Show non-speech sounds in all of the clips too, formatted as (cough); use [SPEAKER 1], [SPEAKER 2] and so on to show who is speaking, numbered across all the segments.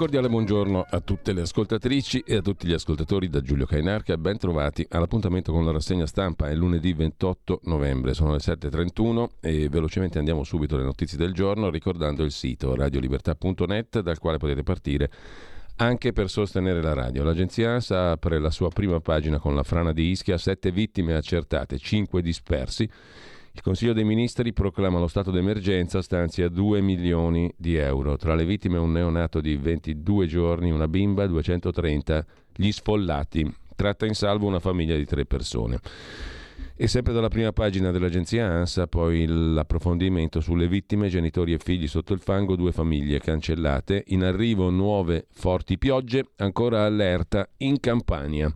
[SPEAKER 1] Cordiale buongiorno a tutte le ascoltatrici e a tutti gli ascoltatori da Giulio Cainarca. Ben trovati all'appuntamento con la rassegna stampa. È lunedì 28 novembre, sono le 7.31 e velocemente andiamo subito alle notizie del giorno ricordando il sito radiolibertà.net dal quale potete partire anche per sostenere la radio. L'agenzia ANSA apre la sua prima pagina con la frana di Ischia, sette vittime accertate, cinque dispersi. Il Consiglio dei Ministri proclama lo stato d'emergenza, stanzia 2 milioni di euro. Tra le vittime un neonato di 22 giorni, una bimba, 230 gli sfollati. Tratta in salvo una famiglia di tre persone. E sempre dalla prima pagina dell'agenzia ANSA, poi l'approfondimento sulle vittime, genitori e figli sotto il fango, due famiglie cancellate, in arrivo nuove forti piogge, ancora allerta in Campania.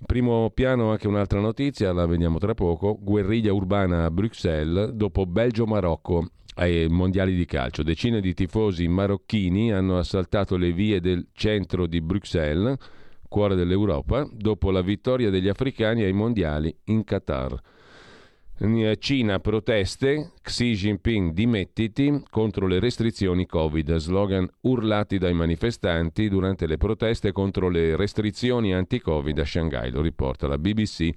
[SPEAKER 1] In primo piano anche un'altra notizia, la vediamo tra poco, guerriglia urbana a Bruxelles dopo Belgio-Marocco ai mondiali di calcio. Decine di tifosi marocchini hanno assaltato le vie del centro di Bruxelles, cuore dell'Europa, dopo la vittoria degli africani ai mondiali in Qatar. Cina proteste, Xi Jinping dimettiti contro le restrizioni Covid, slogan urlati dai manifestanti durante le proteste contro le restrizioni anti-Covid a Shanghai, lo riporta la BBC.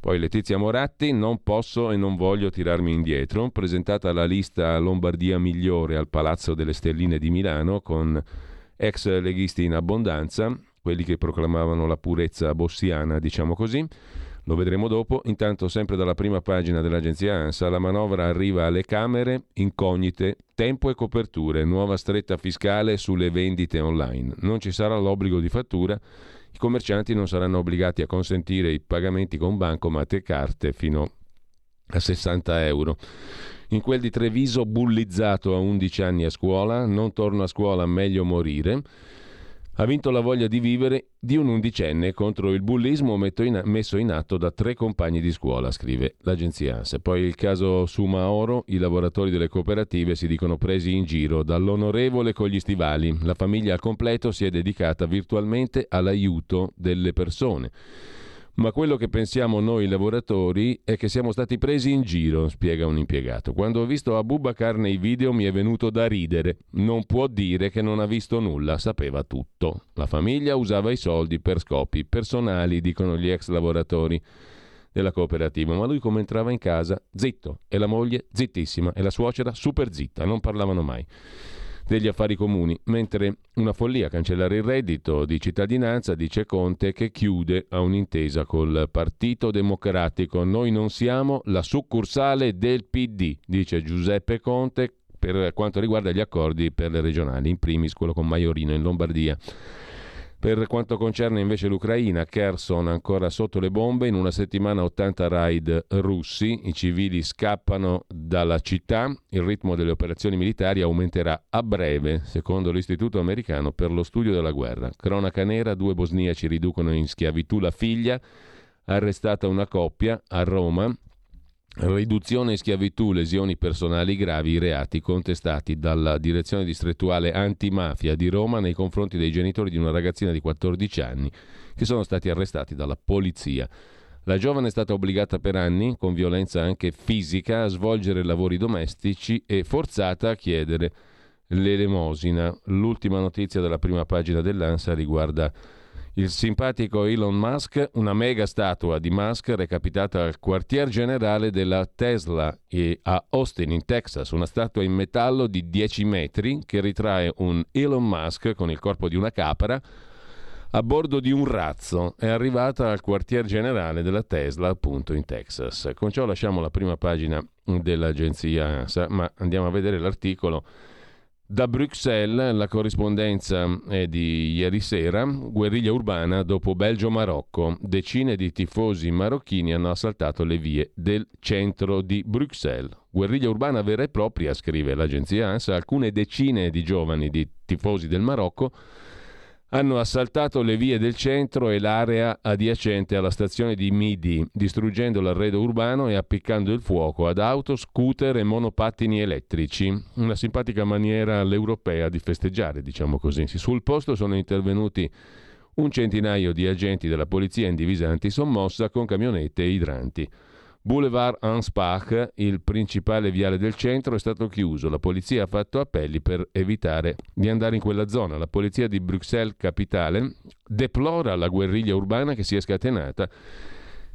[SPEAKER 1] Poi Letizia Moratti, non posso e non voglio tirarmi indietro, presentata la lista Lombardia migliore al Palazzo delle Stelline di Milano con ex leghisti in abbondanza, quelli che proclamavano la purezza bossiana, diciamo così. Lo vedremo dopo. Intanto, sempre dalla prima pagina dell'agenzia ANSA, la manovra arriva alle Camere, incognite, tempo e coperture, nuova stretta fiscale sulle vendite online. Non ci sarà l'obbligo di fattura, i commercianti non saranno obbligati a consentire i pagamenti con bancomat e carte fino a 60 euro. In quel di Treviso, bullizzato a 11 anni a scuola, non torno a scuola, meglio morire ha vinto la voglia di vivere di un undicenne contro il bullismo messo in atto da tre compagni di scuola, scrive l'agenzia ANSE. Poi il caso Sumaoro, i lavoratori delle cooperative si dicono presi in giro dall'onorevole con gli stivali. La famiglia al completo si è dedicata virtualmente all'aiuto delle persone. Ma quello che pensiamo noi lavoratori è che siamo stati presi in giro, spiega un impiegato. Quando ho visto Abubakar nei video mi è venuto da ridere. Non può dire che non ha visto nulla, sapeva tutto. La famiglia usava i soldi per scopi personali, dicono gli ex lavoratori della cooperativa, ma lui come entrava in casa, zitto, e la moglie? Zittissima, e la suocera? Super zitta, non parlavano mai degli affari comuni, mentre una follia cancellare il reddito di cittadinanza, dice Conte, che chiude a un'intesa col Partito Democratico. Noi non siamo la succursale del PD, dice Giuseppe Conte per quanto riguarda gli accordi per le regionali, in primis quello con Maiorino in Lombardia. Per quanto concerne invece l'Ucraina, Kherson ancora sotto le bombe, in una settimana 80 raid russi, i civili scappano dalla città, il ritmo delle operazioni militari aumenterà a breve, secondo l'Istituto americano per lo studio della guerra. Cronaca nera, due bosniaci riducono in schiavitù la figlia, arrestata una coppia a Roma, Riduzione in schiavitù, lesioni personali gravi, reati contestati dalla direzione distrettuale antimafia di Roma nei confronti dei genitori di una ragazzina di 14 anni che sono stati arrestati dalla polizia. La giovane è stata obbligata per anni, con violenza anche fisica, a svolgere lavori domestici e forzata a chiedere l'elemosina. L'ultima notizia della prima pagina dell'ANSA riguarda il simpatico Elon Musk, una mega statua di Musk recapitata al quartier generale della Tesla a Austin, in Texas, una statua in metallo di 10 metri che ritrae un Elon Musk con il corpo di una capra a bordo di un razzo. È arrivata al quartier generale della Tesla, appunto in Texas. Con ciò lasciamo la prima pagina dell'agenzia ANSA, ma andiamo a vedere l'articolo Da Bruxelles la corrispondenza è di ieri sera, guerriglia urbana dopo Belgio-Marocco. Decine di tifosi marocchini hanno assaltato le vie del centro di Bruxelles. Guerriglia urbana vera e propria, scrive l'agenzia ANSA, alcune decine di giovani di tifosi del Marocco hanno assaltato le vie del centro e l'area adiacente alla stazione di Midi, distruggendo l'arredo urbano e appiccando il fuoco ad auto, scooter e monopattini elettrici. Una simpatica maniera all'europea di festeggiare, diciamo così. Sul posto sono intervenuti un centinaio di agenti della polizia in divisa antisommossa con camionette e idranti. Boulevard Anspach, il principale viale del centro, è stato chiuso. La polizia ha fatto appelli per evitare di andare in quella zona. La polizia di Bruxelles Capitale deplora la guerriglia urbana che si è scatenata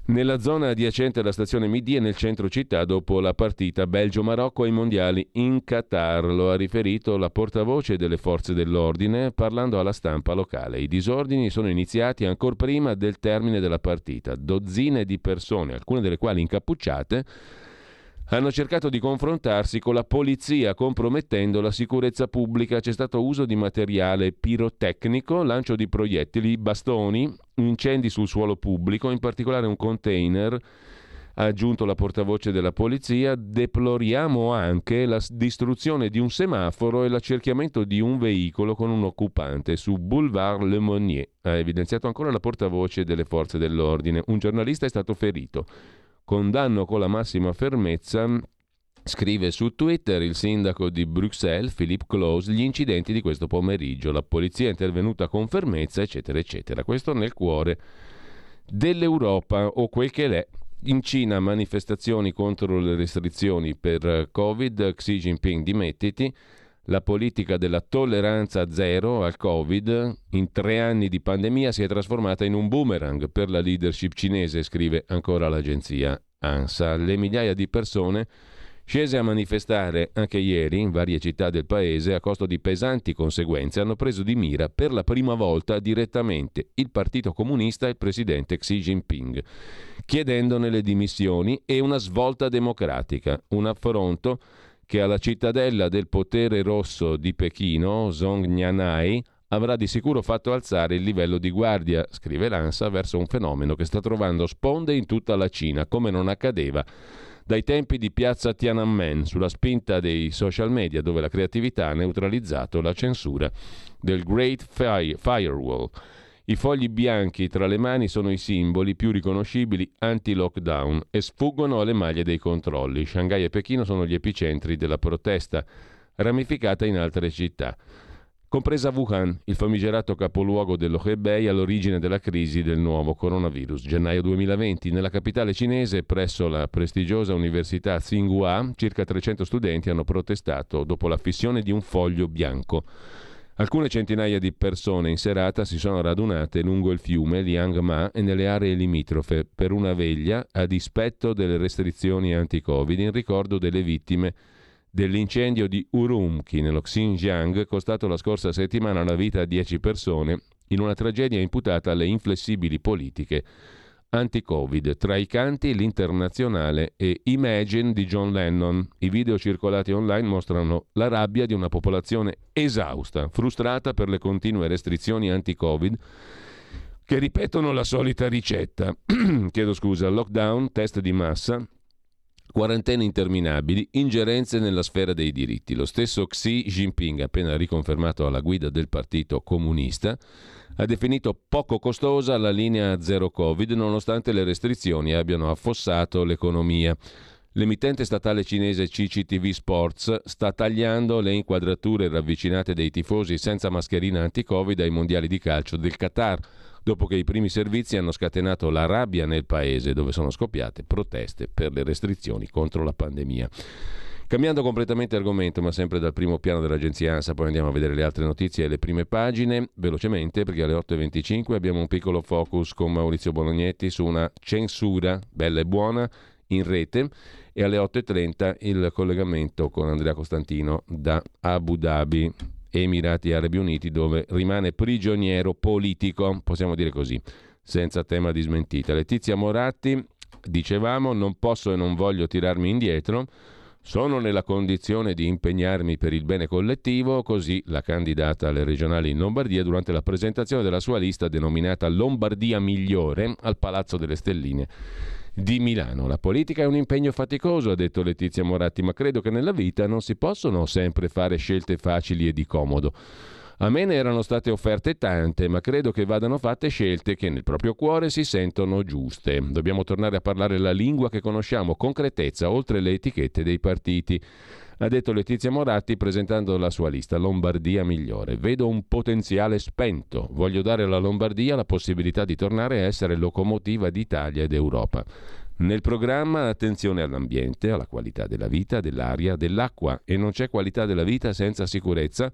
[SPEAKER 1] nella zona adiacente alla stazione Midi e nel centro città dopo la partita Belgio-Marocco ai mondiali in Qatar. Lo ha riferito la portavoce delle forze dell'ordine parlando alla stampa locale. I disordini sono iniziati ancora prima del termine della partita. Dozzine di persone, alcune delle quali incappucciate, hanno cercato di confrontarsi con la polizia compromettendo la sicurezza pubblica. C'è stato uso di materiale pirotecnico, lancio di proiettili, bastoni, incendi sul suolo pubblico, in particolare un container. Ha aggiunto la portavoce della polizia, deploriamo anche la distruzione di un semaforo e l'accerchiamento di un veicolo con un occupante su Boulevard Le Monnier. Ha evidenziato ancora la portavoce delle forze dell'ordine. Un giornalista è stato ferito. Condanno con la massima fermezza Scrive su Twitter il sindaco di Bruxelles, Philippe Close, gli incidenti di questo pomeriggio. La polizia è intervenuta con fermezza, eccetera, eccetera. Questo nel cuore dell'Europa o quel che l'è. In Cina manifestazioni contro le restrizioni per Covid, Xi Jinping dimettiti, la politica della tolleranza zero al Covid in tre anni di pandemia si è trasformata in un boomerang per la leadership cinese, scrive ancora l'agenzia ANSA. Le migliaia di persone scese a manifestare anche ieri in varie città del paese a costo di pesanti conseguenze hanno preso di mira per la prima volta direttamente il Partito Comunista e il presidente Xi Jinping, chiedendone le dimissioni e una svolta democratica, un affronto che alla cittadella del potere rosso di Pechino, Zhongnanhai, avrà di sicuro fatto alzare il livello di guardia, scrive l'ANSA, verso un fenomeno che sta trovando sponde in tutta la Cina, come non accadeva dai tempi di piazza Tiananmen, sulla spinta dei social media dove la creatività ha neutralizzato la censura del Great Fire- Firewall. I fogli bianchi tra le mani sono i simboli più riconoscibili anti-lockdown e sfuggono alle maglie dei controlli. Shanghai e Pechino sono gli epicentri della protesta, ramificata in altre città compresa Wuhan, il famigerato capoluogo dello Hebei all'origine della crisi del nuovo coronavirus. Gennaio 2020, nella capitale cinese, presso la prestigiosa università Tsinghua, circa 300 studenti hanno protestato dopo la fissione di un foglio bianco. Alcune centinaia di persone in serata si sono radunate lungo il fiume Liangma e nelle aree limitrofe per una veglia a dispetto delle restrizioni anti-Covid in ricordo delle vittime dell'incendio di Urumqi nello Xinjiang costato la scorsa settimana la vita a 10 persone in una tragedia imputata alle inflessibili politiche anti-Covid. Tra i canti l'internazionale e Imagine di John Lennon. I video circolati online mostrano la rabbia di una popolazione esausta, frustrata per le continue restrizioni anti-Covid che ripetono la solita ricetta. (clears throat) Chiedo scusa, lockdown, test di massa, quarantene interminabili, ingerenze nella sfera dei diritti. Lo stesso Xi Jinping, appena riconfermato alla guida del Partito Comunista, ha definito poco costosa la linea zero Covid nonostante le restrizioni abbiano affossato l'economia. L'emittente statale cinese CCTV Sports sta tagliando le inquadrature ravvicinate dei tifosi senza mascherina anti-Covid ai mondiali di calcio del Qatar dopo che i primi servizi hanno scatenato la rabbia nel paese dove sono scoppiate proteste per le restrizioni contro la pandemia. Cambiando completamente argomento, ma sempre dal primo piano dell'agenzia ANSA, poi andiamo a vedere le altre notizie e le prime pagine, velocemente, perché alle 8.25 abbiamo un piccolo focus con Maurizio Bolognetti su una censura bella e buona in rete e alle 8.30 il collegamento con Andrea Costantino da Abu Dhabi. Emirati Arabi Uniti, dove rimane prigioniero politico, possiamo dire così, senza tema di smentita. Letizia Moratti, dicevamo, non posso e non voglio tirarmi indietro. Sono nella condizione di impegnarmi per il bene collettivo, così la candidata alle regionali in Lombardia durante la presentazione della sua lista denominata Lombardia Migliore al Palazzo delle Stelline di Milano. La politica è un impegno faticoso, ha detto Letizia Moratti, ma credo che nella vita non si possono sempre fare scelte facili e di comodo. A me ne erano state offerte tante, ma credo che vadano fatte scelte che nel proprio cuore si sentono giuste. Dobbiamo tornare a parlare la lingua che conosciamo, concretezza, oltre le etichette dei partiti. Ha detto Letizia Moratti presentando la sua lista Lombardia migliore. Vedo un potenziale spento. Voglio dare alla Lombardia la possibilità di tornare a essere locomotiva d'Italia ed Europa. Nel programma attenzione all'ambiente, alla qualità della vita, dell'aria, dell'acqua e non c'è qualità della vita senza sicurezza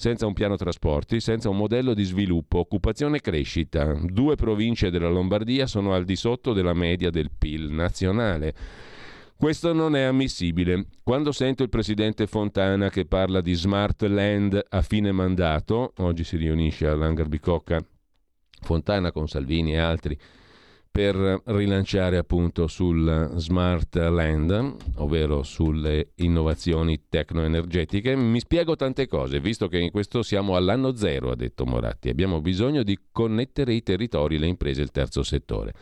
[SPEAKER 1] senza un piano trasporti, senza un modello di sviluppo, occupazione e crescita. Due province della Lombardia sono al di sotto della media del PIL nazionale. Questo non è ammissibile. Quando sento il presidente Fontana che parla di smart land a fine mandato, oggi si riunisce all'Hangar Bicocca Fontana con Salvini e altri per rilanciare appunto sul smart land, ovvero sulle innovazioni tecnoenergetiche. Mi spiego tante cose, visto che in questo siamo all'anno zero, ha detto Moratti. Abbiamo bisogno di connettere i territori, le imprese e il terzo settore.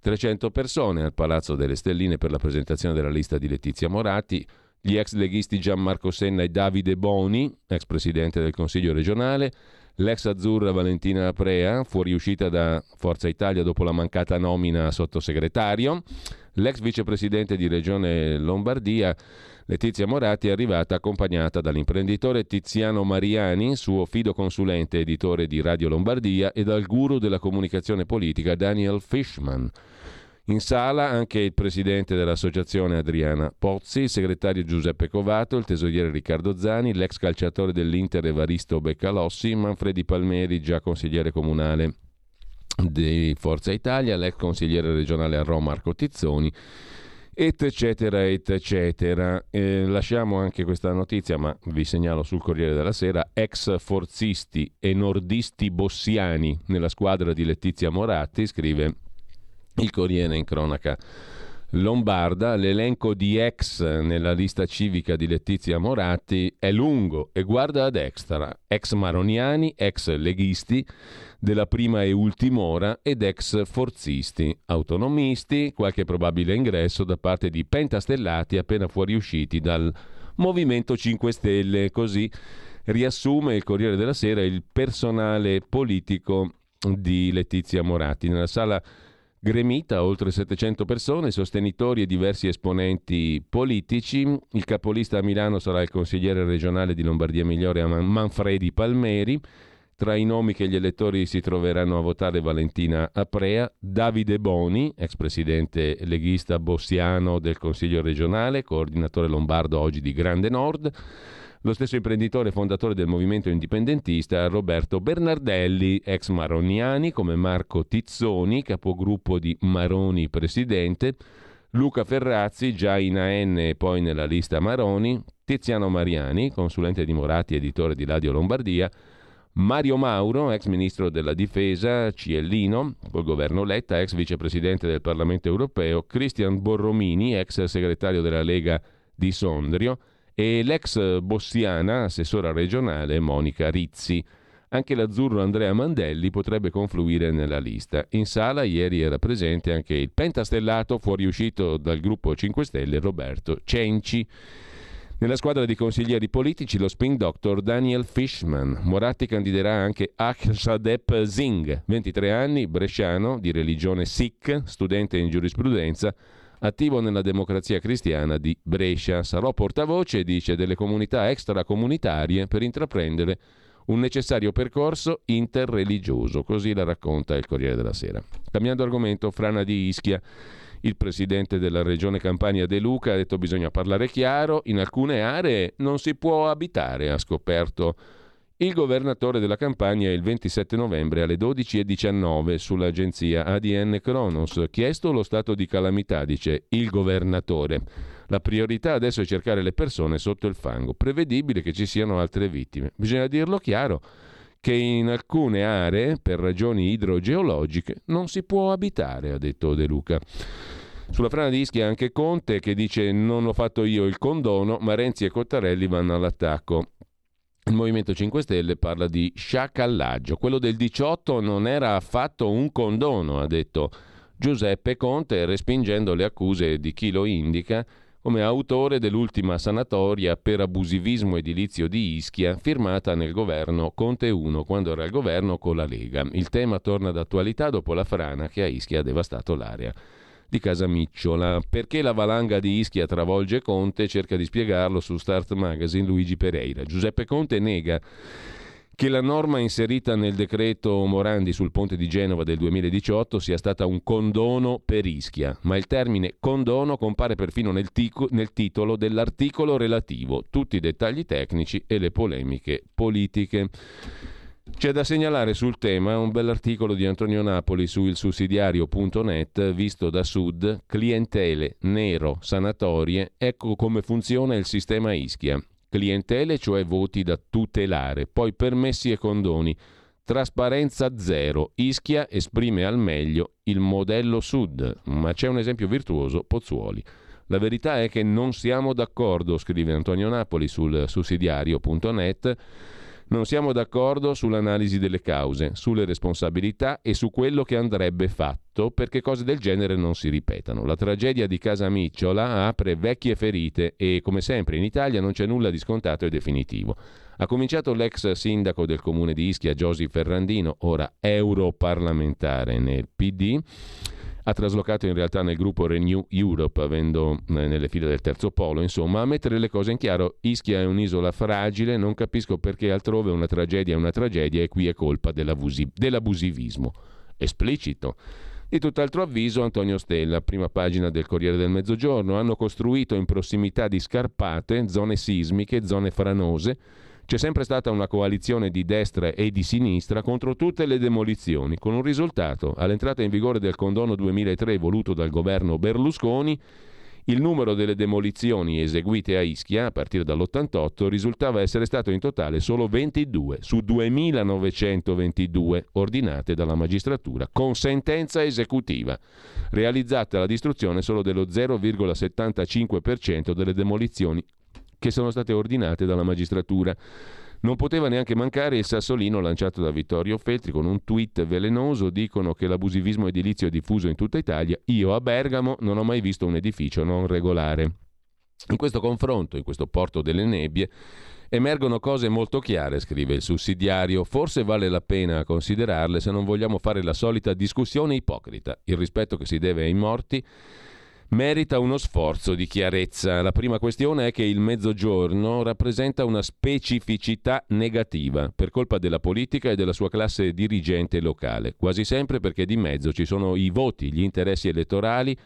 [SPEAKER 1] 300 persone al Palazzo delle Stelline per la presentazione della lista di Letizia Moratti, gli ex leghisti Gianmarco Senna e Davide Boni, ex presidente del Consiglio regionale, L'ex azzurra Valentina Aprea, fuoriuscita da Forza Italia dopo la mancata nomina a sottosegretario. L'ex vicepresidente di Regione Lombardia, Letizia Moratti, è arrivata accompagnata dall'imprenditore Tiziano Mariani, suo fido consulente editore di Radio Lombardia, e dal guru della comunicazione politica Daniel Fishman. In sala anche il presidente dell'associazione Adriana Pozzi, il segretario Giuseppe Covato, il tesoriere Riccardo Zani, l'ex calciatore dell'Inter Evaristo Beccalossi, Manfredi Palmeri, già consigliere comunale di Forza Italia, l'ex consigliere regionale a Roma Marco Tizzoni, eccetera, eccetera. Eh, lasciamo anche questa notizia, ma vi segnalo sul Corriere della Sera, ex forzisti e nordisti bossiani nella squadra di Letizia Moratti, scrive il Corriere in cronaca. Lombarda, l'elenco di ex nella lista civica di Letizia Moratti è lungo e guarda a destra, ex maroniani, ex leghisti della prima e ultima ora ed ex forzisti, autonomisti, qualche probabile ingresso da parte di pentastellati appena fuoriusciti dal Movimento 5 Stelle, così riassume il Corriere della Sera il personale politico di Letizia Moratti. Nella sala gremita oltre 700 persone, sostenitori e diversi esponenti politici. Il capolista a Milano sarà il consigliere regionale di Lombardia Migliore Manfredi Palmeri. Tra i nomi che gli elettori si troveranno a votare Valentina Aprea, Davide Boni, ex presidente leghista bossiano del Consiglio regionale, coordinatore lombardo oggi di Grande Nord, lo stesso imprenditore fondatore del movimento indipendentista Roberto Bernardelli, ex Maroniani, come Marco Tizzoni, capogruppo di Maroni Presidente, Luca Ferrazzi, già in AN e poi nella lista Maroni, Tiziano Mariani, consulente di Moratti, editore di Radio Lombardia, Mario Mauro, ex ministro della difesa, Ciellino, col governo Letta, ex vicepresidente del Parlamento europeo, Cristian Borromini, ex segretario della Lega di Sondrio, e l'ex bossiana assessora regionale Monica Rizzi. Anche l'azzurro Andrea Mandelli potrebbe confluire nella lista. In sala ieri era presente anche il pentastellato fuoriuscito dal gruppo 5 Stelle Roberto Cenci. Nella squadra di consiglieri politici lo spin doctor Daniel Fishman. Moratti candiderà anche Akshadep Singh, 23 anni, bresciano, di religione Sikh, studente in giurisprudenza, attivo nella democrazia cristiana di Brescia. Sarò portavoce, dice, delle comunità extracomunitarie per intraprendere un necessario percorso interreligioso, così la racconta il Corriere della Sera. Cambiando argomento, Frana di Ischia, il presidente della regione Campania De Luca ha detto bisogna parlare chiaro, in alcune aree non si può abitare, ha scoperto il governatore della Campania il 27 novembre alle 12.19 sull'agenzia ADN Kronos. Chiesto lo stato di calamità, dice il governatore. La priorità adesso è cercare le persone sotto il fango. Prevedibile che ci siano altre vittime. Bisogna dirlo chiaro che in alcune aree, per ragioni idrogeologiche, non si può abitare, ha detto De Luca. Sulla frana di Ischia anche Conte che dice non ho fatto io il condono, ma Renzi e Cottarelli vanno all'attacco. Il Movimento 5 Stelle parla di sciacallaggio. Quello del 18 non era affatto un condono, ha detto Giuseppe Conte, respingendo le accuse di chi lo indica come autore dell'ultima sanatoria per abusivismo edilizio di Ischia, firmata nel governo Conte 1, quando era al governo con la Lega. Il tema torna d'attualità dopo la frana che a Ischia ha devastato l'area di Casa Micciola. Perché la valanga di Ischia travolge Conte? Cerca di spiegarlo su Start Magazine Luigi Pereira. Giuseppe Conte nega che la norma inserita nel decreto Morandi sul ponte di Genova del 2018 sia stata un condono per Ischia, ma il termine condono compare perfino nel, tico, nel titolo dell'articolo relativo, tutti i dettagli tecnici e le polemiche politiche. C'è da segnalare sul tema un bell'articolo di Antonio Napoli su ilsussidiario.net visto da Sud, clientele, nero, sanatorie, ecco come funziona il sistema Ischia. Clientele, cioè voti da tutelare, poi permessi e condoni. Trasparenza zero. Ischia esprime al meglio il modello Sud, ma c'è un esempio virtuoso, Pozzuoli. La verità è che non siamo d'accordo, scrive Antonio Napoli sul sussidiario.net non siamo d'accordo sull'analisi delle cause, sulle responsabilità e su quello che andrebbe fatto perché cose del genere non si ripetano. La tragedia di Casa Micciola apre vecchie ferite e, come sempre in Italia, non c'è nulla di scontato e definitivo. Ha cominciato l'ex sindaco del comune di Ischia, Giosy Ferrandino, ora europarlamentare nel PD ha traslocato in realtà nel gruppo Renew Europe, avendo eh, nelle file del terzo polo, insomma, a mettere le cose in chiaro, Ischia è un'isola fragile, non capisco perché altrove una tragedia è una tragedia e qui è colpa dell'abusivismo. Esplicito. Di tutt'altro avviso Antonio Stella, prima pagina del Corriere del Mezzogiorno, hanno costruito in prossimità di scarpate, zone sismiche, zone franose, c'è sempre stata una coalizione di destra e di sinistra contro tutte le demolizioni, con un risultato. All'entrata in vigore del condono 2003 voluto dal governo Berlusconi, il numero delle demolizioni eseguite a Ischia a partire dall'88 risultava essere stato in totale solo 22 su 2922 ordinate dalla magistratura con sentenza esecutiva, realizzata la distruzione solo dello 0,75% delle demolizioni che sono state ordinate dalla magistratura. Non poteva neanche mancare il sassolino lanciato da Vittorio Feltri con un tweet velenoso. Dicono che l'abusivismo edilizio è diffuso in tutta Italia. Io a Bergamo non ho mai visto un edificio non regolare. In questo confronto, in questo porto delle nebbie, emergono cose molto chiare, scrive il sussidiario. Forse vale la pena considerarle se non vogliamo fare la solita discussione ipocrita. Il rispetto che si deve ai morti merita uno sforzo di chiarezza. La prima questione è che il mezzogiorno rappresenta una specificità negativa per colpa della politica e della sua classe dirigente locale, quasi sempre perché di mezzo ci sono i voti, gli interessi elettorali.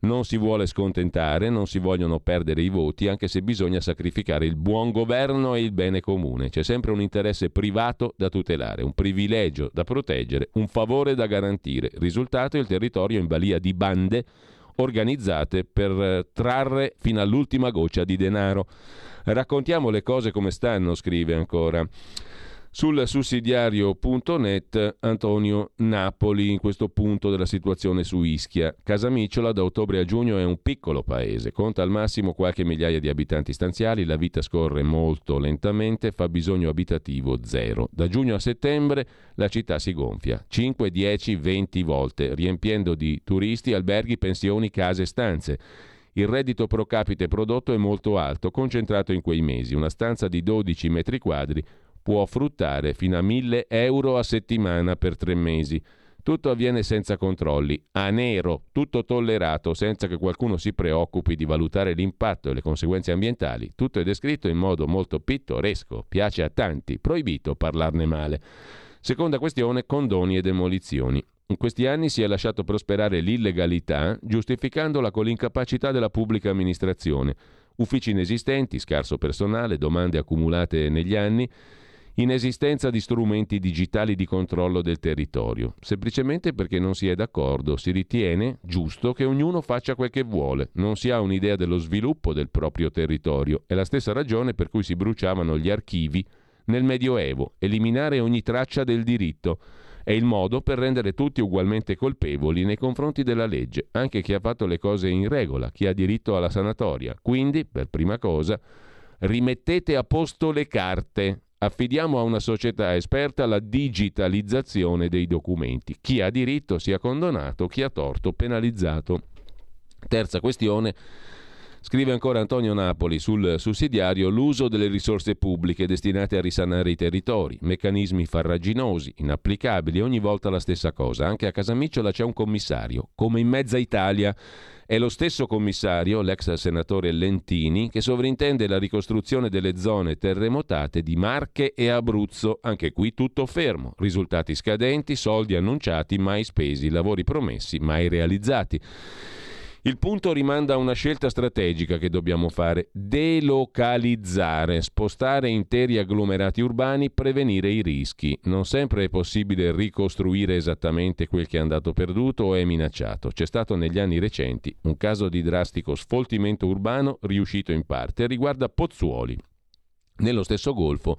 [SPEAKER 1] Non si vuole scontentare, non si vogliono perdere i voti, anche se bisogna sacrificare il buon governo e il bene comune. C'è sempre un interesse privato da tutelare, un privilegio da proteggere, un favore da garantire. Risultato il territorio in balia di bande organizzate per eh, trarre fino all'ultima goccia di denaro. Raccontiamo le cose come stanno, scrive ancora. Sul sussidiario.net Antonio Napoli in questo punto della situazione su Ischia. Casamicciola da ottobre a giugno è un piccolo paese, conta al massimo qualche migliaia di abitanti stanziali, la vita scorre molto lentamente, fa bisogno abitativo zero. Da giugno a settembre la città si gonfia 5, 10, 20 volte, riempiendo di turisti, alberghi, pensioni, case e stanze. Il reddito pro capite prodotto è molto alto, concentrato in quei mesi. Una stanza di 12 metri quadri può fruttare fino a 1000 euro a settimana per tre mesi. Tutto avviene senza controlli, a nero, tutto tollerato, senza che qualcuno si preoccupi di valutare l'impatto e le conseguenze ambientali. Tutto è descritto in modo molto pittoresco, piace a tanti, proibito parlarne male. Seconda questione, condoni e demolizioni. In questi anni si è lasciato prosperare l'illegalità, giustificandola con l'incapacità della pubblica amministrazione. Uffici inesistenti, scarso personale, domande accumulate negli anni, inesistenza di strumenti digitali di controllo del territorio, semplicemente perché non si è d'accordo, si ritiene giusto che ognuno faccia quel che vuole, non si ha un'idea dello sviluppo del proprio territorio. È la stessa ragione per cui si bruciavano gli archivi nel Medioevo, eliminare ogni traccia del diritto. È il modo per rendere tutti ugualmente colpevoli nei confronti della legge, anche chi ha fatto le cose in regola, chi ha diritto alla sanatoria. Quindi, per prima cosa, rimettete a posto le carte. Affidiamo a una società esperta la digitalizzazione dei documenti. Chi ha diritto sia condonato, chi ha torto penalizzato. Terza questione Scrive ancora Antonio Napoli sul sussidiario l'uso delle risorse pubbliche destinate a risanare i territori, meccanismi farraginosi, inapplicabili, ogni volta la stessa cosa. Anche a Casamicciola c'è un commissario, come in mezza Italia. È lo stesso commissario, l'ex senatore Lentini, che sovrintende la ricostruzione delle zone terremotate di Marche e Abruzzo. Anche qui tutto fermo. Risultati scadenti, soldi annunciati, mai spesi, lavori promessi, mai realizzati. Il punto rimanda a una scelta strategica che dobbiamo fare, delocalizzare, spostare interi agglomerati urbani, prevenire i rischi. Non sempre è possibile ricostruire esattamente quel che è andato perduto o è minacciato. C'è stato negli anni recenti un caso di drastico sfoltimento urbano riuscito in parte, riguarda Pozzuoli. Nello stesso golfo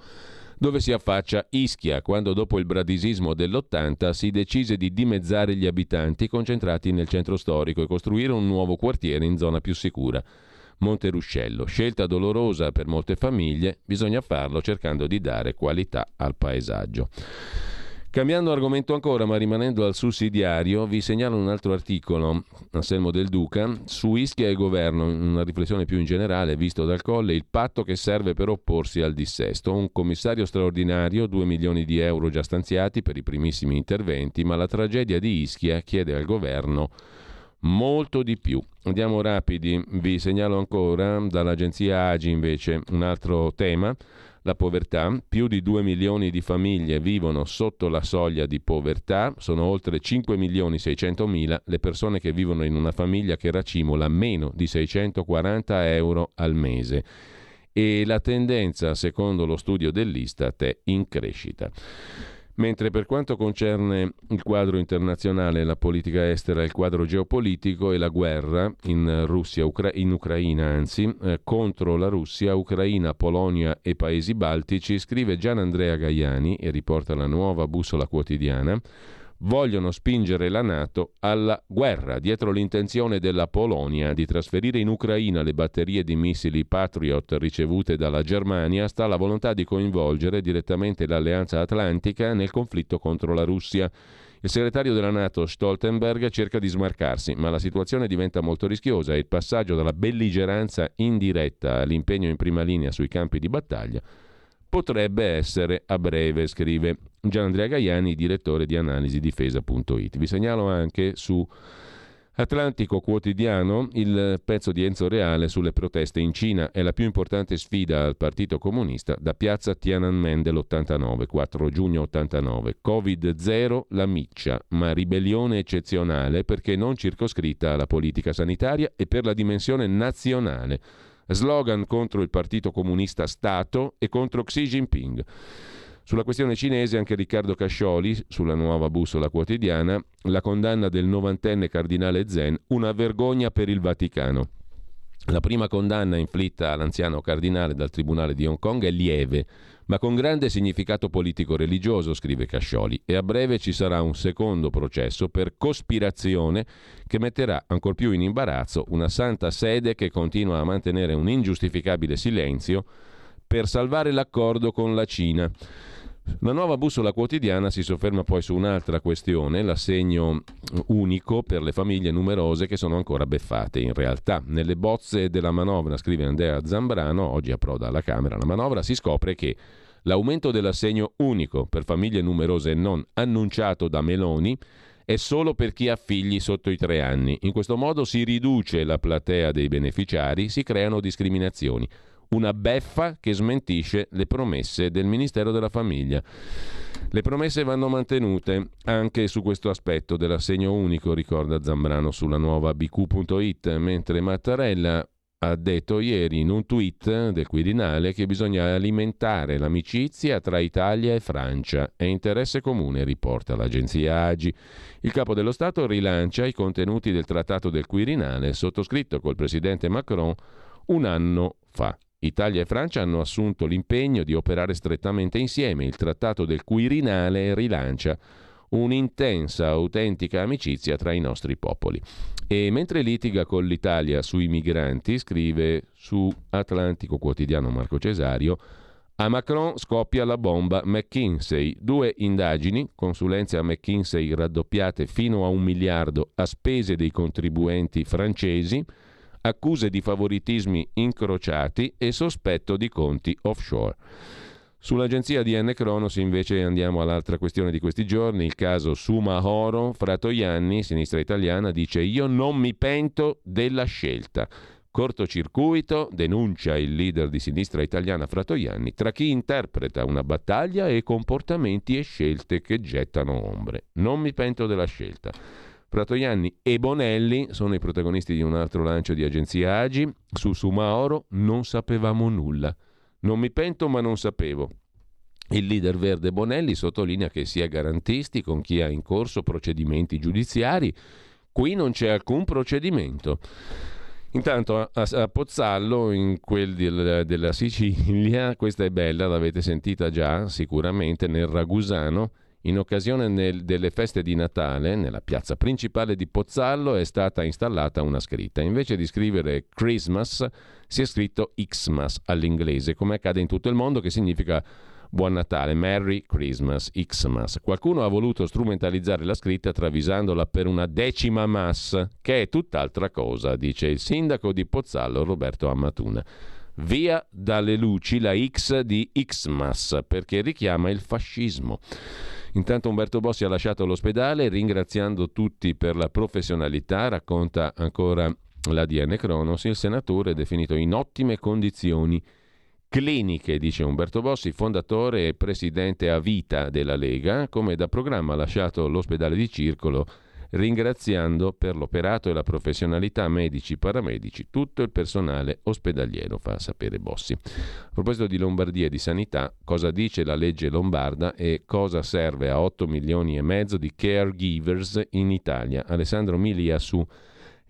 [SPEAKER 1] dove si affaccia Ischia, quando dopo il bradisismo dell'80 si decise di dimezzare gli abitanti concentrati nel centro storico e costruire un nuovo quartiere in zona più sicura. Monte Ruscello, scelta dolorosa per molte famiglie, bisogna farlo cercando di dare qualità al paesaggio. Cambiando argomento ancora, ma rimanendo al sussidiario, vi segnalo un altro articolo, Anselmo del Duca, su Ischia e governo, una riflessione più in generale, visto dal Colle, il patto che serve per opporsi al dissesto. Un commissario straordinario, 2 milioni di euro già stanziati per i primissimi interventi, ma la tragedia di Ischia chiede al governo molto di più. Andiamo rapidi, vi segnalo ancora dall'agenzia Agi invece un altro tema la povertà, più di 2 milioni di famiglie vivono sotto la soglia di povertà, sono oltre 5 milioni 600 mila le persone che vivono in una famiglia che racimola meno di 640 euro al mese. E la tendenza, secondo lo studio dell'Istat, è in crescita. Mentre per quanto concerne il quadro internazionale, la politica estera, il quadro geopolitico e la guerra in, Russia, Ucra- in Ucraina, anzi, eh, contro la Russia, Ucraina, Polonia e paesi baltici, scrive Gian Andrea Gaiani e riporta la nuova bussola quotidiana vogliono spingere la Nato alla guerra, dietro l'intenzione della Polonia di trasferire in Ucraina le batterie di missili Patriot ricevute dalla Germania, sta la volontà di coinvolgere direttamente l'Alleanza Atlantica nel conflitto contro la Russia. Il segretario della Nato Stoltenberg cerca di smarcarsi, ma la situazione diventa molto rischiosa e il passaggio dalla belligeranza indiretta all'impegno in prima linea sui campi di battaglia potrebbe essere a breve, scrive Gianandrea Gaiani, direttore di analisi difesa.it. Vi segnalo anche su Atlantico Quotidiano il pezzo di Enzo Reale sulle proteste in Cina è la più importante sfida al Partito Comunista da piazza Tiananmen dell'89, 4 giugno 89. Covid-0 la miccia, ma ribellione eccezionale perché non circoscritta alla politica sanitaria e per la dimensione nazionale slogan contro il Partito Comunista Stato e contro Xi Jinping. Sulla questione cinese anche Riccardo Cascioli, sulla nuova bussola quotidiana, la condanna del novantenne cardinale Zen, una vergogna per il Vaticano. La prima condanna inflitta all'anziano cardinale dal Tribunale di Hong Kong è lieve, ma con grande significato politico-religioso, scrive Cascioli, e a breve ci sarà un secondo processo per cospirazione che metterà ancor più in imbarazzo una santa sede che continua a mantenere un ingiustificabile silenzio per salvare l'accordo con la Cina. La nuova bussola quotidiana si sofferma poi su un'altra questione, l'assegno unico per le famiglie numerose che sono ancora beffate. In realtà, nelle bozze della manovra, scrive Andrea Zambrano, oggi approda alla Camera la manovra, si scopre che l'aumento dell'assegno unico per famiglie numerose non annunciato da Meloni è solo per chi ha figli sotto i tre anni. In questo modo si riduce la platea dei beneficiari, si creano discriminazioni una beffa che smentisce le promesse del Ministero della Famiglia. Le promesse vanno mantenute anche su questo aspetto dell'assegno unico, ricorda Zambrano sulla nuova bq.it, mentre Mattarella ha detto ieri in un tweet del Quirinale che bisogna alimentare l'amicizia tra Italia e Francia. È interesse comune, riporta l'agenzia Agi. Il capo dello Stato rilancia i contenuti del trattato del Quirinale sottoscritto col presidente Macron un anno fa. Italia e Francia hanno assunto l'impegno di operare strettamente insieme. Il trattato del Quirinale rilancia un'intensa, autentica amicizia tra i nostri popoli. E mentre litiga con l'Italia sui migranti, scrive su Atlantico Quotidiano Marco Cesario, a Macron scoppia la bomba McKinsey. Due indagini, consulenze a McKinsey raddoppiate fino a un miliardo a spese dei contribuenti francesi, accuse di favoritismi incrociati e sospetto di conti offshore. Sull'agenzia di N. Cronos invece andiamo all'altra questione di questi giorni, il caso Suma Oro, Fratoianni, sinistra italiana, dice io non mi pento della scelta. Cortocircuito, denuncia il leader di sinistra italiana Fratoianni, tra chi interpreta una battaglia e comportamenti e scelte che gettano ombre. Non mi pento della scelta. Fratoianni e Bonelli sono i protagonisti di un altro lancio di agenzia Agi. Su Sumaoro non sapevamo nulla. Non mi pento ma non sapevo. Il leader verde Bonelli sottolinea che si è garantisti con chi ha in corso procedimenti giudiziari. Qui non c'è alcun procedimento. Intanto a, a Pozzallo, in quel del, della Sicilia, questa è bella, l'avete sentita già sicuramente nel Ragusano, in occasione nel, delle feste di Natale, nella piazza principale di Pozzallo è stata installata una scritta. Invece di scrivere Christmas si è scritto Xmas all'inglese, come accade in tutto il mondo, che significa Buon Natale, Merry Christmas, Xmas. Qualcuno ha voluto strumentalizzare la scritta travisandola per una decima mass, che è tutt'altra cosa, dice il sindaco di Pozzallo Roberto Amatuna. Via dalle luci la X di Xmas, perché richiama il fascismo. Intanto Umberto Bossi ha lasciato l'ospedale ringraziando tutti per la professionalità, racconta ancora l'ADN Cronos, il senatore è definito in ottime condizioni cliniche, dice Umberto Bossi, fondatore e presidente a vita della Lega, come da programma ha lasciato l'ospedale di Circolo ringraziando per l'operato e la professionalità medici, paramedici, tutto il personale ospedaliero, fa sapere Bossi. A proposito di Lombardia e di sanità, cosa dice la legge lombarda e cosa serve a 8 milioni e mezzo di caregivers in Italia? Alessandro Milia su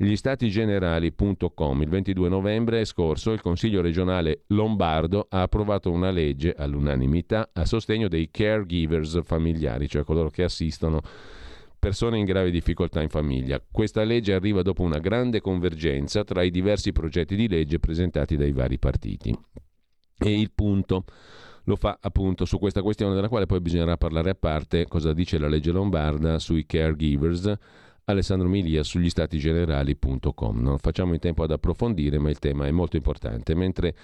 [SPEAKER 1] gli stati generali.com. Il 22 novembre scorso il Consiglio regionale lombardo ha approvato una legge all'unanimità a sostegno dei caregivers familiari, cioè coloro che assistono persone in grave difficoltà in famiglia. Questa legge arriva dopo una grande convergenza tra i diversi progetti di legge presentati dai vari partiti. E il punto lo fa appunto su questa questione della quale poi bisognerà parlare a parte cosa dice la legge lombarda sui caregivers Alessandro Milia sugli stati generali.com. Non facciamo in tempo ad approfondire, ma il tema è molto importante. Mentre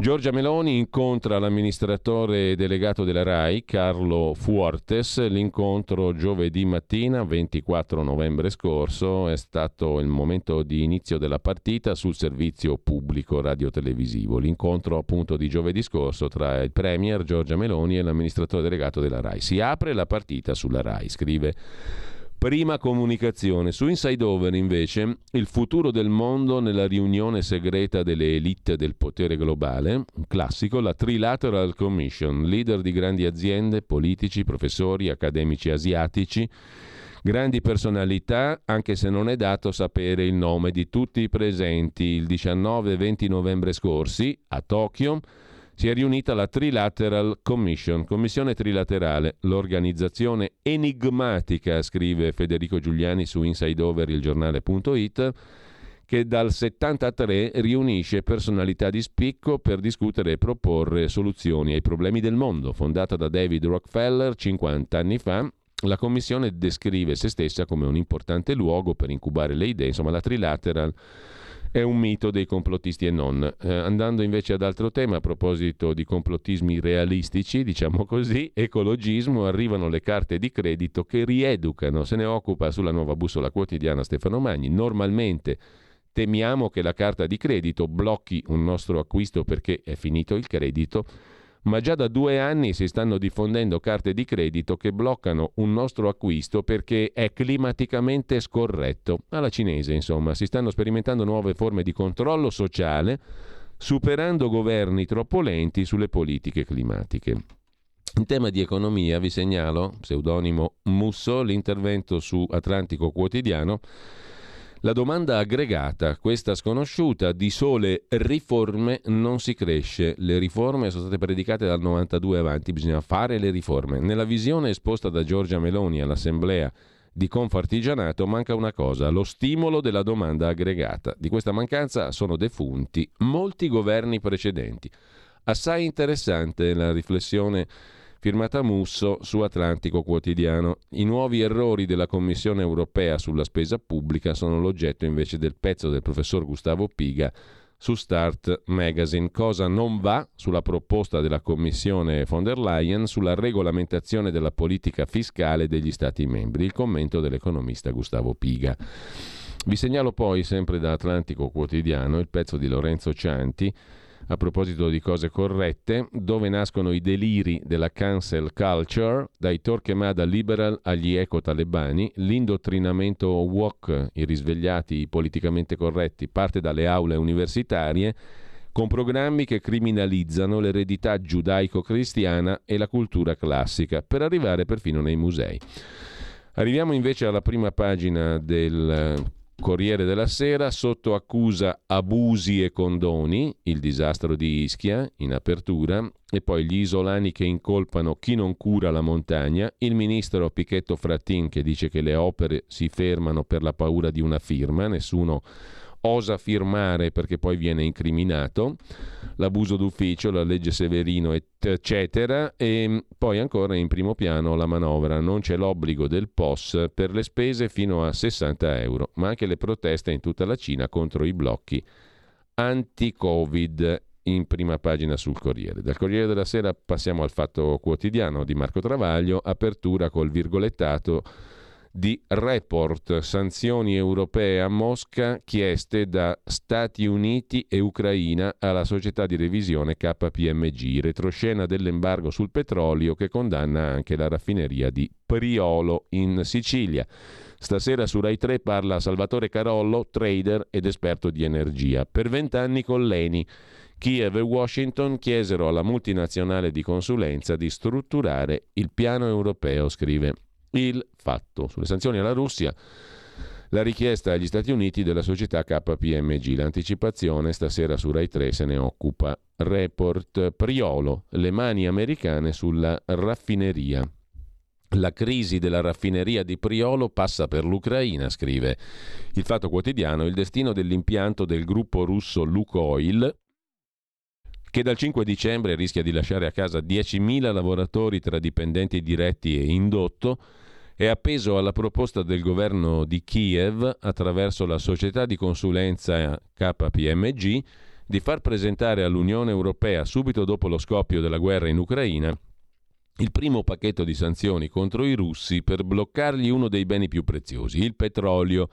[SPEAKER 1] Giorgia Meloni incontra l'amministratore delegato della RAI, Carlo Fuortes. L'incontro giovedì mattina, 24 novembre scorso, è stato il momento di inizio della partita sul servizio pubblico radiotelevisivo. L'incontro appunto di giovedì scorso tra il Premier Giorgia Meloni e l'amministratore delegato della RAI. Si apre la partita sulla RAI, scrive Prima comunicazione. Su Inside Over, invece, il futuro del mondo nella riunione segreta delle elite del potere globale, un classico, la Trilateral Commission, leader di grandi aziende, politici, professori, accademici asiatici, grandi personalità, anche se non è dato sapere il nome di tutti i presenti. Il 19 e 20 novembre scorsi, a Tokyo, si è riunita la Trilateral Commission, commissione trilaterale, l'organizzazione enigmatica, scrive Federico Giuliani su insideoverilgiornale.it, che dal 73 riunisce personalità di spicco per discutere e proporre soluzioni ai problemi del mondo. Fondata da David Rockefeller 50 anni fa, la Commissione descrive se stessa come un importante luogo per incubare le idee, insomma la Trilateral è un mito dei complottisti e non. Eh, andando invece ad altro tema, a proposito di complottismi realistici, diciamo così, ecologismo, arrivano le carte di credito che rieducano. Se ne occupa sulla nuova bussola quotidiana Stefano Magni. Normalmente temiamo che la carta di credito blocchi un nostro acquisto perché è finito il credito ma già da due anni si stanno diffondendo carte di credito che bloccano un nostro acquisto perché è climaticamente scorretto. Alla cinese, insomma, si stanno sperimentando nuove forme di controllo sociale, superando governi troppo lenti sulle politiche climatiche. In tema di economia vi segnalo, pseudonimo Musso, l'intervento su Atlantico Quotidiano La domanda aggregata, questa sconosciuta, di sole riforme non si cresce. Le riforme sono state predicate dal 92 avanti, bisogna fare le riforme. Nella visione esposta da Giorgia Meloni all'Assemblea di Confartigianato manca una cosa, lo stimolo della domanda aggregata. Di questa mancanza sono defunti molti governi precedenti. Assai interessante la riflessione firmata Musso su Atlantico Quotidiano. I nuovi errori della Commissione europea sulla spesa pubblica sono l'oggetto invece del pezzo del professor Gustavo Piga su Start Magazine. Cosa non va sulla proposta della Commissione von der Leyen sulla regolamentazione della politica fiscale degli Stati membri? Il commento dell'economista Gustavo Piga. Vi segnalo poi, sempre da Atlantico Quotidiano, il pezzo di Lorenzo Cianti a proposito di cose corrette, dove nascono i deliri della cancel culture, dai Torquemada liberal agli eco-talebani, l'indottrinamento woke, i risvegliati, i politicamente corretti, parte dalle aule universitarie, con programmi che criminalizzano l'eredità giudaico-cristiana e la cultura classica, per arrivare perfino nei musei. Arriviamo invece alla prima pagina del Corriere della Sera, sotto accusa abusi e condoni, il disastro di Ischia in apertura, e poi gli isolani che incolpano chi non cura la montagna, il ministro Pichetto Frattin che dice che le opere si fermano per la paura di una firma, nessuno osa firmare perché poi viene incriminato, l'abuso d'ufficio, la legge Severino, eccetera, e poi ancora in primo piano la manovra, non c'è l'obbligo del POS per le spese fino a 60 euro, ma anche le proteste in tutta la Cina contro i blocchi anti-Covid in prima pagina sul Corriere. Dal Corriere della Sera passiamo al Fatto Quotidiano di Marco Travaglio, apertura col virgolettato di report sanzioni europee a Mosca chieste da Stati Uniti e Ucraina alla società di revisione KPMG, retroscena dell'embargo sul petrolio che condanna anche la raffineria di Priolo in Sicilia. Stasera su Rai 3 parla Salvatore Carollo, trader ed esperto di energia. Per vent'anni con l'ENI. Kiev e Washington chiesero alla multinazionale di consulenza di strutturare il piano europeo, scrive il fatto. Sulle sanzioni alla Russia, la richiesta agli Stati Uniti della società KPMG. L'anticipazione stasera su Rai 3 se ne occupa. Report Priolo, le mani americane sulla raffineria. La crisi della raffineria di Priolo passa per l'Ucraina, scrive il Fatto Quotidiano. Il destino dell'impianto del gruppo russo Lukoil, che dal 5 dicembre rischia di lasciare a casa 10.000 lavoratori tra dipendenti diretti e indotto, è appeso alla proposta del governo di Kiev attraverso la società di consulenza KPMG di far presentare all'Unione Europea subito dopo lo scoppio della guerra in Ucraina il primo pacchetto di sanzioni contro i russi per bloccargli uno dei beni più preziosi, il petrolio.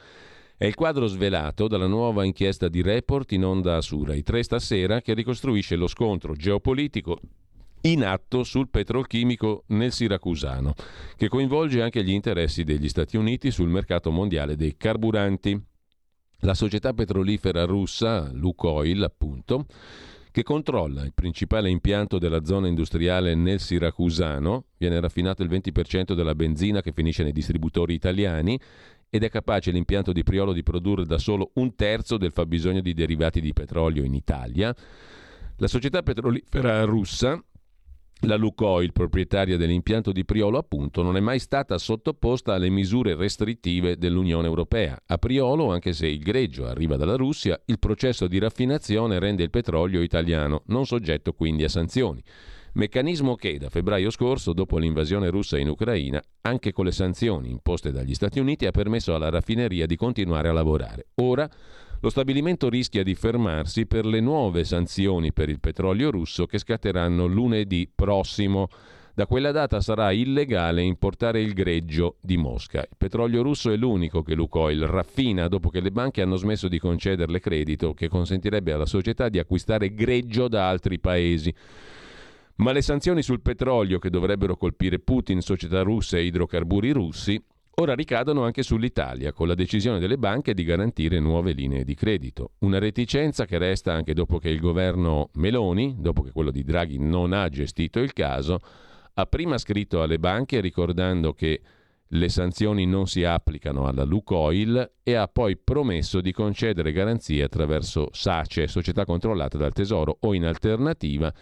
[SPEAKER 1] È il quadro svelato dalla nuova inchiesta di Report in onda su Rai 3 stasera che ricostruisce lo scontro geopolitico in atto sul petrolchimico nel Siracusano, che coinvolge anche gli interessi degli Stati Uniti sul mercato mondiale dei carburanti. La società petrolifera russa, Lukoil appunto, che controlla il principale impianto della zona industriale nel Siracusano, viene raffinato il 20% della benzina che finisce nei distributori italiani ed è capace l'impianto di Priolo di produrre da solo un terzo del fabbisogno di derivati di petrolio in Italia. La società petrolifera russa la Lukoil, proprietaria dell'impianto di Priolo, appunto, non è mai stata sottoposta alle misure restrittive dell'Unione Europea. A Priolo, anche se il greggio arriva dalla Russia, il processo di raffinazione rende il petrolio italiano non soggetto quindi a sanzioni. Meccanismo che da febbraio scorso, dopo l'invasione russa in Ucraina, anche con le sanzioni imposte dagli Stati Uniti, ha permesso alla raffineria di continuare a lavorare. Ora lo stabilimento rischia di fermarsi per le nuove sanzioni per il petrolio russo che scatteranno lunedì prossimo. Da quella data sarà illegale importare il greggio di Mosca. Il petrolio russo è l'unico che Lukoil raffina dopo che le banche hanno smesso di concederle credito che consentirebbe alla società di acquistare greggio da altri paesi. Ma le sanzioni sul petrolio che dovrebbero colpire Putin, società russe e idrocarburi russi ora ricadono anche sull'Italia, con la decisione delle banche di garantire nuove linee di credito. Una reticenza che resta anche dopo che il governo Meloni, dopo che quello di Draghi non ha gestito il caso, ha prima scritto alle banche ricordando che le sanzioni non si applicano alla Lukoil e ha poi promesso di concedere garanzie attraverso SACE, società controllata dal Tesoro, o in alternativa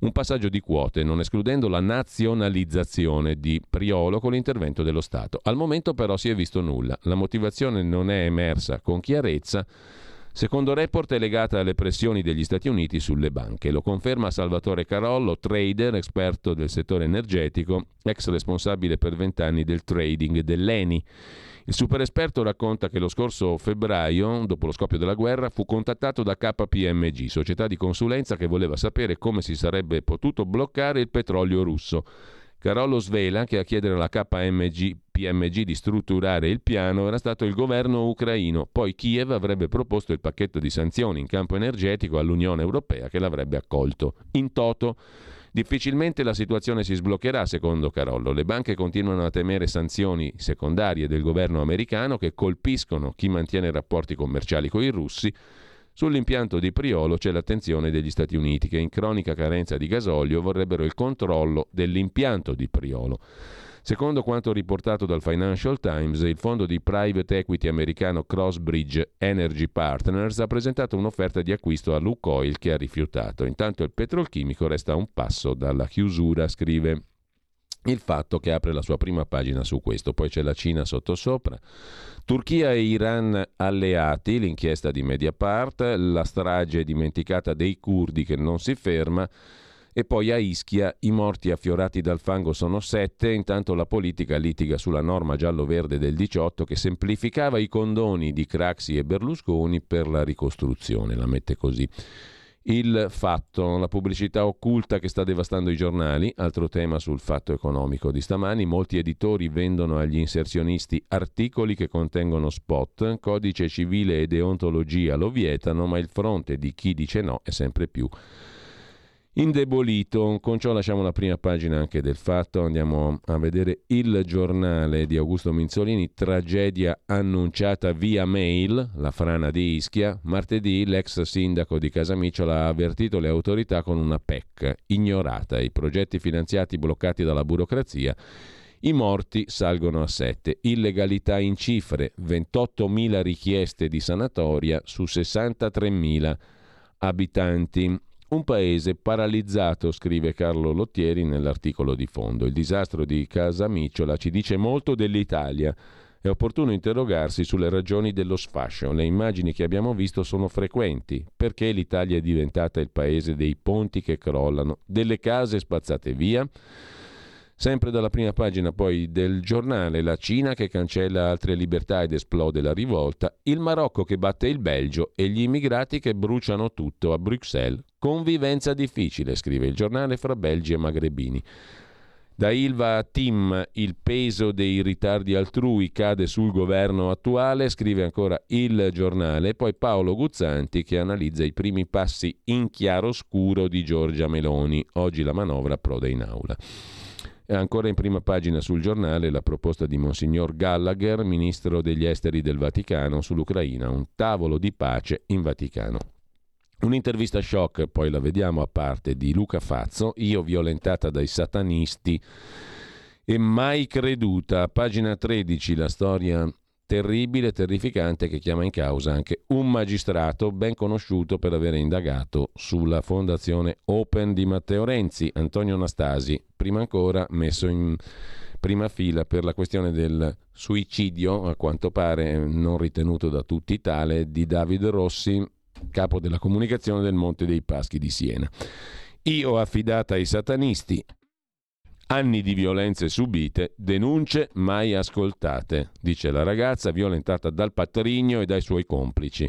[SPEAKER 1] un passaggio di quote, non escludendo la nazionalizzazione di Priolo con l'intervento dello Stato. Al momento però si è visto nulla. La motivazione non è emersa con chiarezza. Secondo report è legata alle pressioni degli Stati Uniti sulle banche. Lo conferma Salvatore Carollo, trader, esperto del settore energetico, ex responsabile per vent'anni del trading dell'ENI. Il super esperto racconta che lo scorso febbraio, dopo lo scoppio della guerra, fu contattato da KPMG, società di consulenza che voleva sapere come si sarebbe potuto bloccare il petrolio russo. Carollo svela che a chiedere alla KMG PMG di strutturare il piano era stato il governo ucraino, poi Kiev avrebbe proposto il pacchetto di sanzioni in campo energetico all'Unione Europea che l'avrebbe accolto. In toto Difficilmente la situazione si sbloccherà, secondo Carollo. Le banche continuano a temere sanzioni secondarie del governo americano che colpiscono chi mantiene rapporti commerciali con i russi. Sull'impianto di Priolo c'è l'attenzione degli Stati Uniti che in cronica carenza di gasolio vorrebbero il controllo dell'impianto di Priolo. Secondo quanto riportato dal Financial Times, il fondo di private equity americano Crossbridge Energy Partners ha presentato un'offerta di acquisto a Lukoil che ha rifiutato. Intanto il petrolchimico resta un passo dalla chiusura, scrive il fatto che apre la sua prima pagina su questo. Poi c'è la Cina sottosopra. Turchia e Iran alleati, l'inchiesta di Mediapart, la strage dimenticata dei curdi che non si ferma e poi a Ischia i morti affiorati dal fango sono sette, intanto la politica litiga sulla norma giallo-verde del 18 che semplificava i condoni di Craxi e Berlusconi per la ricostruzione, la mette così. Il fatto, la pubblicità occulta che sta devastando i giornali, altro tema sul fatto economico di stamani, molti editori vendono agli inserzionisti articoli che contengono spot, codice civile e deontologia lo vietano, ma il fronte di chi dice no è sempre più indebolito. Con ciò lasciamo la prima pagina anche del fatto, andiamo a vedere il giornale di Augusto Minzolini, tragedia annunciata via mail, la frana di Ischia. Martedì l'ex sindaco di Casamicciola ha avvertito le autorità con una PEC, ignorata, i progetti finanziati bloccati dalla burocrazia. I morti salgono a 7, illegalità in cifre, 28.000 richieste di sanatoria su 63.000 abitanti. Un paese paralizzato, scrive Carlo Lottieri nell'articolo di fondo. Il disastro di Casa Micciola ci dice molto dell'Italia. È opportuno interrogarsi sulle ragioni dello sfascio. Le immagini che abbiamo visto sono frequenti. Perché l'Italia è diventata il paese dei ponti che crollano, delle case spazzate via? Sempre dalla prima pagina poi del giornale, la Cina che cancella altre libertà ed esplode la rivolta, il Marocco che batte il Belgio e gli immigrati che bruciano tutto a Bruxelles. Convivenza difficile, scrive il giornale fra Belgi e Magrebini. Da Ilva a Tim il peso dei ritardi altrui cade sul governo attuale, scrive ancora il giornale, poi Paolo Guzzanti che analizza i primi passi in chiaroscuro di Giorgia Meloni. Oggi la manovra approda in aula. E ancora in prima pagina sul giornale la proposta di Monsignor Gallagher, ministro degli esteri del Vaticano, sull'Ucraina, un tavolo di pace in Vaticano. Un'intervista shock, poi la vediamo a parte, di Luca Fazzo, io violentata dai satanisti e mai creduta. Pagina 13, la storia terribile, terrificante che chiama in causa anche un magistrato ben conosciuto per aver indagato sulla fondazione Open di Matteo Renzi, Antonio Anastasi, prima ancora messo in prima fila per la questione del suicidio, a quanto pare non ritenuto da tutti tale, di Davide Rossi, capo della comunicazione del Monte dei Paschi di Siena. Io affidata ai satanisti Anni di violenze subite, denunce mai ascoltate, dice la ragazza violentata dal patrigno e dai suoi complici.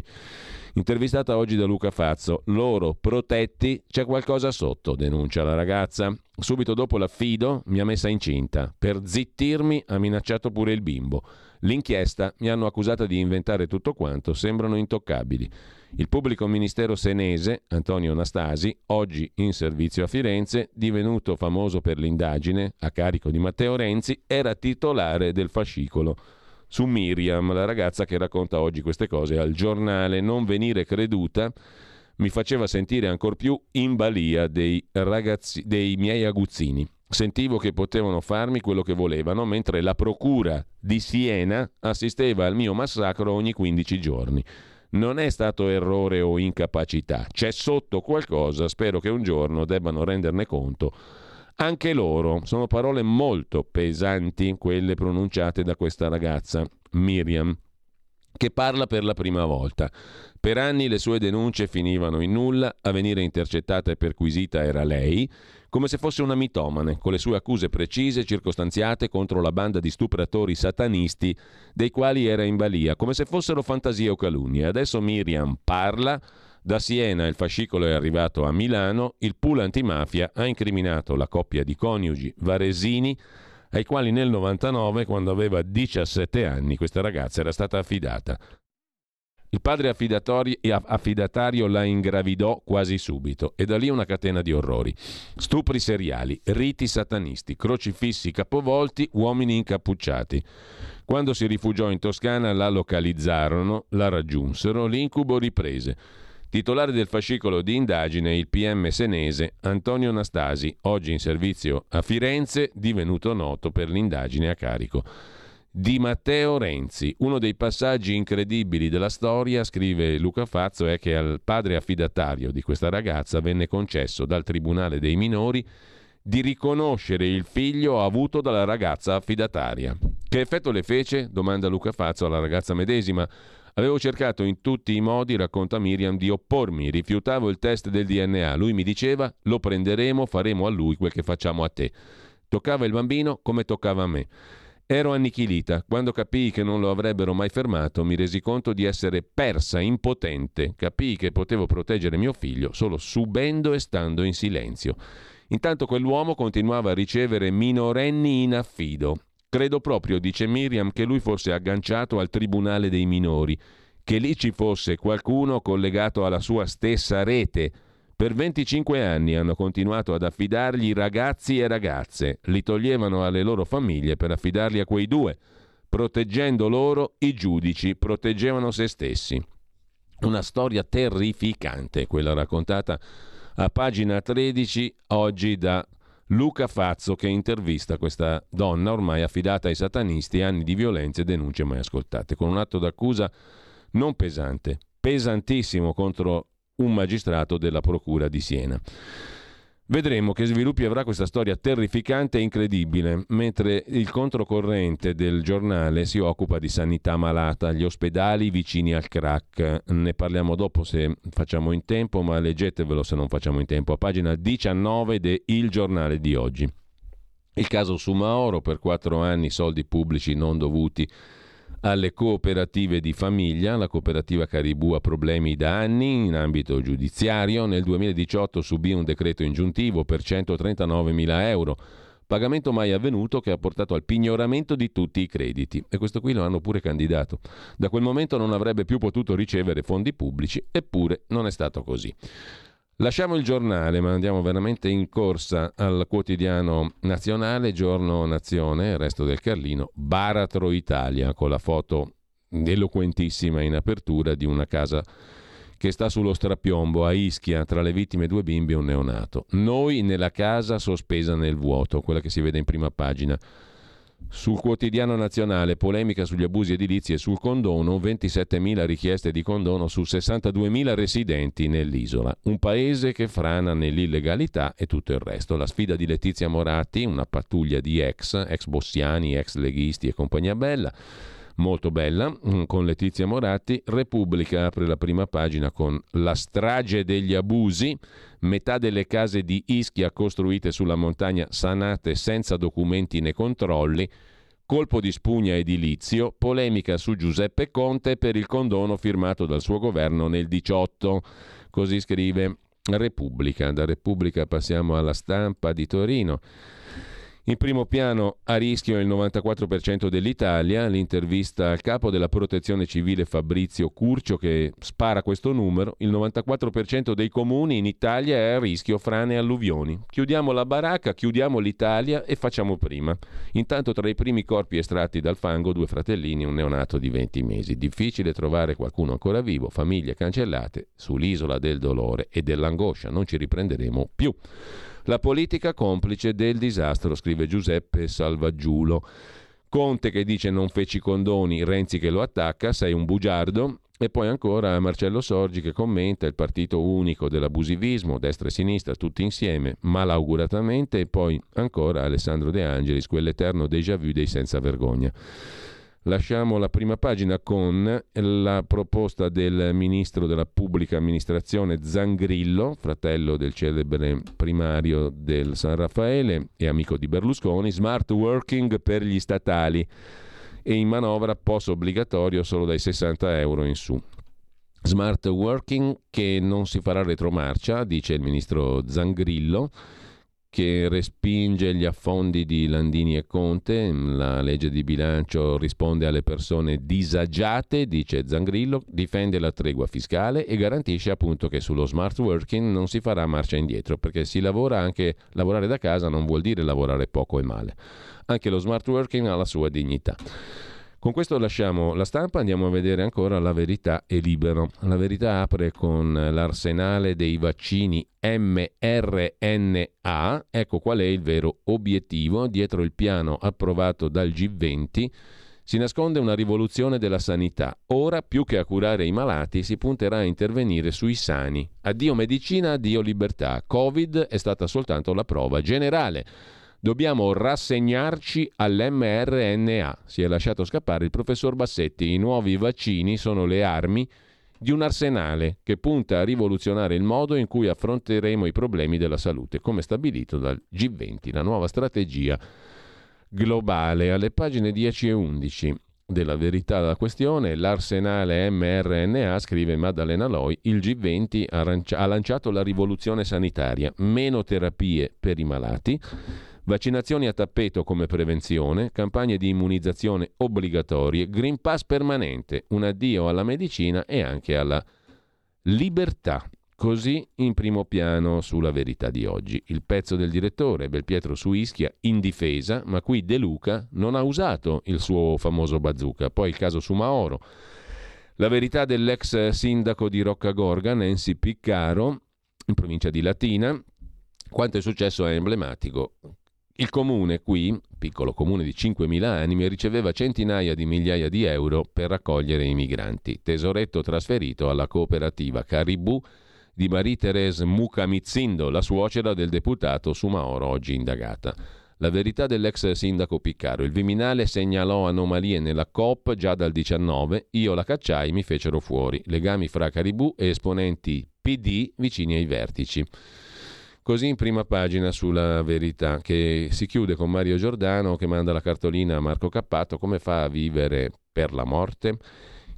[SPEAKER 1] Intervistata oggi da Luca Fazzo, loro protetti, c'è qualcosa sotto, denuncia la ragazza. Subito dopo l'affido mi ha messa incinta. Per zittirmi ha minacciato pure il bimbo. L'inchiesta mi hanno accusata di inventare tutto quanto, sembrano intoccabili. Il pubblico ministero senese, Antonio Anastasi, oggi in servizio a Firenze, divenuto famoso per l'indagine a carico di Matteo Renzi, era titolare del fascicolo su Miriam, la ragazza che racconta oggi queste cose al giornale. Non venire creduta mi faceva sentire ancor più in balia dei, ragazzi, dei miei aguzzini. Sentivo che potevano farmi quello che volevano, mentre la procura di Siena assisteva al mio massacro ogni 15 giorni. Non è stato errore o incapacità, c'è sotto qualcosa, spero che un giorno debbano renderne conto anche loro. Sono parole molto pesanti quelle pronunciate da questa ragazza, Miriam, che parla per la prima volta. Per anni le sue denunce finivano in nulla, a venire intercettata e perquisita era lei, come se fosse una mitomane, con le sue accuse precise circostanziate contro la banda di stupratori satanisti dei quali era in balia, come se fossero fantasie o calunnie. Adesso Miriam parla, da Siena il fascicolo è arrivato a Milano, il pool antimafia ha incriminato la coppia di coniugi Varesini, ai quali nel 99, quando aveva 17 anni, questa ragazza era stata affidata. Il padre affidatario la ingravidò quasi subito e da lì una catena di orrori. Stupri seriali, riti satanisti, crocifissi capovolti, uomini incappucciati. Quando si rifugiò in Toscana la localizzarono, la raggiunsero, l'incubo riprese. Titolare del fascicolo di indagine il PM senese Antonio Nastasi, oggi in servizio a Firenze, divenuto noto per l'indagine a carico di Matteo Renzi. Uno dei passaggi incredibili della storia, scrive Luca Fazzo, è che al padre affidatario di questa ragazza venne concesso dal Tribunale dei minori di riconoscere il figlio avuto dalla ragazza affidataria. Che effetto le fece? domanda Luca Fazzo alla ragazza medesima. Avevo cercato in tutti i modi, racconta Miriam, di oppormi, rifiutavo il test del DNA. Lui mi diceva lo prenderemo, faremo a lui quel che facciamo a te. Toccava il bambino come toccava a me. Ero annichilita. Quando capii che non lo avrebbero mai fermato, mi resi conto di essere persa, impotente. Capii che potevo proteggere mio figlio solo subendo e stando in silenzio. Intanto quell'uomo continuava a ricevere minorenni in affido. Credo proprio, dice Miriam, che lui fosse agganciato al tribunale dei minori, che lì ci fosse qualcuno collegato alla sua stessa rete per 25 anni hanno continuato ad affidargli ragazzi e ragazze, li toglievano alle loro famiglie per affidarli a quei due. Proteggendo loro, i giudici proteggevano se stessi. Una storia terrificante, quella raccontata a pagina 13 oggi da Luca Fazzo che intervista questa donna ormai affidata ai satanisti, anni di violenze e denunce mai ascoltate, con un atto d'accusa non pesante, pesantissimo contro un magistrato della Procura di Siena. Vedremo che sviluppi avrà questa storia terrificante e incredibile, mentre il controcorrente del giornale si occupa di sanità malata, gli ospedali vicini al crack. Ne parliamo dopo se facciamo in tempo, ma leggetevelo se non facciamo in tempo, a pagina 19 de Il giornale di oggi. Il caso Sumaoro, per quattro anni soldi pubblici non dovuti alle cooperative di famiglia. La cooperativa Caribù ha problemi da anni in ambito giudiziario. Nel 2018 subì un decreto ingiuntivo per 139 mila euro. Pagamento mai avvenuto che ha portato al pignoramento di tutti i crediti. E questo qui lo hanno pure candidato. Da quel momento non avrebbe più potuto ricevere fondi pubblici, eppure non è stato così. Lasciamo il giornale, ma andiamo veramente in corsa al quotidiano nazionale, giorno nazione, il resto del Carlino, Baratro Italia, con la foto eloquentissima in apertura di una casa che sta sullo strapiombo a Ischia, tra le vittime due bimbi e un neonato. Noi nella casa sospesa nel vuoto, quella che si vede in prima pagina. Sul quotidiano nazionale, polemica sugli abusi edilizi e sul condono, 27.000 richieste di condono su 62.000 residenti nell'isola. Un paese che frana nell'illegalità e tutto il resto. La sfida di Letizia Moratti, una pattuglia di ex, ex bossiani, ex leghisti e compagnia bella molto bella mm, con Letizia Moratti. Repubblica apre la prima pagina con la strage degli abusi, metà delle case di Ischia costruite sulla montagna sanate senza documenti né controlli, colpo di spugna edilizio, polemica su Giuseppe Conte per il condono firmato dal suo governo nel 18. Così scrive Repubblica. Da Repubblica passiamo alla stampa di Torino. In primo piano a rischio il 94% dell'Italia, l'intervista al capo della protezione civile Fabrizio Curcio che spara questo numero, il 94% dei comuni in Italia è a rischio frane e alluvioni. Chiudiamo la baracca, chiudiamo l'Italia e facciamo prima. Intanto tra i primi corpi estratti dal fango due fratellini e un neonato di 20 mesi. Difficile trovare qualcuno ancora vivo, famiglie cancellate sull'isola del dolore e dell'angoscia, non ci riprenderemo più. La politica complice del disastro, scrive Giuseppe Salvaggiulo. Conte che dice non feci condoni, Renzi che lo attacca, sei un bugiardo. E poi ancora Marcello Sorgi che commenta il partito unico dell'abusivismo, destra e sinistra, tutti insieme, malauguratamente. E poi ancora Alessandro De Angelis, quell'eterno déjà vu dei senza vergogna. Lasciamo la prima pagina con la proposta del ministro della pubblica amministrazione Zangrillo, fratello del celebre primario del San Raffaele e amico di Berlusconi, smart working per gli statali e in manovra post obbligatorio solo dai 60 euro in su. Smart working che non si farà retromarcia, dice il ministro Zangrillo che respinge gli affondi di Landini e Conte, la legge di bilancio risponde alle persone disagiate, dice Zangrillo, difende la tregua fiscale e garantisce appunto che sullo smart working non si farà marcia indietro, perché si lavora anche lavorare da casa non vuol dire lavorare poco e male. Anche lo smart working ha la sua dignità. Con questo lasciamo la stampa, andiamo a vedere ancora la verità e libero. La verità apre con l'arsenale dei vaccini mRNA. Ecco qual è il vero obiettivo. Dietro il piano approvato dal G20 si nasconde una rivoluzione della sanità. Ora, più che a curare i malati, si punterà a intervenire sui sani. Addio medicina, addio libertà. Covid è stata soltanto la prova generale. Dobbiamo rassegnarci all'mRNA, si è lasciato scappare il professor Bassetti. I nuovi vaccini sono le armi di un arsenale che punta a rivoluzionare il modo in cui affronteremo i problemi della salute, come stabilito dal G20, la nuova strategia globale. Alle pagine 10 e 11 della verità della questione, l'arsenale mRNA, scrive Maddalena Loi, il G20 ha lanciato la rivoluzione sanitaria, meno terapie per i malati Vaccinazioni a tappeto come prevenzione, campagne di immunizzazione obbligatorie, Green Pass permanente, un addio alla medicina e anche alla libertà. Così in primo piano sulla verità di oggi. Il pezzo del direttore Belpietro su Ischia in difesa, ma qui De Luca non ha usato il suo famoso bazooka. Poi il caso su Maoro. La verità dell'ex sindaco di Roccagorga, Nancy Piccaro, in provincia di Latina. Quanto è successo è emblematico. Il comune qui, piccolo comune di 5.000 anime, riceveva centinaia di migliaia di euro per raccogliere i migranti. Tesoretto trasferito alla cooperativa Caribou di Marie-Thérèse Mucamizindo, la suocera del deputato Sumaoro, oggi indagata. La verità dell'ex sindaco Piccaro. Il Viminale segnalò anomalie nella COP già dal 19. Io la cacciai, mi fecero fuori. Legami fra Caribou e esponenti PD vicini ai vertici. Così in prima pagina sulla verità, che si chiude con Mario Giordano che manda la cartolina a Marco Cappato, come fa a vivere per la morte?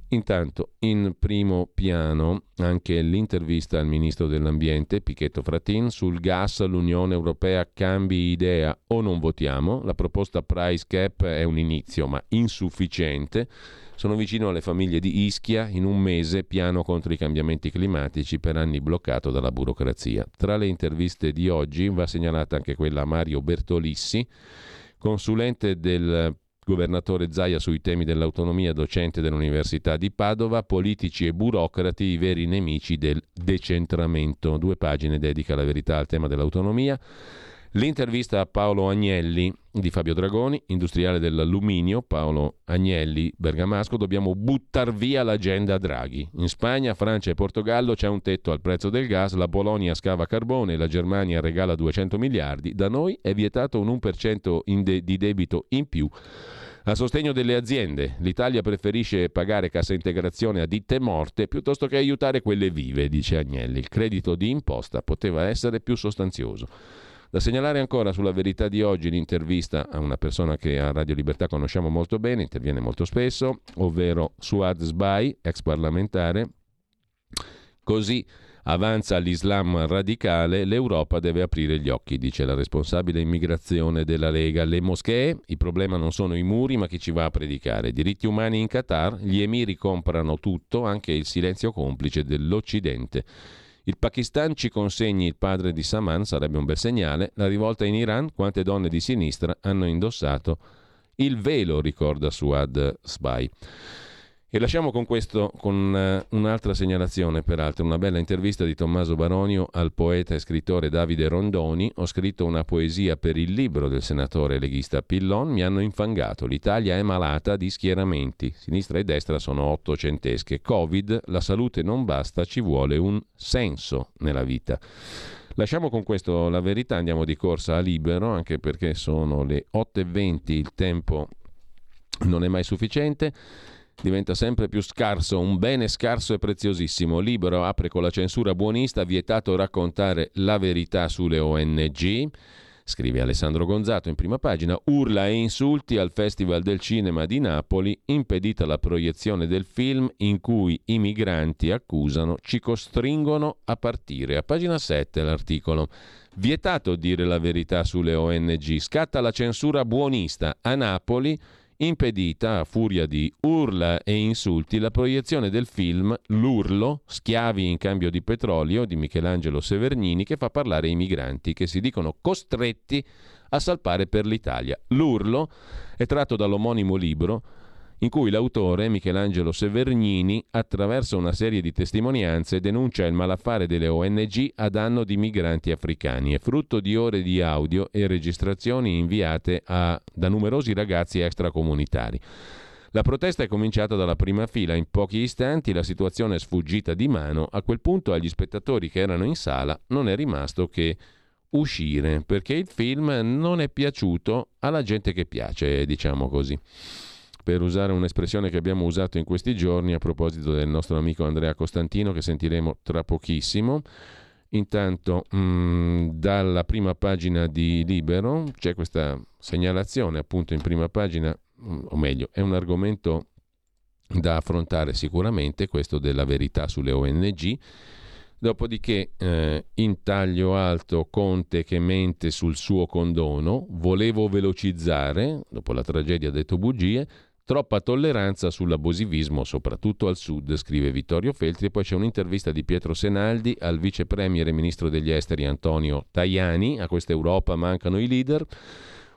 [SPEAKER 1] Intanto, in primo piano, anche l'intervista al ministro dell'Ambiente, Pichetto Fratin, sul gas l'Unione Europea cambi idea o non votiamo. La proposta price cap è un inizio, ma insufficiente. Sono vicino alle famiglie di Ischia, in un mese piano contro i cambiamenti climatici per anni bloccato dalla burocrazia. Tra le interviste di oggi va segnalata anche quella a Mario Bertolissi, consulente del governatore Zaia sui temi dell'autonomia, docente dell'Università di Padova, politici e burocrati i veri nemici del decentramento. Due pagine dedica la verità al tema dell'autonomia. L'intervista a Paolo Agnelli di Fabio Dragoni, industriale dell'alluminio, Paolo Agnelli, Bergamasco, dobbiamo buttare via l'agenda Draghi. In Spagna, Francia e Portogallo c'è un tetto al prezzo del gas, la Polonia scava carbone, la Germania regala 200 miliardi, da noi è vietato un 1% de- di debito in più. A sostegno delle aziende, l'Italia preferisce pagare cassa integrazione a ditte morte piuttosto che aiutare quelle vive, dice Agnelli. Il credito di imposta poteva essere più sostanzioso. Da segnalare ancora sulla verità di oggi l'intervista a una persona che a Radio Libertà conosciamo molto bene, interviene molto spesso, ovvero Suad Sbai, ex parlamentare. Così avanza l'Islam radicale, l'Europa deve aprire gli occhi, dice la responsabile immigrazione della Lega. Le moschee, il problema non sono i muri, ma chi ci va a predicare. Diritti umani in Qatar, gli emiri comprano tutto, anche il silenzio complice dell'Occidente. Il Pakistan ci consegni il padre di Saman, sarebbe un bel segnale. La rivolta in Iran, quante donne di sinistra hanno indossato il velo, ricorda Suad Sbai. E lasciamo con questo, con uh, un'altra segnalazione, peraltro, una bella intervista di Tommaso Baronio al poeta e scrittore Davide Rondoni. Ho scritto una poesia per il libro del senatore leghista Pillon, mi hanno infangato. L'Italia è malata di schieramenti, sinistra e destra sono ottocentesche. Covid, la salute non basta, ci vuole un senso nella vita. Lasciamo con questo la verità, andiamo di corsa a libero, anche perché sono le 8.20, il tempo non è mai sufficiente diventa sempre più scarso, un bene scarso e preziosissimo. Libero apre con la censura buonista, vietato raccontare la verità sulle ONG. Scrive Alessandro Gonzato in prima pagina, urla e insulti al Festival del Cinema di Napoli, impedita la proiezione del film in cui i migranti accusano ci costringono a partire. A pagina 7 l'articolo. Vietato dire la verità sulle ONG, scatta la censura buonista a Napoli impedita, a furia di urla e insulti, la proiezione del film L'Urlo, schiavi in cambio di petrolio di Michelangelo Severnini, che fa parlare i migranti che si dicono costretti a salpare per l'Italia. L'Urlo è tratto dall'omonimo libro in cui l'autore, Michelangelo Severnini, attraverso una serie di testimonianze denuncia il malaffare delle ONG a danno di migranti africani. È frutto di ore di audio e registrazioni inviate a, da numerosi ragazzi extracomunitari. La protesta è cominciata dalla prima fila, in pochi istanti la situazione è sfuggita di mano, a quel punto agli spettatori che erano in sala non è rimasto che uscire, perché il film non è piaciuto alla gente che piace, diciamo così per usare un'espressione che abbiamo usato in questi giorni a proposito del nostro amico Andrea Costantino che sentiremo tra pochissimo. Intanto mh, mm, dalla prima pagina di Libero c'è questa segnalazione appunto in prima pagina, mh, mm, o meglio, è un argomento da affrontare sicuramente, questo della verità sulle ONG. Dopodiché, eh, in taglio alto, Conte che mente sul suo condono, volevo velocizzare, dopo la tragedia ha detto bugie, Troppa tolleranza sull'abusivismo, soprattutto al sud, scrive Vittorio Feltri. E poi c'è un'intervista di Pietro Senaldi al vice premier e ministro degli esteri Antonio Tajani. A questa Europa mancano i leader.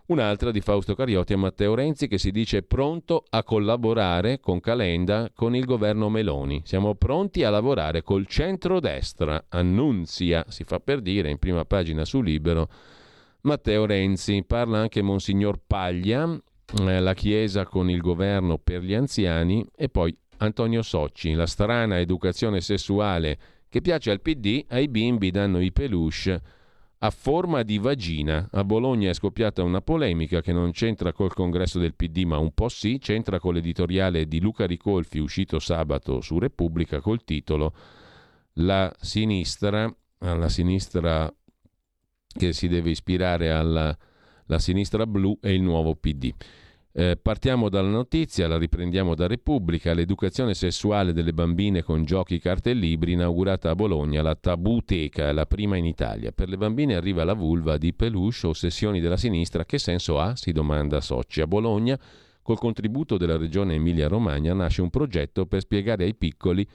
[SPEAKER 1] Un'altra di Fausto Cariotti a Matteo Renzi che si dice pronto a collaborare con Calenda con il governo Meloni. Siamo pronti a lavorare col centro-destra. Annunzia, si fa per dire in prima pagina su Libero. Matteo Renzi parla anche Monsignor Paglia eh, la Chiesa con il governo per gli anziani e poi Antonio Socci, la strana educazione sessuale che piace al PD, ai bimbi danno i peluche a forma di vagina. A Bologna è scoppiata una polemica che non c'entra col congresso del PD, ma un po' sì, c'entra con l'editoriale di Luca Ricolfi uscito sabato su Repubblica col titolo La sinistra, la sinistra che si deve ispirare alla la sinistra blu e il nuovo PD. Eh, partiamo dalla notizia, la riprendiamo da Repubblica, l'educazione sessuale delle bambine con giochi, carte e libri inaugurata a Bologna, la Tabuteca, la prima in Italia. Per le bambine arriva la vulva di peluche, ossessioni della sinistra, che senso ha? si domanda Socci. A Bologna, col contributo della regione Emilia-Romagna, nasce un progetto per spiegare ai piccoli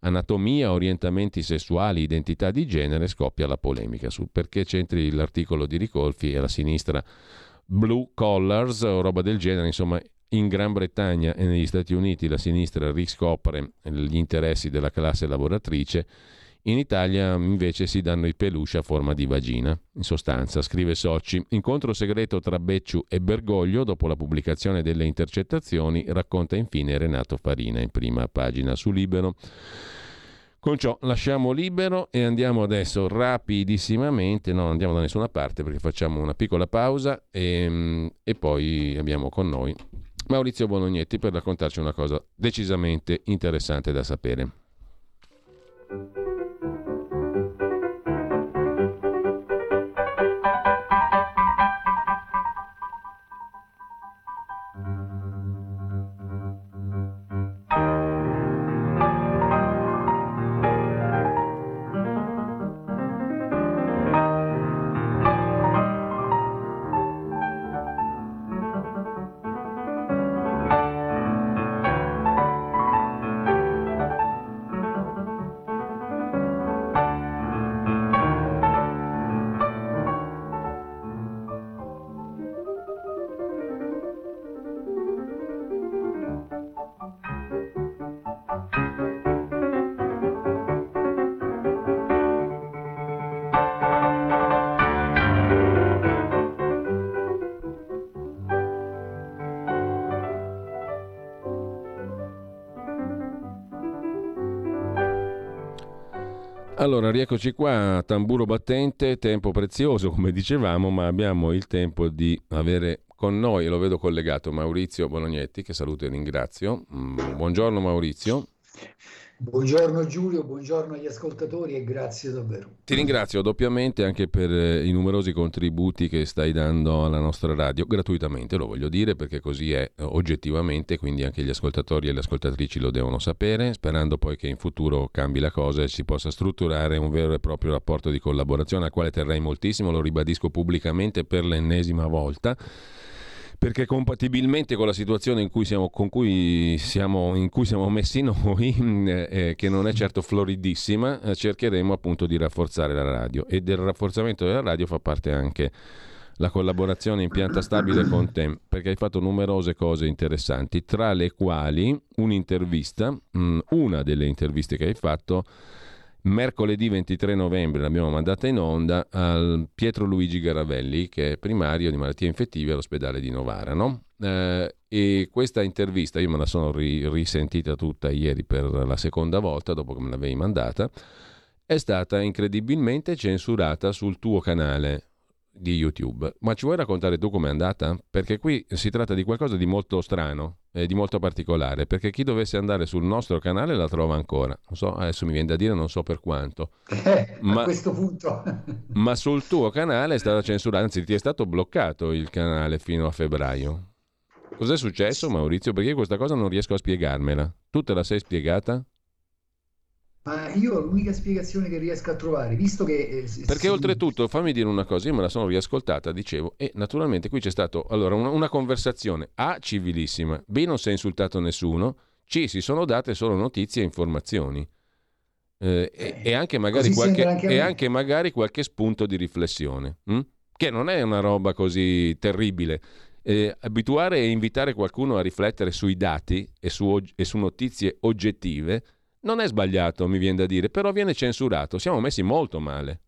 [SPEAKER 1] anatomia, orientamenti sessuali, identità di genere, scoppia la polemica su perché c'entri l'articolo di Ricolfi e la sinistra. Blue collars o roba del genere, insomma in Gran Bretagna e negli Stati Uniti la sinistra riscopre gli interessi della classe lavoratrice in Italia invece si danno i peluche a forma di vagina. In sostanza, scrive Socci, incontro segreto tra Becciu e Bergoglio dopo la pubblicazione delle intercettazioni, racconta infine Renato Farina in prima pagina su Libero. Con ciò lasciamo libero e andiamo adesso rapidissimamente, no, andiamo da nessuna parte perché facciamo una piccola pausa e, e poi abbiamo con noi Maurizio Bolognetti per raccontarci una cosa decisamente interessante da sapere. Allora, rieccoci qua, tamburo battente, tempo prezioso come dicevamo, ma abbiamo il tempo di avere con noi, lo vedo collegato, Maurizio Bolognetti, che saluto e ringrazio. Mm, buongiorno Maurizio.
[SPEAKER 2] Buongiorno Giulio, buongiorno agli ascoltatori e grazie davvero.
[SPEAKER 1] Ti ringrazio doppiamente anche per eh, i numerosi contributi che stai dando alla nostra radio, gratuitamente lo voglio dire perché così è eh, oggettivamente, quindi anche gli ascoltatori e le ascoltatrici lo devono sapere, sperando poi che in futuro cambi la cosa e si possa strutturare un vero e proprio rapporto di collaborazione al quale terrei moltissimo, lo ribadisco pubblicamente per l'ennesima volta perché compatibilmente con la situazione in cui siamo, cui siamo, in cui siamo messi noi, (laughs) eh, che non è certo floridissima, eh, cercheremo appunto di rafforzare la radio. E del rafforzamento della radio fa parte anche la collaborazione in pianta stabile con te, perché hai fatto numerose cose interessanti, tra le quali un'intervista, mh, mm, una delle interviste che hai fatto mercoledì 23 novembre l'abbiamo mandata in onda al Pietro Luigi Garavelli, che è primario di malattie infettive all'ospedale di Novara. No? Eh, e questa intervista, io me la sono ri- risentita tutta ieri per la seconda volta, dopo che me l'avevi mandata, è stata incredibilmente censurata sul tuo canale di YouTube. Ma ci vuoi raccontare tu com'è andata? Perché qui si tratta di qualcosa di molto strano e di molto particolare, perché chi dovesse andare sul nostro canale la trova ancora. Non so, adesso mi viene da dire non so per quanto.
[SPEAKER 2] Eh, (laughs) ma, a questo punto. (laughs)
[SPEAKER 1] ma sul tuo canale è stata censurata, anzi ti è stato bloccato il canale fino a febbraio. Cos'è successo Maurizio? Perché io questa cosa non riesco a spiegarmela. Tu te la sei spiegata?
[SPEAKER 2] Ma io l'unica spiegazione che riesco a trovare, visto che... Eh,
[SPEAKER 1] Perché si... oltretutto, fammi dire una cosa, io me la sono riascoltata, dicevo, e naturalmente qui c'è stata allora, una, una, conversazione A civilissima, B non si è insultato nessuno, C si sono date solo notizie e informazioni. Eh, eh, e, anche qualche, anche e, anche magari qualche, spunto di riflessione, hm? che non è una roba così terribile. Eh, abituare e invitare qualcuno a riflettere sui dati e su, e su notizie oggettive non è sbagliato, mi viene da dire, però viene censurato. Siamo messi molto male.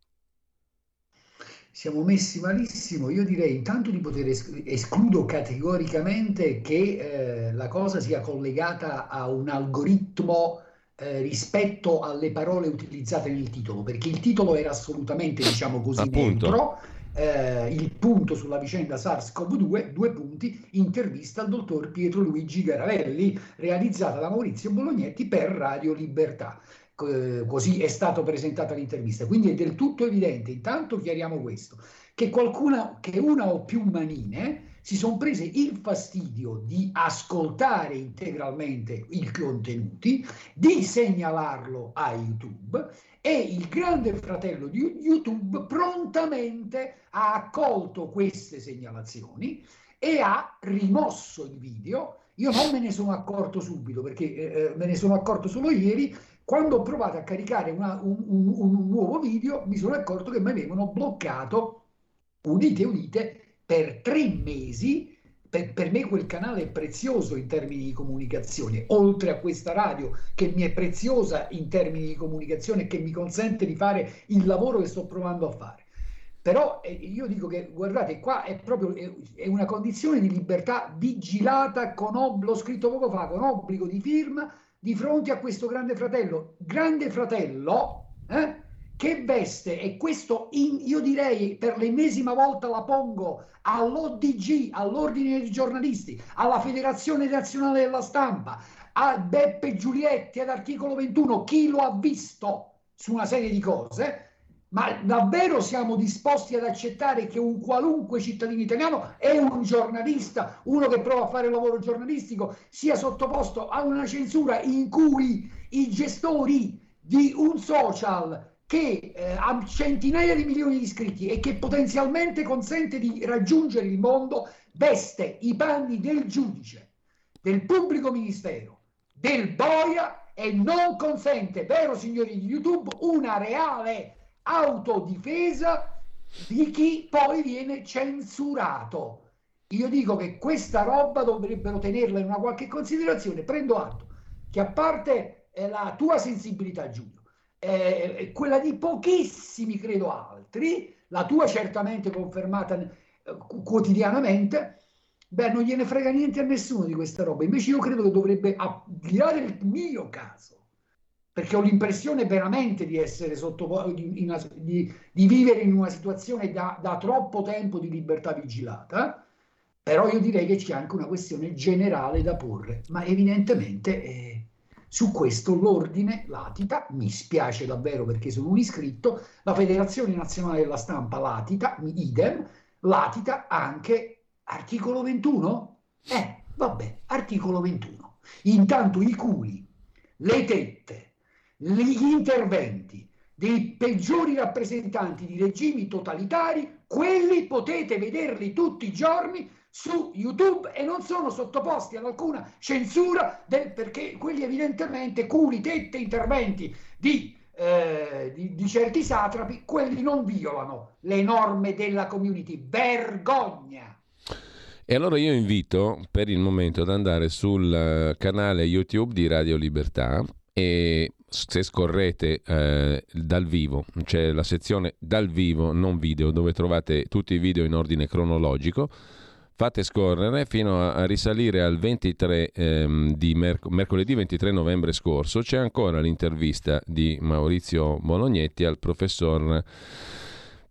[SPEAKER 2] Siamo messi malissimo. Io direi intanto di poter es- escludo categoricamente che eh, la cosa sia collegata a un algoritmo eh, rispetto alle parole utilizzate nel titolo, perché il titolo era assolutamente, diciamo così,
[SPEAKER 1] Appunto.
[SPEAKER 2] neutro eh, il punto sulla vicenda SARS-CoV-2, due punti, intervista al dottor Pietro Luigi Garavelli, realizzata da Maurizio Bolognetti per Radio Libertà. Così è stata presentata l'intervista. Quindi è del tutto evidente, intanto chiariamo questo, che qualcuna, che una o più manine si sono prese il fastidio di ascoltare integralmente i contenuti, di segnalarlo a YouTube e il grande fratello di YouTube prontamente ha accolto queste segnalazioni e ha rimosso il video. Io non me ne sono accorto subito perché eh, eh me ne sono accorto solo ieri. Quando ho provato a caricare una, un, un, un, nuovo video mi sono accorto che mi avevano bloccato, udite, udite, per tre mesi per, per, me quel canale è prezioso in termini di comunicazione, oltre a questa radio che mi è preziosa in termini di comunicazione e che mi consente di fare il lavoro che sto provando a fare. Però eh, io dico che, guardate, qua è proprio è, è una condizione di libertà vigilata con obbligo, l'ho scritto poco fa, con obbligo di firma di fronte a questo grande fratello. Grande fratello, eh? Che veste, e questo in, io direi per l'ennesima volta la pongo all'ODG, all'Ordine dei giornalisti, alla Federazione Nazionale della Stampa, a Beppe Giulietti, ad articolo 21, chi lo ha visto su una serie di cose, ma davvero siamo disposti ad accettare che un qualunque cittadino italiano è un giornalista, uno che prova a fare lavoro giornalistico, sia sottoposto a una censura in cui i gestori di un social che eh, ha centinaia di milioni di iscritti e che potenzialmente consente di raggiungere il mondo, veste i panni del giudice, del pubblico ministero, del boia e non consente, vero signori di YouTube, una reale autodifesa di chi poi viene censurato. Io dico che questa roba dovrebbero tenerla in una qualche considerazione. Prendo atto che a parte eh, la tua sensibilità, Giulio, eh, quella di pochissimi, credo altri, la tua certamente confermata eh, quotidianamente, beh, non gliene frega niente a nessuno di questa roba. Invece io credo che dovrebbe, al di là del mio caso, perché ho l'impressione veramente di essere sotto di, di, di vivere in una situazione da, da, troppo tempo di libertà vigilata, però io direi che c'è anche una questione generale da porre, ma evidentemente eh, su questo l'ordine latita, mi spiace davvero perché sono un iscritto, la Federazione Nazionale della Stampa latita, idem, latita anche articolo 21? Eh, vabbè, articolo 21. Intanto i culi, le tette, gli interventi dei peggiori rappresentanti di regimi totalitari, quelli potete vederli tutti i giorni su YouTube e non sono sottoposti ad alcuna censura del, perché quelli evidentemente culi, tette, interventi di, eh, di, di certi satrapi, quelli non violano le norme della community. Vergogna!
[SPEAKER 1] E allora io invito per il momento ad andare sul eh, canale YouTube di Radio Libertà e se scorrete eh, dal vivo, c'è la sezione dal vivo, non video, dove trovate tutti i video in ordine cronologico. Fate scorrere fino a, a risalire al 23 ehm, di merc- mercoledì 23 novembre scorso. C'è ancora l'intervista di Maurizio Bolognetti al professor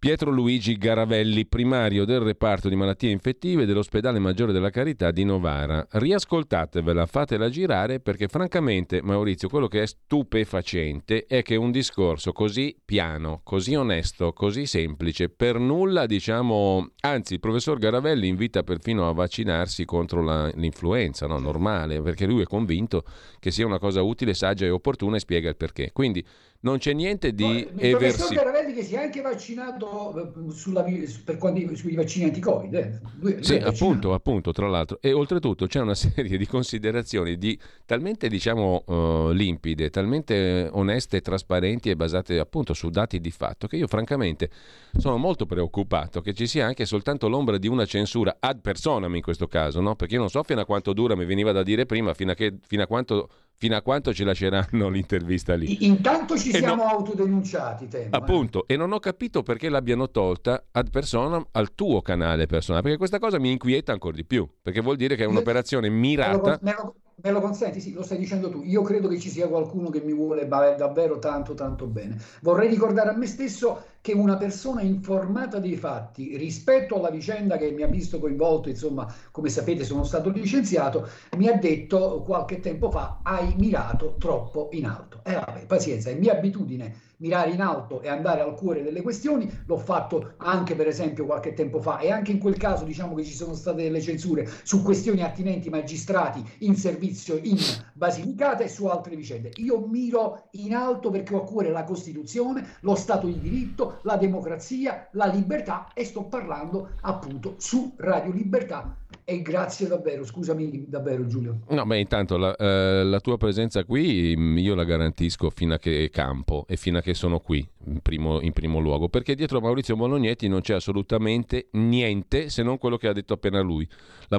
[SPEAKER 1] Pietro Luigi Garavelli, primario del reparto di malattie infettive dell'ospedale Maggiore della Carità di Novara. Riascoltatevela, fatela girare perché francamente Maurizio, quello che è stupefacente è che un discorso così piano, così onesto, così semplice, per nulla diciamo, anzi il professor Garavelli invita perfino a vaccinarsi contro la, l'influenza, no? normale, perché lui è convinto che sia una cosa utile, saggia e opportuna e spiega il perché. Quindi non c'è niente di no,
[SPEAKER 2] eversivo. Il professor Caravelli che si è anche vaccinato eh, sulla, per quando, sui vaccini anti-Covid. Eh.
[SPEAKER 1] Lui, sì, lui appunto, appunto, tra l'altro. E oltretutto c'è una (laughs) serie di considerazioni di, talmente, diciamo, uh, limpide, talmente oneste, trasparenti e basate appunto su dati di fatto, che io francamente sono molto preoccupato che ci sia anche soltanto l'ombra di una censura ad personam in questo caso, no? Perché io non so fino a quanto dura, mi veniva da dire prima, fino a, che, fino a quanto fino a quanto ci lasceranno (laughs) l'intervista lì.
[SPEAKER 2] Intanto ci siamo non... autodenunciati. Temo.
[SPEAKER 1] Appunto, eh. e non ho capito perché l'abbiano tolta ad personam al tuo canale personale, perché questa cosa mi inquieta ancora di più, perché vuol dire che è un'operazione mirata.
[SPEAKER 2] Me lo, Me lo consenti? Sì, lo stai dicendo tu. Io credo che ci sia qualcuno che mi vuole davvero tanto, tanto bene. Vorrei ricordare a me stesso che una persona informata dei fatti rispetto alla vicenda che mi ha visto coinvolto, insomma, come sapete sono stato licenziato, mi ha detto qualche tempo fa hai mirato troppo in alto. E eh, vabbè, pazienza, è mia abitudine mirare in alto e andare al cuore delle questioni. L'ho fatto anche per esempio qualche tempo fa e anche in quel caso diciamo che ci sono state delle censure su questioni attinenti magistrati in servizio in Basilicata e su altre vicende. Io miro in alto perché ho a cuore la Costituzione, lo Stato di diritto, la democrazia, la libertà e sto parlando appunto su Radio Libertà e grazie davvero, scusami davvero Giulio.
[SPEAKER 1] No, beh, intanto la, eh, la, tua presenza qui mm, io la garantisco fino a che campo e fino a che sono qui, in primo, in primo luogo, perché dietro Maurizio Bolognetti non c'è assolutamente niente se non quello che ha detto appena lui, la,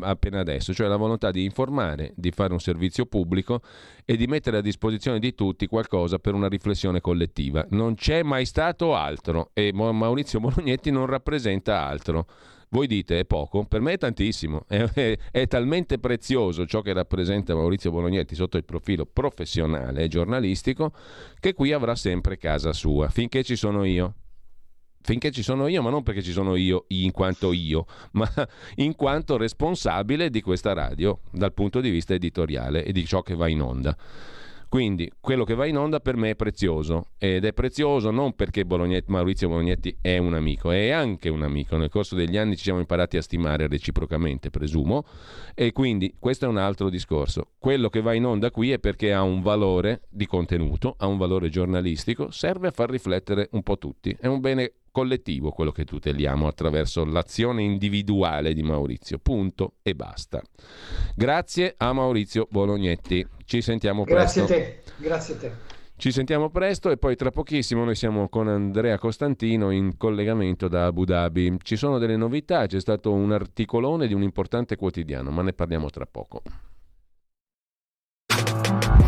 [SPEAKER 1] appena adesso, cioè la volontà di informare, di fare un servizio pubblico e di mettere a disposizione di tutti qualcosa per una riflessione collettiva. Non c'è mai stato altro e Maurizio Bolognetti non rappresenta altro. Voi dite è poco, per me è tantissimo, (laughs) è, è, è, talmente prezioso ciò che rappresenta Maurizio Bolognetti sotto il profilo professionale e giornalistico che qui avrà sempre casa sua, finché ci sono io. Finché ci sono io, ma non perché ci sono io in quanto io, (laughs) ma in quanto responsabile di questa radio dal punto di vista editoriale e di ciò che va in onda. Quindi quello che va in onda per me è prezioso ed è prezioso non perché Bolognetti, Maurizio Bolognetti è un amico, è anche un amico. Nel corso degli anni ci siamo imparati a stimare reciprocamente, presumo, e quindi questo è un altro discorso. Quello che va in onda qui è perché ha un valore di contenuto, ha un valore giornalistico, serve a far riflettere un po' tutti. È un bene collettivo quello che tuteliamo attraverso l'azione individuale di Maurizio. Punto e basta. Grazie a Maurizio Bolognetti. Ci sentiamo
[SPEAKER 2] presto.
[SPEAKER 1] Grazie
[SPEAKER 2] a te. Grazie a te.
[SPEAKER 1] Ci sentiamo presto e poi tra pochissimo noi siamo con Andrea Costantino in collegamento da Abu Dhabi. Ci sono delle novità, c'è stato un articolone di un importante quotidiano, ma ne parliamo tra poco.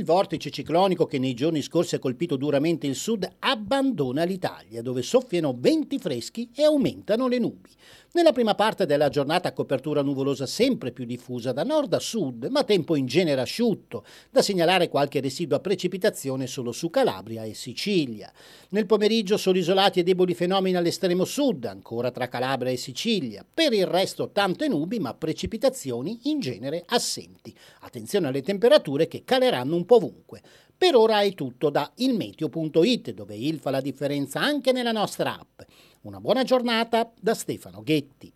[SPEAKER 3] Il vortice ciclonico che nei giorni scorsi ha colpito duramente il sud abbandona l'Italia, dove soffiano venti freschi e aumentano le nubi. Nella prima parte della giornata copertura nuvolosa sempre più diffusa da nord a sud, ma tempo in genere asciutto, da segnalare qualche residua precipitazione solo su Calabria e Sicilia. Nel pomeriggio soli isolati e deboli fenomeni all'estremo sud, ancora tra Calabria e Sicilia. Per il resto tante nubi, ma precipitazioni in genere assenti. Attenzione alle temperature che caleranno un po' ovunque. Per ora è tutto da ilmeteo.it, dove il fa la differenza anche nella nostra app. Una buona giornata da Stefano Ghetti.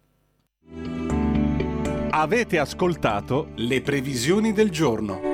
[SPEAKER 4] Avete ascoltato le previsioni del giorno.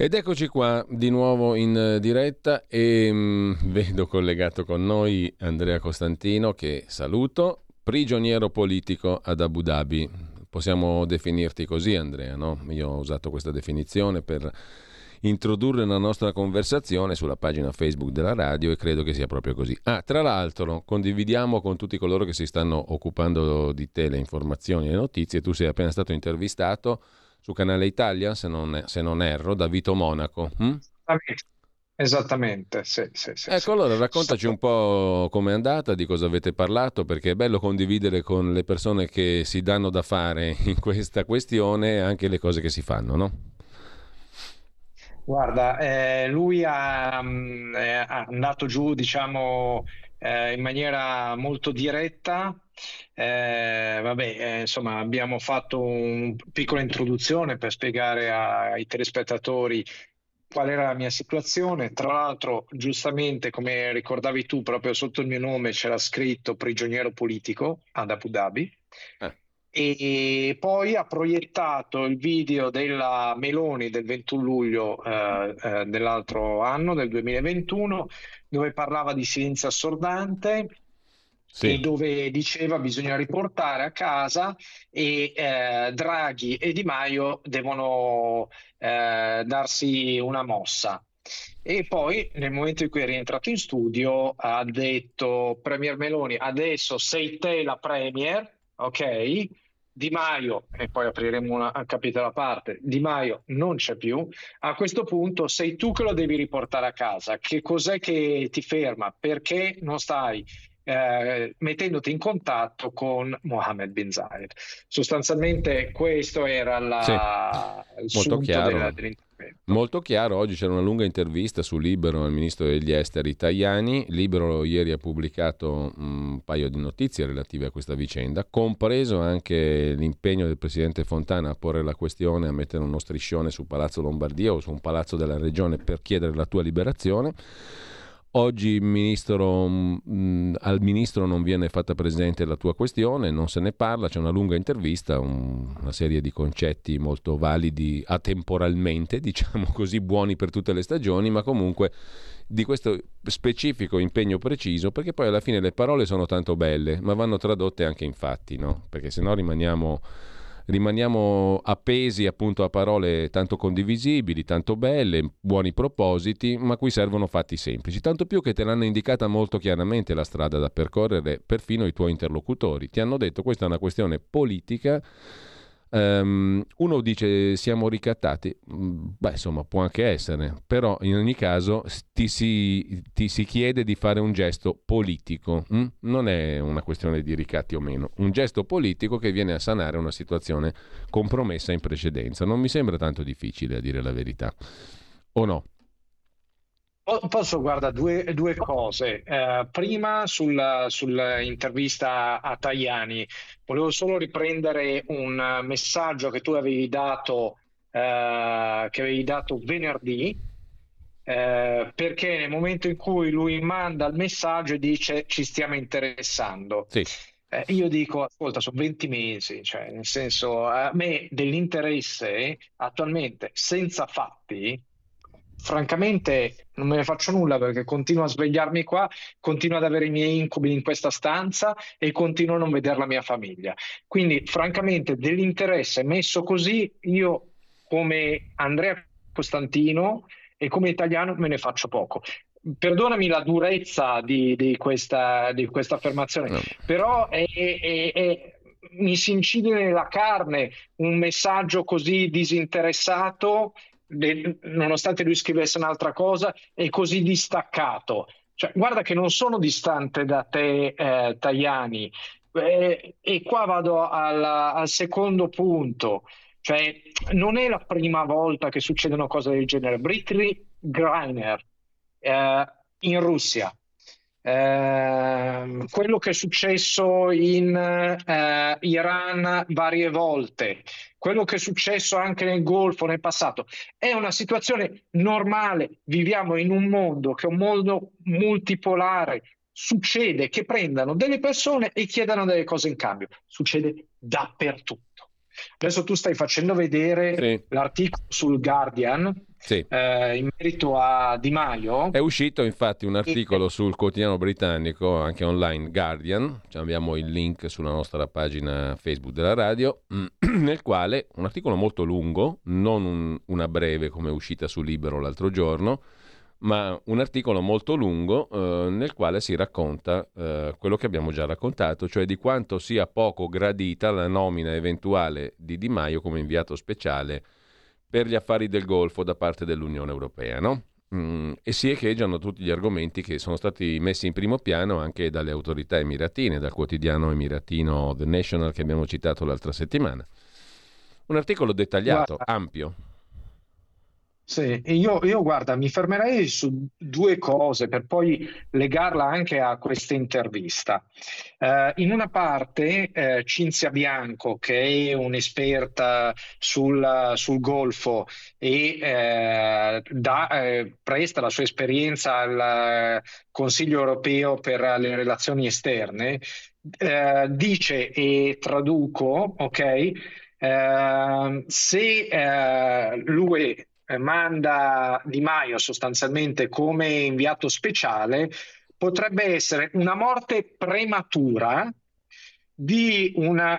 [SPEAKER 1] Ed eccoci qua di nuovo in eh, diretta e mh, mm, (laughs) vedo collegato con noi Andrea Costantino che saluto, prigioniero politico ad Abu Dhabi. Possiamo definirti così Andrea, no? Io ho usato questa definizione per introdurre la nostra conversazione sulla pagina Facebook della radio e credo che sia proprio così. Ah, tra l'altro, condividiamo con tutti coloro che si stanno occupando di te le informazioni e le notizie. Tu sei appena stato intervistato su Canale Italia, se non, se non erro, da Vito Monaco. Hm?
[SPEAKER 5] Esattamente, sì, sì, sì,
[SPEAKER 1] Ecco, allora raccontaci un po' com'è andata, di cosa avete parlato, perché è bello condividere con le persone che si danno da fare in questa questione anche le cose che si fanno, no?
[SPEAKER 5] Guarda, eh, lui ha, mm, è andato giù, diciamo, eh, in maniera molto diretta eh, vabbè, eh, insomma, abbiamo fatto una piccola introduzione per spiegare ai telespettatori qual era la mia situazione. Tra l'altro, giustamente, come ricordavi tu, proprio sotto il mio nome c'era scritto prigioniero politico ad Abu Dhabi. Eh. E poi ha proiettato il video della Meloni del 21 luglio eh, eh, dell'altro anno, del 2021, dove parlava di silenzio assordante sì. dove diceva bisogna riportare a casa e eh, Draghi e Di Maio devono eh, darsi una mossa. E poi nel momento in cui è rientrato in studio ha detto Premier Meloni adesso sei te la Premier, ok? Di Maio, e poi apriremo una, un capitolo a parte, Di Maio non c'è più, a questo punto sei tu che lo devi riportare a casa. Che cos'è che ti ferma? Perché non stai eh, mettendoti in contatto con Mohammed bin Zayed. Sostanzialmente questo era la,
[SPEAKER 1] sì, il molto chiaro. Della, dell'intervento. Molto chiaro, oggi c'era una lunga intervista su Libero al ministro degli esteri Tajani. Libero ieri ha pubblicato un paio di notizie relative a questa vicenda, compreso anche l'impegno del presidente Fontana a porre la questione, a mettere uno striscione su Palazzo Lombardia o su un palazzo della regione per chiedere la tua liberazione. Oggi ministro, mh, mm, al ministro non viene fatta presente la tua questione, non se ne parla, c'è una lunga intervista, un, una serie di concetti molto validi atemporalmente, (laughs) diciamo così, buoni per tutte le stagioni, ma comunque di questo specifico impegno preciso, perché poi alla fine le parole sono tanto belle, ma vanno tradotte anche in fatti, no? Perché se no rimaniamo rimaniamo appesi appunto a parole tanto condivisibili, tanto belle, buoni propositi, ma cui servono fatti semplici, tanto più che te l'hanno indicata molto chiaramente la strada da percorrere perfino i tuoi interlocutori. Ti hanno detto questa è una questione politica Um, uno dice siamo ricattati, mm, beh insomma può anche essere, però in ogni caso ti si, ti si chiede di fare un gesto politico, hm? non è una questione di ricatti o meno, un gesto politico che viene a sanare una situazione compromessa in precedenza. Non mi sembra tanto difficile a dire la verità, o no?
[SPEAKER 5] Posso, guarda, due, due cose. Eh, prima sulla, sull'intervista a Tajani, volevo solo riprendere un messaggio che tu avevi dato, eh, che avevi dato venerdì, eh, perché nel momento in cui lui manda il messaggio e dice ci stiamo interessando.
[SPEAKER 1] Sì.
[SPEAKER 5] Eh, io dico, ascolta, sono 20 mesi, cioè nel senso, a me dell'interesse attualmente senza fatti francamente non me ne faccio nulla perché continuo a svegliarmi qua, continuo ad avere i miei incubi in questa stanza e continuo a non vedere la mia famiglia. Quindi, francamente, dell'interesse messo così, io come Andrea Costantino e come italiano me ne faccio poco. Perdonami la durezza di, di, questa, di questa, affermazione, no. però è, è, è, mi si incide nella carne un messaggio così disinteressato nonostante lui scrivesse un'altra cosa, è così distaccato. Cioè, guarda che non sono distante da te, eh, Tajani. Eh, e qua vado al, al secondo punto. Cioè, non è la prima volta che succedono cose del genere. Britney Greiner eh, in Russia eh, quello che è successo in eh, Iran varie volte, quello che è successo anche nel Golfo nel passato, è una situazione normale. Viviamo in un mondo che è un mondo multipolare. Succede che prendano delle persone e chiedano delle cose in cambio. Succede dappertutto. Adesso tu stai facendo vedere sì. l'articolo sul Guardian
[SPEAKER 1] sì.
[SPEAKER 5] eh, in merito a Di Maio.
[SPEAKER 1] È uscito infatti un articolo e... sul quotidiano britannico, anche online, Guardian, cioè abbiamo il link sulla nostra pagina Facebook della radio, (clears throat) nel quale un articolo molto lungo, non un, una breve come è uscita su Libero l'altro giorno, ma un articolo molto lungo eh, nel quale si racconta eh, quello che abbiamo già raccontato, cioè di quanto sia poco gradita la nomina eventuale di Di Maio come inviato speciale per gli affari del Golfo da parte dell'Unione Europea, no? Mm, e si echeggiano tutti gli argomenti che sono stati messi in primo piano anche dalle autorità emiratine, dal quotidiano emiratino The National che abbiamo citato l'altra settimana. Un articolo dettagliato, Guarda. ampio.
[SPEAKER 5] Sì, io, io, guarda, mi fermerei su due cose per poi legarla anche a questa intervista. Uh, in una parte uh, Cinzia Bianco, che è un'esperta sul, sul Golfo e uh, da, presta la sua esperienza al Consiglio europeo per le relazioni esterne, dice e traduco, ok? se lui eh, manda Di Maio sostanzialmente come inviato speciale potrebbe essere una morte prematura di una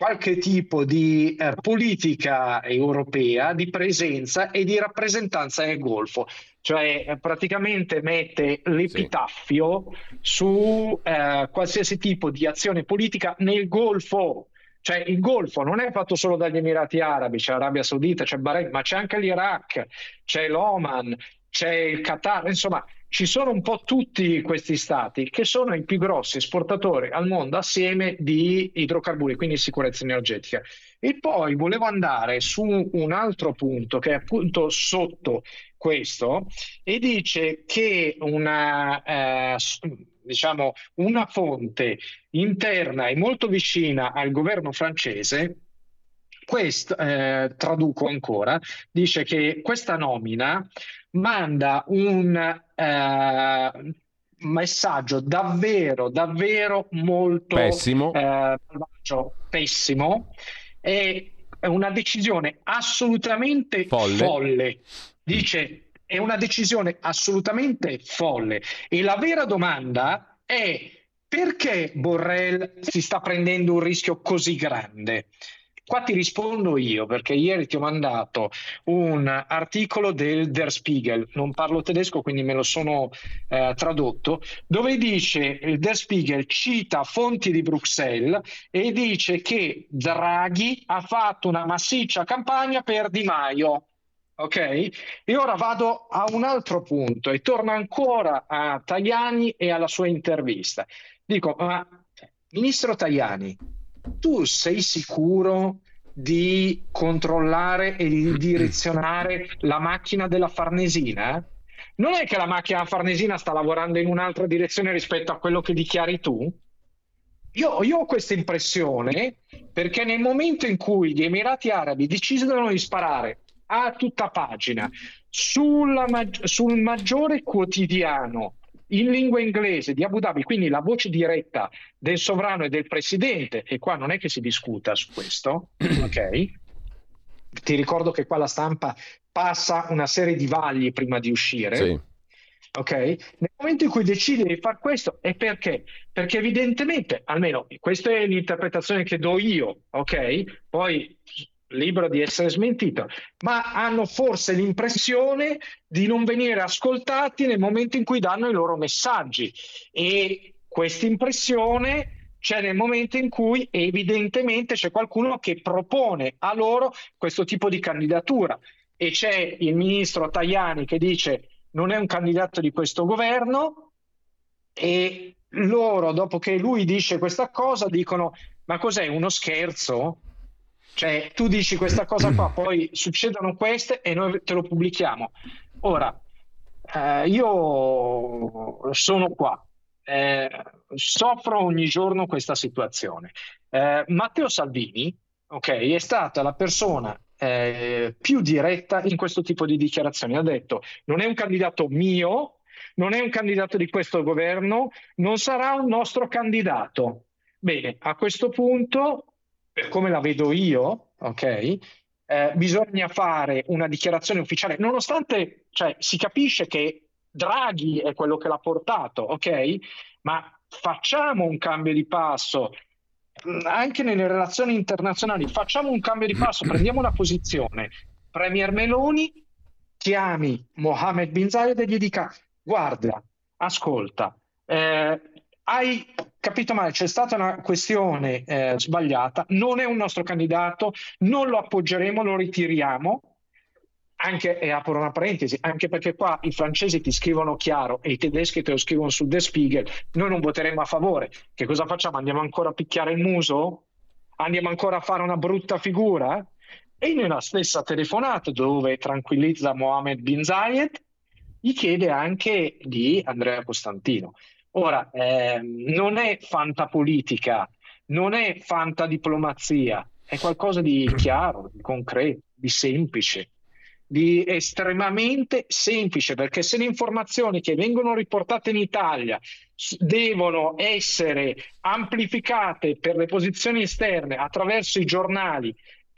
[SPEAKER 5] qualche tipo di eh, politica europea di presenza e di rappresentanza nel Golfo, cioè eh, praticamente mette l'epitaffio sì. su eh, qualsiasi tipo di azione politica nel Golfo. Cioè il Golfo non è fatto solo dagli Emirati Arabi, c'è l'Arabia Saudita, c'è Bahrain, ma c'è anche l'Iraq, c'è l'Oman, c'è il Qatar, insomma ci sono un po' tutti questi stati che sono i più grossi esportatori al mondo assieme di idrocarburi, quindi sicurezza energetica. E poi volevo andare su un altro punto che è appunto sotto questo e dice che una, eh, diciamo, una fonte interna e molto vicina al governo francese questo, eh, traduco ancora, dice che questa nomina manda un eh, messaggio davvero, davvero molto
[SPEAKER 1] pessimo,
[SPEAKER 5] eh, pessimo e una decisione assolutamente folle. folle. Dice è una decisione assolutamente folle e la vera domanda è perché Borrell si sta prendendo un rischio così grande? qua ti rispondo io perché ieri ti ho mandato un articolo del Der Spiegel, non parlo tedesco quindi me lo sono eh, tradotto, dove dice il Der Spiegel cita fonti di Bruxelles e dice che Draghi ha fatto una massiccia campagna per Di Maio. Ok? E ora vado a un altro punto e torno ancora a Tajani e alla sua intervista. Dico, ma ministro Tajani, tu sei sicuro di controllare e di (clears throat) direzionare la macchina della Farnesina? Non è che la macchina Farnesina sta lavorando in un'altra direzione rispetto a quello che dichiari tu? Io, io, ho questa impressione perché nel momento in cui gli Emirati Arabi decidono di sparare a tutta pagina sulla, sul maggiore quotidiano in lingua inglese di Abu Dhabi, quindi la voce diretta del sovrano e del presidente, e qua non è che si discuta su questo, (clears throat) ok? Ti ricordo che qua la stampa passa una serie di vagli prima di uscire. Sì. Ok? Nel momento in cui decide di fare questo è perché? Perché evidentemente, almeno questa è l'interpretazione che do io, ok? Poi libero di essere smentito, ma hanno forse l'impressione di non venire ascoltati nel momento in cui danno i loro messaggi. E questa impressione c'è nel momento in cui evidentemente c'è qualcuno che propone a loro questo tipo di candidatura. E c'è il ministro Tajani che dice non è un candidato di questo governo e loro dopo che lui dice questa cosa dicono ma cos'è uno scherzo? Cioè, tu dici questa cosa qua, (clears throat) poi succedono queste e noi te lo pubblichiamo. Ora, eh, io sono qua, eh, soffro ogni giorno questa situazione. Eh, Matteo Salvini, ok, è stata la persona eh, più diretta in questo tipo di dichiarazioni. Ha detto: non è un candidato mio, non è un candidato di questo governo, non sarà un nostro candidato. Bene, a questo punto per come la vedo io, ok? Eh, bisogna fare una dichiarazione ufficiale, nonostante cioè, si capisce che Draghi è quello che l'ha portato, ok? Ma facciamo un cambio di passo mm, anche nelle relazioni internazionali, facciamo un cambio di passo, (clears throat) prendiamo una posizione. Premier Meloni chiami Mohammed bin Zayed e gli dica guarda, ascolta, eh, hai capito male, c'è stata una questione eh, sbagliata, non è un nostro candidato, non lo appoggeremo, lo ritiriamo. Anche, e apro una parentesi, anche perché qua i francesi ti scrivono chiaro e i tedeschi te lo scrivono su The Spiegel, noi non voteremo a favore. Che cosa facciamo? Andiamo ancora a picchiare il muso? Andiamo ancora a fare una brutta figura? E nella stessa telefonata dove tranquillizza Mohammed bin Zayed, gli chiede anche di Andrea Costantino. Ora, eh, non è fantapolitica, non è fantadiplomazia, è qualcosa di chiaro, di concreto, di semplice, di estremamente semplice, perché se le informazioni che vengono riportate in Italia devono essere amplificate per le posizioni esterne attraverso i giornali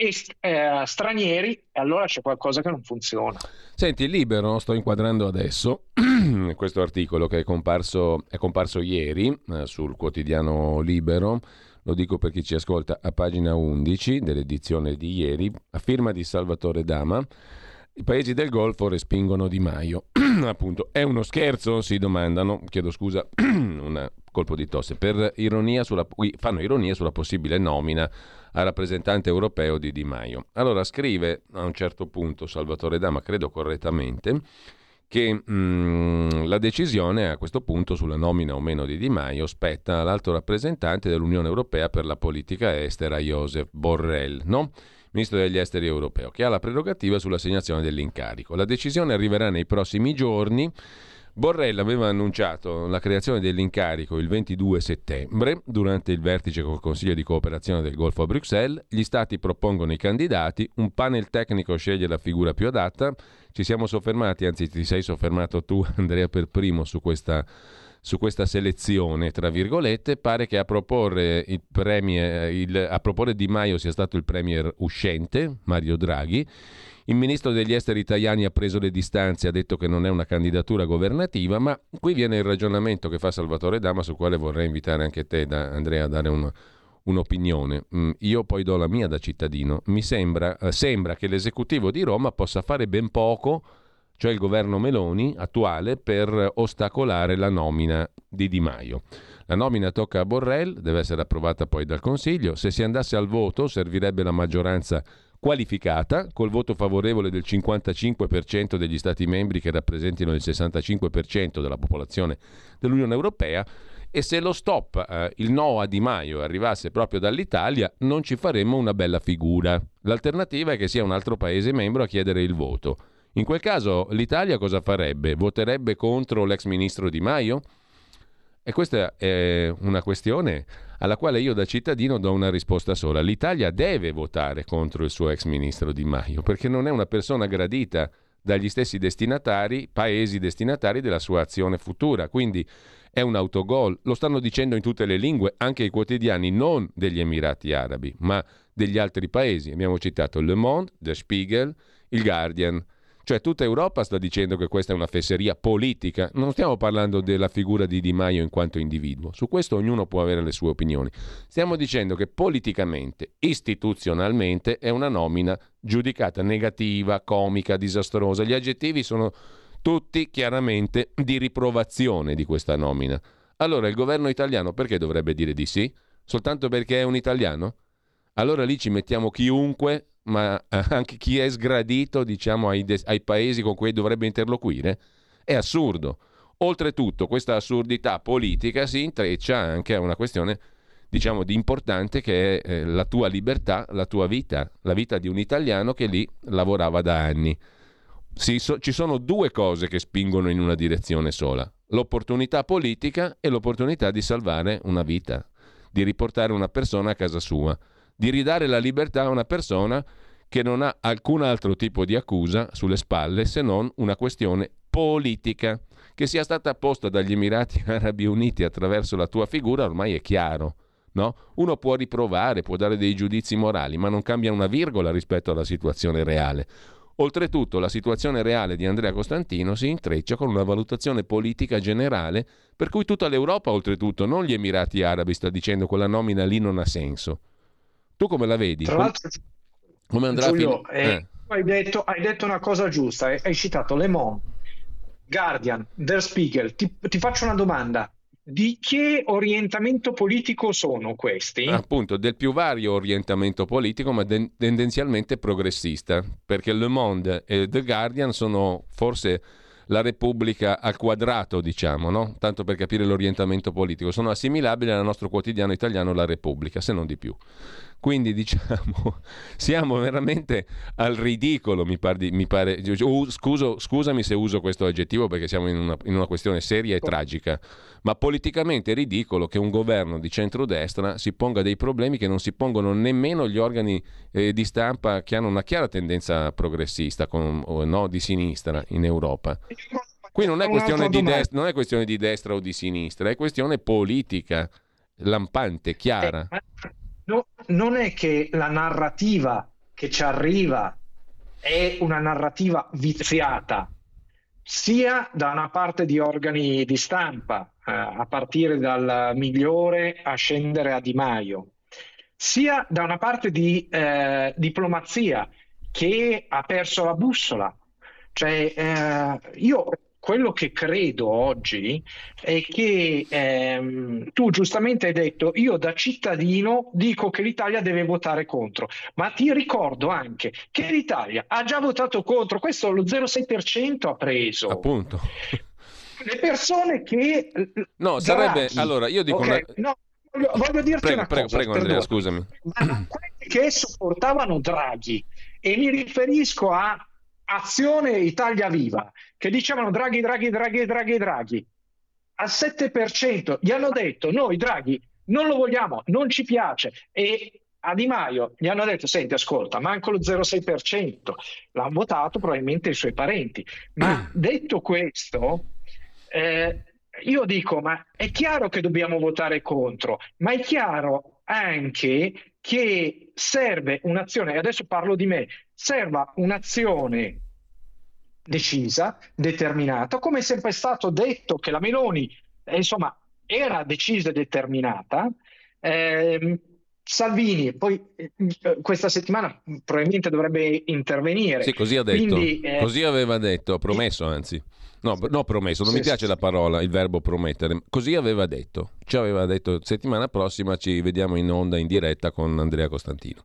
[SPEAKER 5] est- eh, stranieri, allora c'è qualcosa che non funziona.
[SPEAKER 1] Senti, Libero, sto inquadrando adesso (clears throat) questo articolo che è comparso, è comparso ieri eh, sul quotidiano Libero, lo dico per chi ci ascolta, a pagina 11 dell'edizione di ieri, a firma di Salvatore Dama. I paesi del Golfo respingono Di Maio. (clears throat) Appunto, è uno scherzo? Si domandano. Chiedo scusa, (clears throat) un colpo di tosse. Per ironia sulla, fanno ironia sulla possibile nomina a rappresentante europeo di Di Maio. Allora scrive a un certo punto Salvatore Dama, credo correttamente, che mh, mm, la decisione a questo punto sulla nomina o meno di Di Maio spetta all'alto rappresentante dell'Unione Europea per la politica estera, Joseph Borrell, no? ministro degli esteri europeo, che ha la prerogativa sull'assegnazione dell'incarico. La decisione arriverà nei prossimi giorni Borrell aveva annunciato la creazione dell'incarico il 22 settembre durante il vertice col Consiglio di cooperazione del Golfo a Bruxelles. Gli stati propongono i candidati, un panel tecnico sceglie la figura più adatta. Ci siamo soffermati, anzi ti sei soffermato tu (laughs) Andrea per primo su questa, su questa selezione, tra virgolette. Pare che a proporre, il premier, il, a proporre Di Maio sia stato il premier uscente, Mario Draghi il ministro degli esteri italiani ha preso le distanze, ha detto che non è una candidatura governativa, ma qui viene il ragionamento che fa Salvatore Dama, sul quale vorrei invitare anche te, Andrea, a dare un, un'opinione. Mm, io poi do la mia da cittadino. Mi sembra, eh, sembra che l'esecutivo di Roma possa fare ben poco, cioè il governo Meloni attuale, per ostacolare la nomina di Di Maio. La nomina tocca a Borrell, deve essere approvata poi dal Consiglio. Se si andasse al voto servirebbe la maggioranza qualificata, col voto favorevole del 55% degli Stati membri che rappresentino il 65% della popolazione dell'Unione Europea e se lo stop, eh, il no a Di Maio arrivasse proprio dall'Italia, non ci faremmo una bella figura. L'alternativa è che sia un altro Paese membro a chiedere il voto. In quel caso l'Italia cosa farebbe? Voterebbe contro l'ex ministro Di Maio? E questa è una questione alla quale io da cittadino do una risposta sola. L'Italia deve votare contro il suo ex ministro Di Maio perché non è una persona gradita dagli stessi destinatari, paesi destinatari della sua azione futura. Quindi è un autogol, lo stanno dicendo in tutte le lingue, anche i quotidiani non degli Emirati Arabi, ma degli altri paesi. Abbiamo citato Le Monde, Der Spiegel, il Guardian. Cioè tutta Europa sta dicendo che questa è una fesseria politica, non stiamo parlando della figura di Di Maio in quanto individuo, su questo ognuno può avere le sue opinioni. Stiamo dicendo che politicamente, istituzionalmente è una nomina giudicata negativa, comica, disastrosa. Gli aggettivi sono tutti chiaramente di riprovazione di questa nomina. Allora il governo italiano perché dovrebbe dire di sì? Soltanto perché è un italiano? Allora lì ci mettiamo chiunque, ma eh, (laughs) anche chi è sgradito, diciamo, ai, de- ai paesi con cui dovrebbe interloquire? È assurdo. Oltretutto, questa assurdità politica si intreccia anche a una questione, diciamo, di importante che è eh, la tua libertà, la tua vita, la vita di un italiano che lì lavorava da anni. So, ci sono due cose che spingono in una direzione sola, l'opportunità politica e l'opportunità di salvare una vita, di riportare una persona a casa sua, di ridare la libertà a una persona che non ha alcun altro tipo di accusa sulle spalle se non una questione politica. Che sia stata posta dagli Emirati (laughs) Arabi Uniti attraverso la tua figura ormai è chiaro. No? Uno può riprovare, può dare dei giudizi morali, ma non cambia una virgola rispetto alla situazione reale. Oltretutto la situazione reale di Andrea Costantino si intreccia con una valutazione politica generale per cui tutta l'Europa, oltretutto, non gli Emirati Arabi, sta dicendo quella nomina lì non ha senso. Tu come la vedi?
[SPEAKER 5] Tra l'altro, come andrà Giulio, a finire? Eh, hai, detto, hai, detto, una cosa giusta, hai, hai citato Le Monde, Guardian, Der Spiegel. Ti, ti faccio una domanda. Di che orientamento politico sono questi?
[SPEAKER 1] Appunto, del più vario orientamento politico, ma de- tendenzialmente progressista, perché Le Monde e The Guardian sono forse la Repubblica al quadrato, diciamo, no? tanto per capire l'orientamento politico, sono assimilabili al nostro quotidiano italiano La Repubblica, se non di più. Quindi (laughs) diciamo, siamo veramente al ridicolo, mi, par mi pare. Uh, scuso, scusami se uso questo aggettivo perché siamo in una, in una, questione seria e tragica, ma politicamente è ridicolo che un governo di centrodestra si ponga dei problemi che non si pongono nemmeno gli organi eh, di stampa che hanno una chiara tendenza progressista, con, o, no, di sinistra in Europa. Qui non è, di destra, non è questione di destra o di sinistra, è questione politica, lampante, chiara.
[SPEAKER 5] Eh, no, non è che la narrativa che ci arriva è una narrativa viziata, sia da una parte di organi di stampa, eh, a partire dal migliore a scendere a Di Maio, sia da una parte di eh, diplomazia che ha perso la bussola. Cioè, eh, io quello che credo oggi è che ehm, tu giustamente hai detto io da cittadino dico che l'Italia deve votare contro, ma ti ricordo anche che l'Italia ha già votato contro, questo lo 0,6% ha preso.
[SPEAKER 1] Appunto.
[SPEAKER 5] Le persone che...
[SPEAKER 1] No, sarebbe... Draghi, allora, io dico... Okay,
[SPEAKER 5] una... no, voglio, voglio dirti
[SPEAKER 1] prego,
[SPEAKER 5] una
[SPEAKER 1] prego,
[SPEAKER 5] cosa.
[SPEAKER 1] Prego, Andrea, scusami.
[SPEAKER 5] quelli che supportavano Draghi, e mi riferisco a Azione Italia Viva, che dicevano Draghi, Draghi, Draghi, Draghi, Draghi, al 7%, gli hanno detto noi Draghi non lo vogliamo, non ci piace. E a Di Maio gli hanno detto senti ascolta manco lo 0,6% l'hanno votato probabilmente i suoi parenti. Ma detto questo eh, io dico ma è chiaro che dobbiamo votare contro ma è chiaro anche che serve un'azione, e adesso parlo di me, serva un'azione decisa, determinata, come è sempre stato detto che la Meloni, eh, insomma, era decisa e determinata, ehm, Salvini poi eh, questa settimana probabilmente dovrebbe intervenire.
[SPEAKER 1] Sì, così ha detto. Quindi, eh... Così aveva detto, promesso anzi. No, no, promesso, non sì, mi piace sì. la parola, il verbo promettere. Così aveva detto. Ci aveva detto settimana prossima ci vediamo in onda in diretta con Andrea Costantino.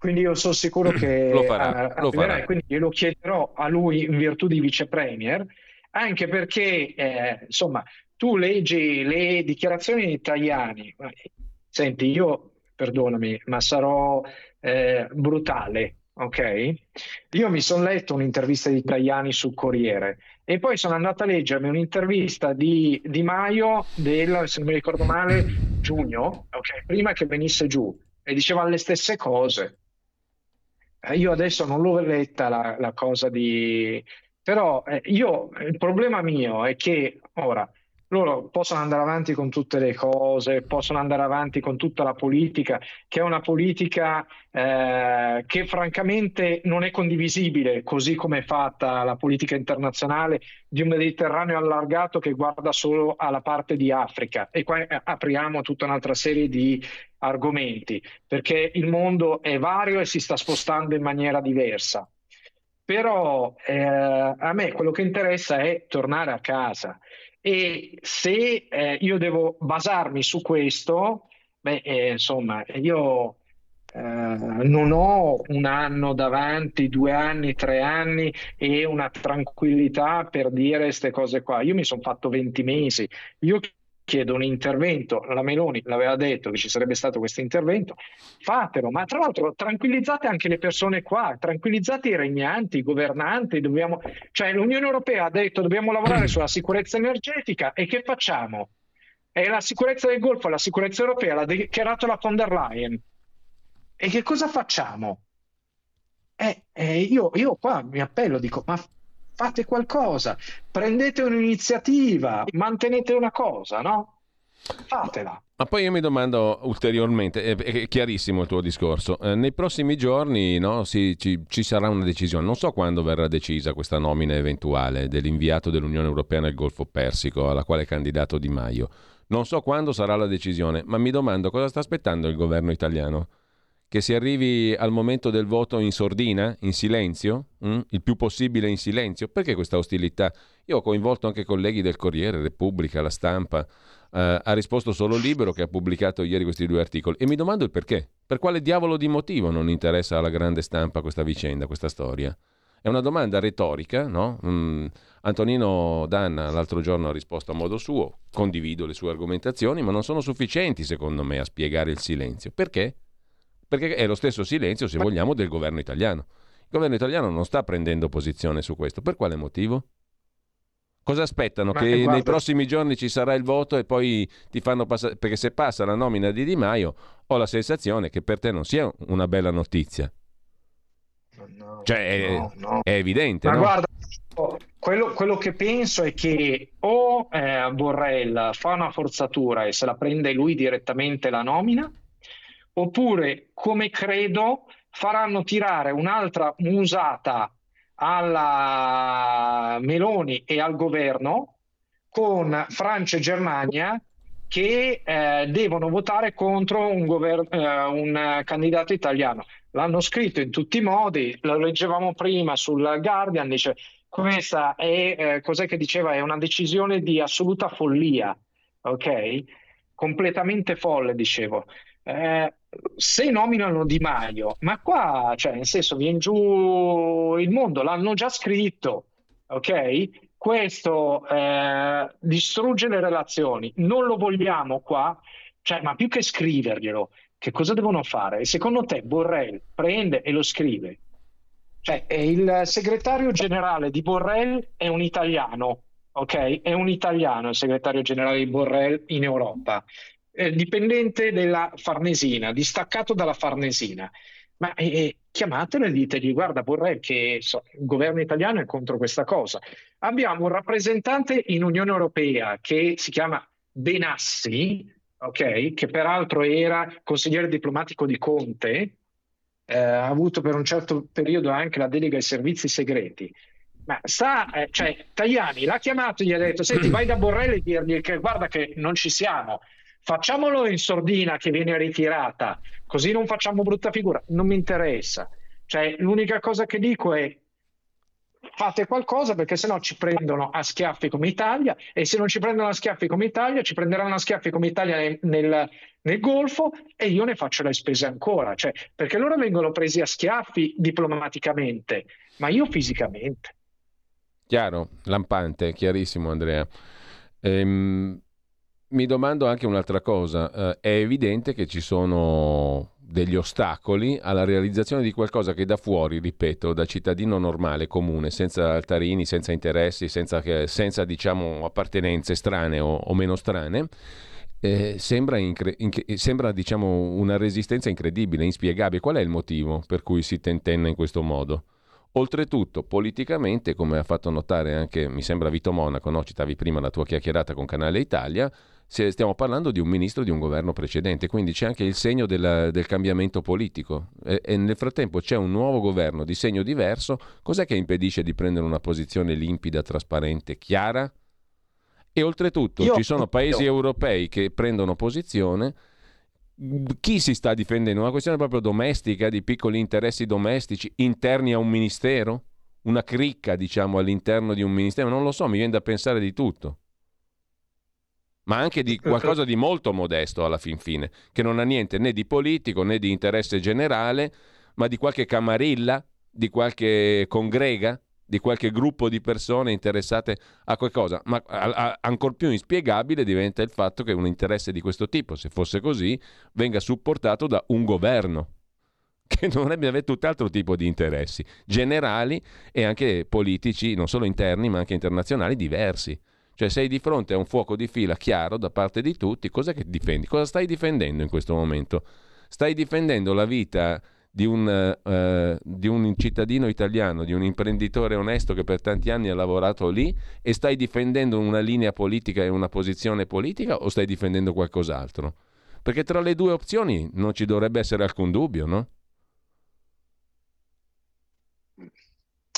[SPEAKER 5] Quindi io sono sicuro che
[SPEAKER 1] lo farà,
[SPEAKER 5] lo farà. quindi glielo chiederò a lui in virtù di vice premier, anche perché eh, insomma tu leggi le dichiarazioni di Tajani, senti io perdonami, ma sarò eh, brutale, ok? Io mi sono letto un'intervista di Tajani sul Corriere e poi sono andato a leggermi un'intervista di Di Maio del, se non mi ricordo male, giugno, ok? Prima che venisse giù e diceva le stesse cose. Eh, io adesso non l'ho letta la, la cosa di... Però eh, io, il problema mio è che ora loro possono andare avanti con tutte le cose, possono andare avanti con tutta la politica, che è una politica eh, che francamente non è condivisibile, così come è fatta la politica internazionale di un Mediterraneo allargato che guarda solo alla parte di Africa. E qua eh, apriamo tutta un'altra serie di argomenti, perché il mondo è vario e si sta spostando in maniera diversa. Però eh, a me quello che interessa è tornare a casa e se eh, io devo basarmi su questo, beh, eh, insomma, io eh, non ho un anno davanti, due anni, tre anni e una tranquillità per dire queste cose qua. Io mi sono fatto 20 mesi. Io chiedo un intervento, la Meloni l'aveva detto che ci sarebbe stato questo intervento, fatelo, ma tra l'altro tranquillizzate anche le persone qua, tranquillizzate i regnanti, i governanti, dobbiamo... cioè l'Unione Europea ha detto dobbiamo lavorare (clears throat) sulla sicurezza energetica e che facciamo? È la sicurezza del Golfo, la sicurezza europea, l'ha dichiarato la von der Leyen. E che cosa facciamo? Eh, eh, io, io qua mi appello, dico, ma fate qualcosa, prendete un'iniziativa, mantenete una cosa, no? Fatela.
[SPEAKER 1] Ma poi io mi domando ulteriormente, è, chiarissimo il tuo discorso, eh, nei prossimi giorni no, si, ci, ci, sarà una decisione, non so quando verrà decisa questa nomina eventuale dell'inviato dell'Unione Europea nel Golfo Persico alla quale è candidato Di Maio, non so quando sarà la decisione, ma mi domando cosa sta aspettando il governo italiano che si arrivi al momento del voto in sordina, in silenzio, mm? il più possibile in silenzio. Perché questa ostilità? Io ho coinvolto anche colleghi del Corriere, Repubblica, La Stampa, eh, ha risposto solo Libero che ha pubblicato ieri questi due articoli e mi domando il perché. Per quale diavolo di motivo non interessa alla grande stampa questa vicenda, questa storia? È una domanda retorica, no? Mm, Antonino Danna l'altro giorno ha risposto a modo suo, condivido le sue argomentazioni, ma non sono sufficienti secondo me a spiegare il silenzio. Perché? Perché è lo stesso silenzio, se vogliamo, del governo italiano. Il governo italiano non sta prendendo posizione su questo. Per quale motivo? Cosa aspettano? Ma che guarda... nei prossimi giorni ci sarà il voto e poi ti fanno passare... Perché se passa la nomina di Di Maio ho la sensazione che per te non sia una bella notizia. No, cioè no, no. È, evidente.
[SPEAKER 5] Ma guarda, quello, quello, che penso è che o eh, Borrell fa una forzatura e se la prende lui direttamente la nomina, oppure, come credo, faranno tirare un'altra musata alla Meloni e al governo con Francia e Germania che eh, devono votare contro un, gover- eh, un, candidato italiano. L'hanno scritto in tutti i modi, lo leggevamo prima sul Guardian, dice questa è, eh, cos'è che diceva, è una decisione di assoluta follia, ok? Completamente folle, dicevo. Eh, se nominano Di Maio, ma qua, cioè, nel senso, viene giù il mondo, l'hanno già scritto, ok? Questo eh, distrugge le relazioni, non lo vogliamo qua, cioè, ma più che scriverglielo, che cosa devono fare? E secondo te Borrell prende e lo scrive? Cioè, il segretario generale di Borrell è un italiano, ok? È un italiano il segretario generale di Borrell in Europa eh, dipendente della Farnesina, distaccato dalla Farnesina. Ma eh, chiamatelo e ditegli, guarda, vorrei che so, il governo italiano è contro questa cosa. Abbiamo un rappresentante in Unione Europea che si chiama Benassi, okay, che peraltro era consigliere diplomatico di Conte, eh, ha avuto per un certo periodo anche la delega ai servizi segreti. Ma sta, eh, cioè, Tajani l'ha chiamato e gli ha detto: Senti, vai da Borrelli e dirgli che guarda che non ci siamo facciamolo in sordina che viene ritirata, così non facciamo brutta figura, non mi interessa. Cioè, l'unica cosa che dico è fate qualcosa perché sennò ci prendono a schiaffi come Italia e se non ci prendono a schiaffi come Italia ci prenderanno a schiaffi come Italia nel, nel, nel Golfo e io ne faccio le spese ancora, cioè, perché loro vengono presi a schiaffi diplomaticamente, ma io fisicamente.
[SPEAKER 1] Chiaro, lampante, chiarissimo Andrea. Ehm, mi domando anche un'altra cosa, eh, è evidente che ci sono degli ostacoli alla realizzazione di qualcosa che da fuori, ripeto, da cittadino normale, comune, senza altarini, senza interessi, senza, senza diciamo, appartenenze strane o, o meno strane, eh, sembra, incre- inc- sembra diciamo, una resistenza incredibile, inspiegabile. Qual è il motivo per cui si tentenna in questo modo? Oltretutto, politicamente, come ha fatto notare anche, mi sembra Vito Monaco, no? citavi prima la tua chiacchierata con Canale Italia, stiamo parlando di un ministro di un governo precedente, quindi c'è anche il segno della, del cambiamento politico e, e, nel frattempo c'è un nuovo governo di segno diverso, cos'è che impedisce di prendere una posizione limpida, trasparente, chiara? E oltretutto io, ci sono paesi io. europei che prendono posizione chi si sta difendendo? Una questione proprio domestica, di piccoli interessi domestici interni a un ministero? Una cricca, diciamo, all'interno di un ministero? Non lo so, mi viene da pensare di tutto. Ma anche di (laughs) qualcosa di molto modesto alla fin fine, che non ha niente né di politico né di interesse generale, ma di qualche camarilla, di qualche congrega, di qualche gruppo di persone interessate a qualcosa, ma ancora più inspiegabile diventa il fatto che un interesse di questo tipo, se fosse così, venga supportato da un governo (laughs) che dovrebbe avere tutt'altro tipo di interessi, generali e anche politici, non solo interni ma anche internazionali, diversi. Cioè sei di fronte a un fuoco di fila chiaro da parte di tutti, cosa che difendi? Cosa stai difendendo in questo momento? Stai difendendo la vita di un, uh, di un, cittadino italiano, di un imprenditore onesto che per tanti anni ha lavorato lì e stai difendendo una linea politica e una posizione politica o stai difendendo qualcos'altro? Perché tra le due opzioni non ci dovrebbe essere alcun dubbio, no?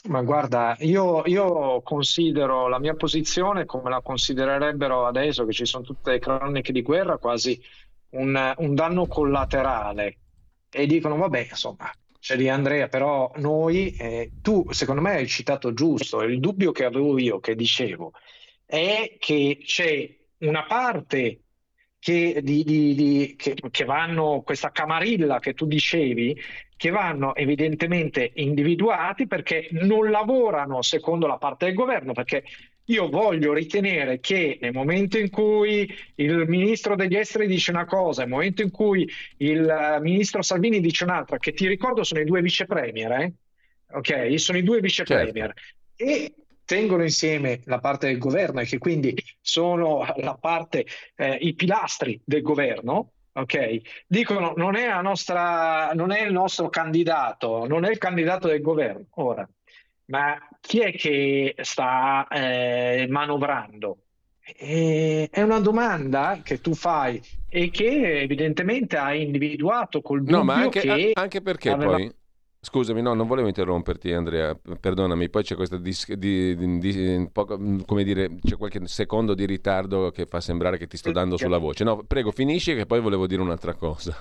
[SPEAKER 5] Ma guarda, io, io, considero la mia posizione come la considererebbero adesso che ci sono tutte le croniche di guerra quasi un, un danno collaterale. E dicono vabbè insomma c'è di Andrea però noi eh, tu secondo me hai citato giusto. Il dubbio che avevo io che dicevo è che c'è una parte che, di, di, di, che, che vanno questa camarilla che tu dicevi che vanno evidentemente individuati perché non lavorano secondo la parte del governo perché io voglio ritenere che nel momento in cui il ministro degli esteri dice una cosa, nel momento in cui il eh, ministro Salvini dice un'altra, che ti ricordo sono i due vice premier, eh? ok? Sono i due vice premier certo. e tengono insieme la parte del governo e che quindi sono la parte, eh, i pilastri del governo, ok? Dicono non è, la nostra, non è il nostro candidato, non è il candidato del governo. Ora, ma chi è che sta eh, manovrando? E è una domanda che tu fai e che evidentemente hai individuato col dubbio
[SPEAKER 1] no, ma anche,
[SPEAKER 5] che
[SPEAKER 1] anche perché aveva... poi Scusami, no, non volevo interromperti, Andrea, perdonami. Poi c'è questo dis- di, di, di, poco, come dire, c'è qualche secondo di ritardo che fa sembrare che ti sto dando sulla voce. No, prego, finisci che poi volevo dire un'altra cosa.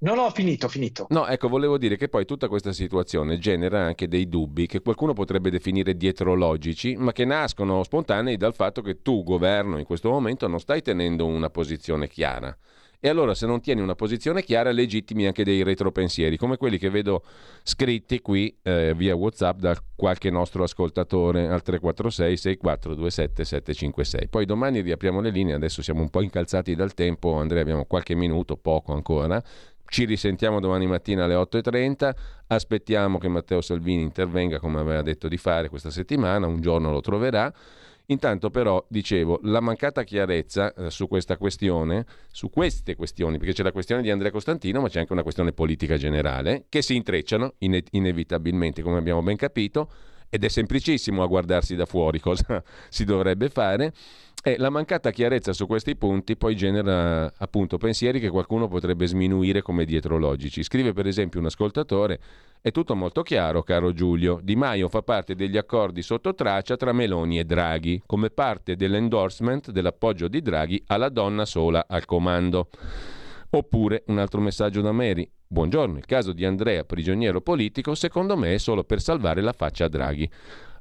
[SPEAKER 5] No, no, finito, finito.
[SPEAKER 1] No, ecco, volevo dire che poi tutta questa situazione genera anche dei dubbi che qualcuno potrebbe definire dietrologici, ma che nascono spontanei dal fatto che tu, governo, in questo momento non stai tenendo una posizione chiara. E allora se non tieni una posizione chiara legittimi anche dei retropensieri, come quelli che vedo scritti qui eh, via Whatsapp da qualche nostro ascoltatore al 346 6427 756. Poi domani riapriamo le linee, adesso siamo un po' incalzati dal tempo, Andrea abbiamo qualche minuto, poco ancora. Ci risentiamo domani mattina alle 8.30, aspettiamo che Matteo Salvini intervenga come aveva detto di fare questa settimana, un giorno lo troverà. Intanto però, dicevo, la mancata chiarezza eh, su questa questione, su queste questioni, perché c'è la questione di Andrea Costantino, ma c'è anche una questione politica generale, che si intrecciano ine- inevitabilmente, come abbiamo ben capito, ed è semplicissimo a guardarsi da fuori (laughs) cosa si dovrebbe fare. E la mancata chiarezza su questi punti poi genera appunto pensieri che qualcuno potrebbe sminuire come dietrologici. Scrive per esempio un ascoltatore: È tutto molto chiaro, caro Giulio. Di Maio fa parte degli accordi sotto traccia tra Meloni e Draghi, come parte dell'endorsement dell'appoggio di Draghi alla donna sola al comando. Oppure un altro messaggio da Mary. Buongiorno, il caso di Andrea, prigioniero politico, secondo me è solo per salvare la faccia a Draghi.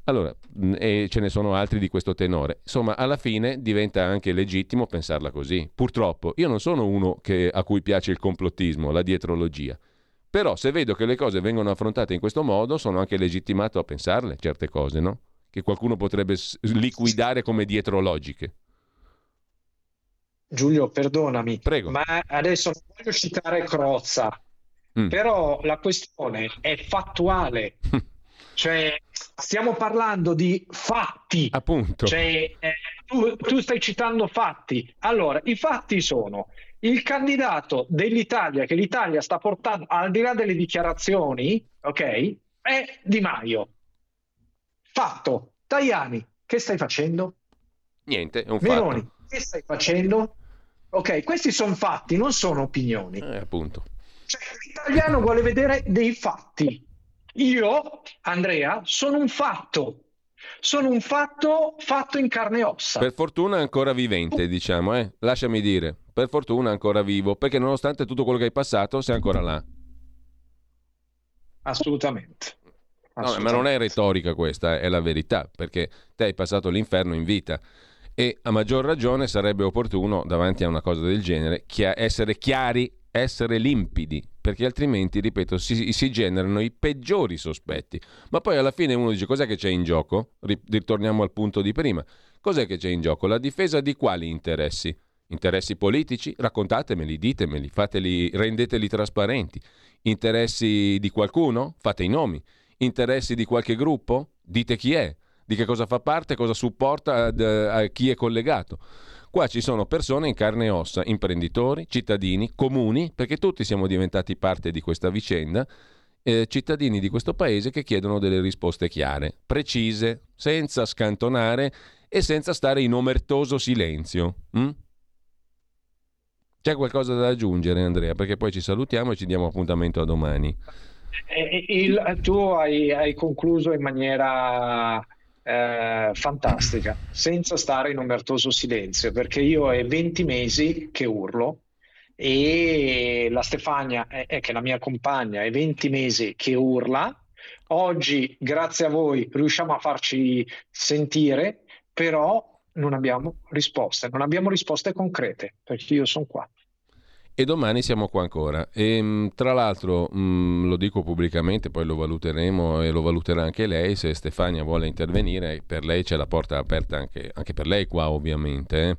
[SPEAKER 1] Allora, e ce ne sono altri di questo tenore. Insomma, alla fine diventa anche legittimo pensarla così. Purtroppo, io non sono uno che, a cui piace il complottismo, la dietrologia. Però se vedo che le cose vengono affrontate in questo modo, sono anche legittimato a pensarle certe cose, no? Che qualcuno potrebbe liquidare come dietrologiche.
[SPEAKER 5] Giulio, perdonami,
[SPEAKER 1] Prego.
[SPEAKER 5] ma adesso non voglio citare Crozza, mm. però la questione è fattuale. (laughs) Cioè, stiamo parlando di fatti.
[SPEAKER 1] Appunto.
[SPEAKER 5] Cioè, eh, tu, tu, stai citando fatti. Allora, i fatti sono il candidato dell'Italia che l'Italia sta portando, al di là delle dichiarazioni, ok, è Di Maio. Fatto. Tajani, che stai facendo?
[SPEAKER 1] Niente, è un
[SPEAKER 5] Meloni,
[SPEAKER 1] fatto.
[SPEAKER 5] che stai facendo? Ok, questi sono fatti, non sono opinioni.
[SPEAKER 1] Eh, appunto.
[SPEAKER 5] Cioè, l'italiano vuole vedere dei fatti. Io, Andrea, sono un fatto. Sono un fatto fatto in carne e ossa.
[SPEAKER 1] Per fortuna ancora vivente, diciamo, eh? Lasciami dire. Per fortuna ancora vivo, perché nonostante tutto quello che hai passato, sei ancora là.
[SPEAKER 5] Assolutamente.
[SPEAKER 1] No, ma non è retorica questa, è la verità, perché te hai passato l'inferno in vita e a maggior ragione sarebbe opportuno davanti a una cosa del genere chia- essere chiari, essere limpidi, perché altrimenti, ripeto, si, si, generano i peggiori sospetti. Ma poi alla fine uno dice cos'è che c'è in gioco? Ritorniamo al punto di prima. Cos'è che c'è in gioco? La difesa di quali interessi? Interessi politici? Raccontatemeli, ditemeli, fateli, rendeteli trasparenti. Interessi di qualcuno? Fate i nomi. Interessi di qualche gruppo? Dite chi è, di che cosa fa parte, cosa supporta, a chi è collegato. Qua ci sono persone in carne e ossa, imprenditori, cittadini, comuni, perché tutti siamo diventati parte di questa vicenda, eh, cittadini di questo paese che chiedono delle risposte chiare, precise, senza scantonare e senza stare in omertoso silenzio. Mm? C'è qualcosa da aggiungere Andrea? Perché poi ci salutiamo e ci diamo appuntamento a domani.
[SPEAKER 5] Eh, il, tu hai, hai concluso in maniera eh, fantastica, senza stare in omertoso silenzio, perché io è 20 mesi che urlo e la Stefania, è, è che è la mia compagna, è 20 mesi che urla. Oggi, grazie a voi, riusciamo a farci sentire, però non abbiamo risposte, non abbiamo risposte concrete, perché io sono qua
[SPEAKER 1] e domani siamo qua ancora. E, ehm, tra l'altro, mh, mm, lo dico pubblicamente, poi lo valuteremo e lo valuterà anche lei, se Stefania vuole intervenire, per lei c'è la porta aperta anche, anche per lei qua ovviamente, eh?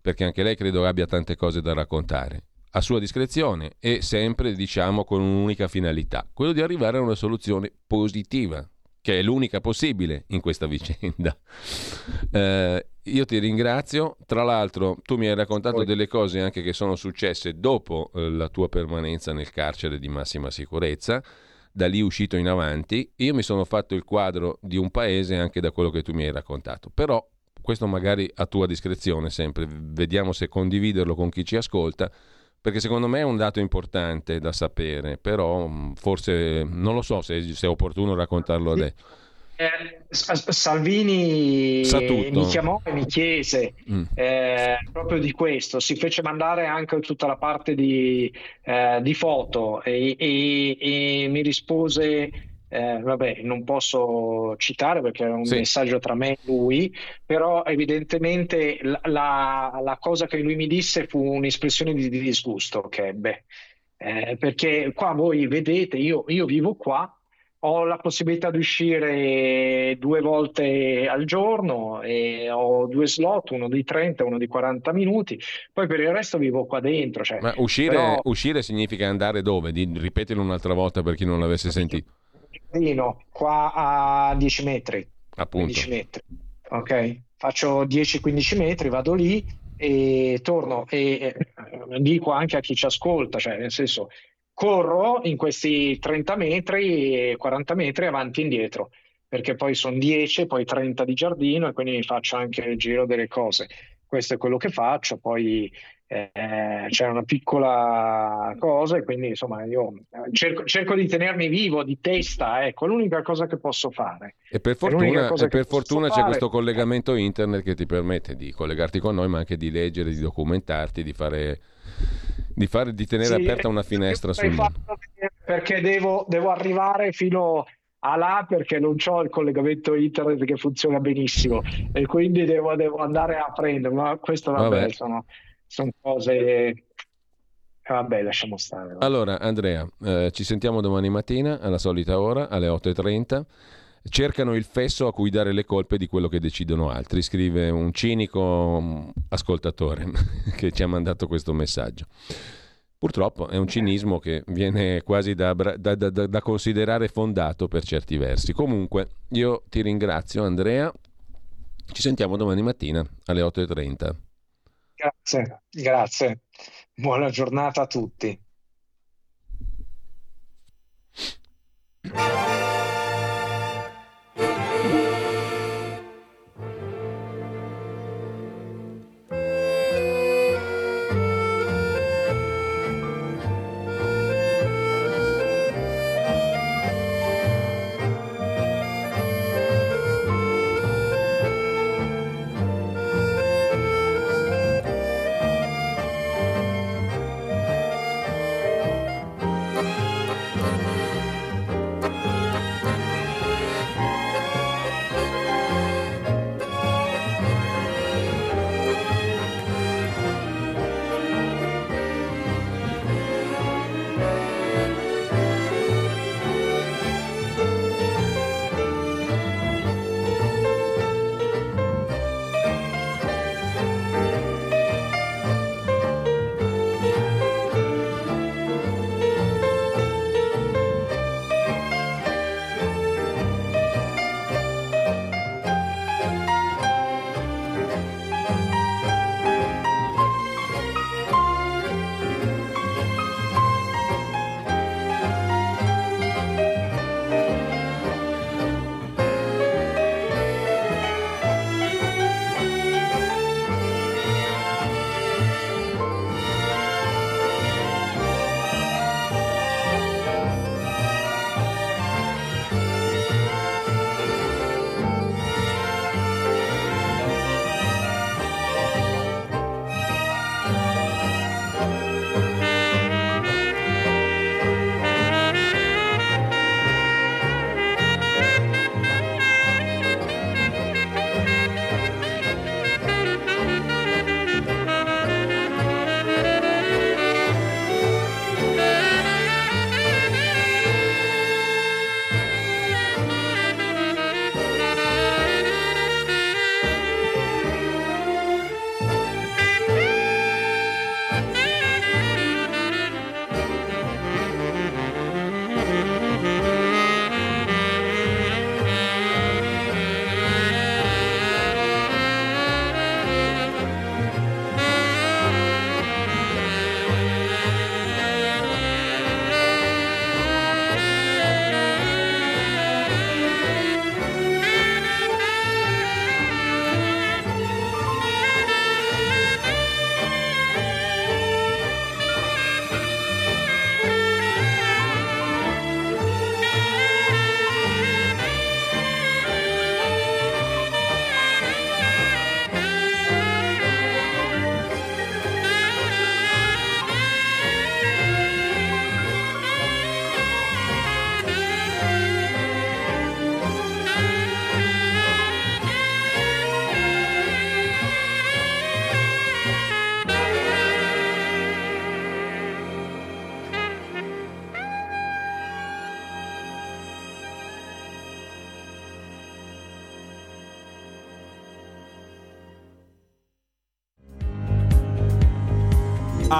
[SPEAKER 1] perché anche lei credo abbia tante cose da raccontare. A sua discrezione e sempre, diciamo, con un'unica finalità, quello di arrivare a una soluzione positiva che è l'unica possibile in questa vicenda. (laughs) Eh, io ti ringrazio, tra l'altro tu mi hai raccontato Poi. delle cose anche che sono successe dopo eh, la tua permanenza nel carcere di massima sicurezza, da lì uscito in avanti, io mi sono fatto il quadro di un paese anche da quello che tu mi hai raccontato, però questo magari a tua discrezione sempre, vediamo se condividerlo con chi ci ascolta perché secondo me è un dato importante da sapere, però mm, forse non lo so se, se è opportuno raccontarlo adesso.
[SPEAKER 5] Eh, Salvini mi chiamò e mi chiese mm. eh, proprio di questo, si fece mandare anche tutta la parte di, eh, di foto e, e, e mi rispose eh, vabbè, non posso citare perché è un sì. messaggio tra me e lui, però evidentemente la, la, la, cosa che lui mi disse fu un'espressione di, di disgusto che ebbe. Eh, perché qua voi vedete, io, io vivo qua, ho la possibilità di uscire due volte al giorno e ho due slot, uno di 30 e uno di 40 minuti, poi per il resto vivo qua dentro. Cioè,
[SPEAKER 1] Ma uscire, però... uscire, significa andare dove? Di, ripetelo un'altra volta per chi non l'avesse sentito
[SPEAKER 5] giardino qua a 10 metri.
[SPEAKER 1] Appunto.
[SPEAKER 5] 10 metri. Ok, faccio 10-15 metri, vado lì e torno e eh, dico anche a chi ci ascolta, cioè nel senso corro in questi 30 metri, 40 metri avanti e indietro, perché poi sono 10, poi 30 di giardino e quindi mi faccio anche il giro delle cose. questo è quello che faccio, poi eh, c'è una piccola cosa e quindi insomma io eh, cerco, cerco, di tenermi vivo di testa, ecco, l'unica cosa che posso fare.
[SPEAKER 1] E per fortuna, e per fortuna c'è fare. questo collegamento internet che ti permette di collegarti con noi, ma anche di leggere, di documentarti, di fare di, fare, di tenere sì, aperta una finestra sul
[SPEAKER 5] perché devo, devo arrivare fino a là perché non ho il collegamento internet che funziona benissimo e quindi devo, devo andare a prendere ma questo vabbè, vabbè. Sono, sono, cose vabbè lasciamo stare
[SPEAKER 1] vabbè. allora Andrea eh, ci sentiamo domani mattina alla solita ora alle 8.30 cercano il fesso a cui dare le colpe di quello che decidono altri, scrive un cinico ascoltatore (laughs) che ci ha mandato questo messaggio. Purtroppo è un cinismo che viene quasi da, da, da, da, considerare fondato per certi versi. Comunque, io ti ringrazio Andrea, ci sentiamo domani mattina alle 8.30.
[SPEAKER 5] Grazie, grazie. Buona giornata a tutti.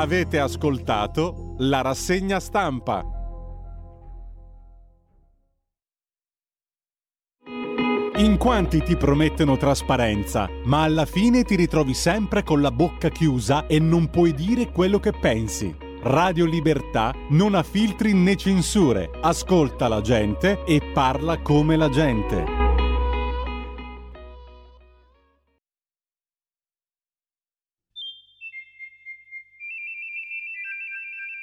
[SPEAKER 4] Avete ascoltato la rassegna stampa. In quanti ti promettono trasparenza, ma alla fine ti ritrovi sempre con la bocca chiusa e non puoi dire quello che pensi. Radio Libertà non ha filtri né censure, ascolta la gente e parla come la gente.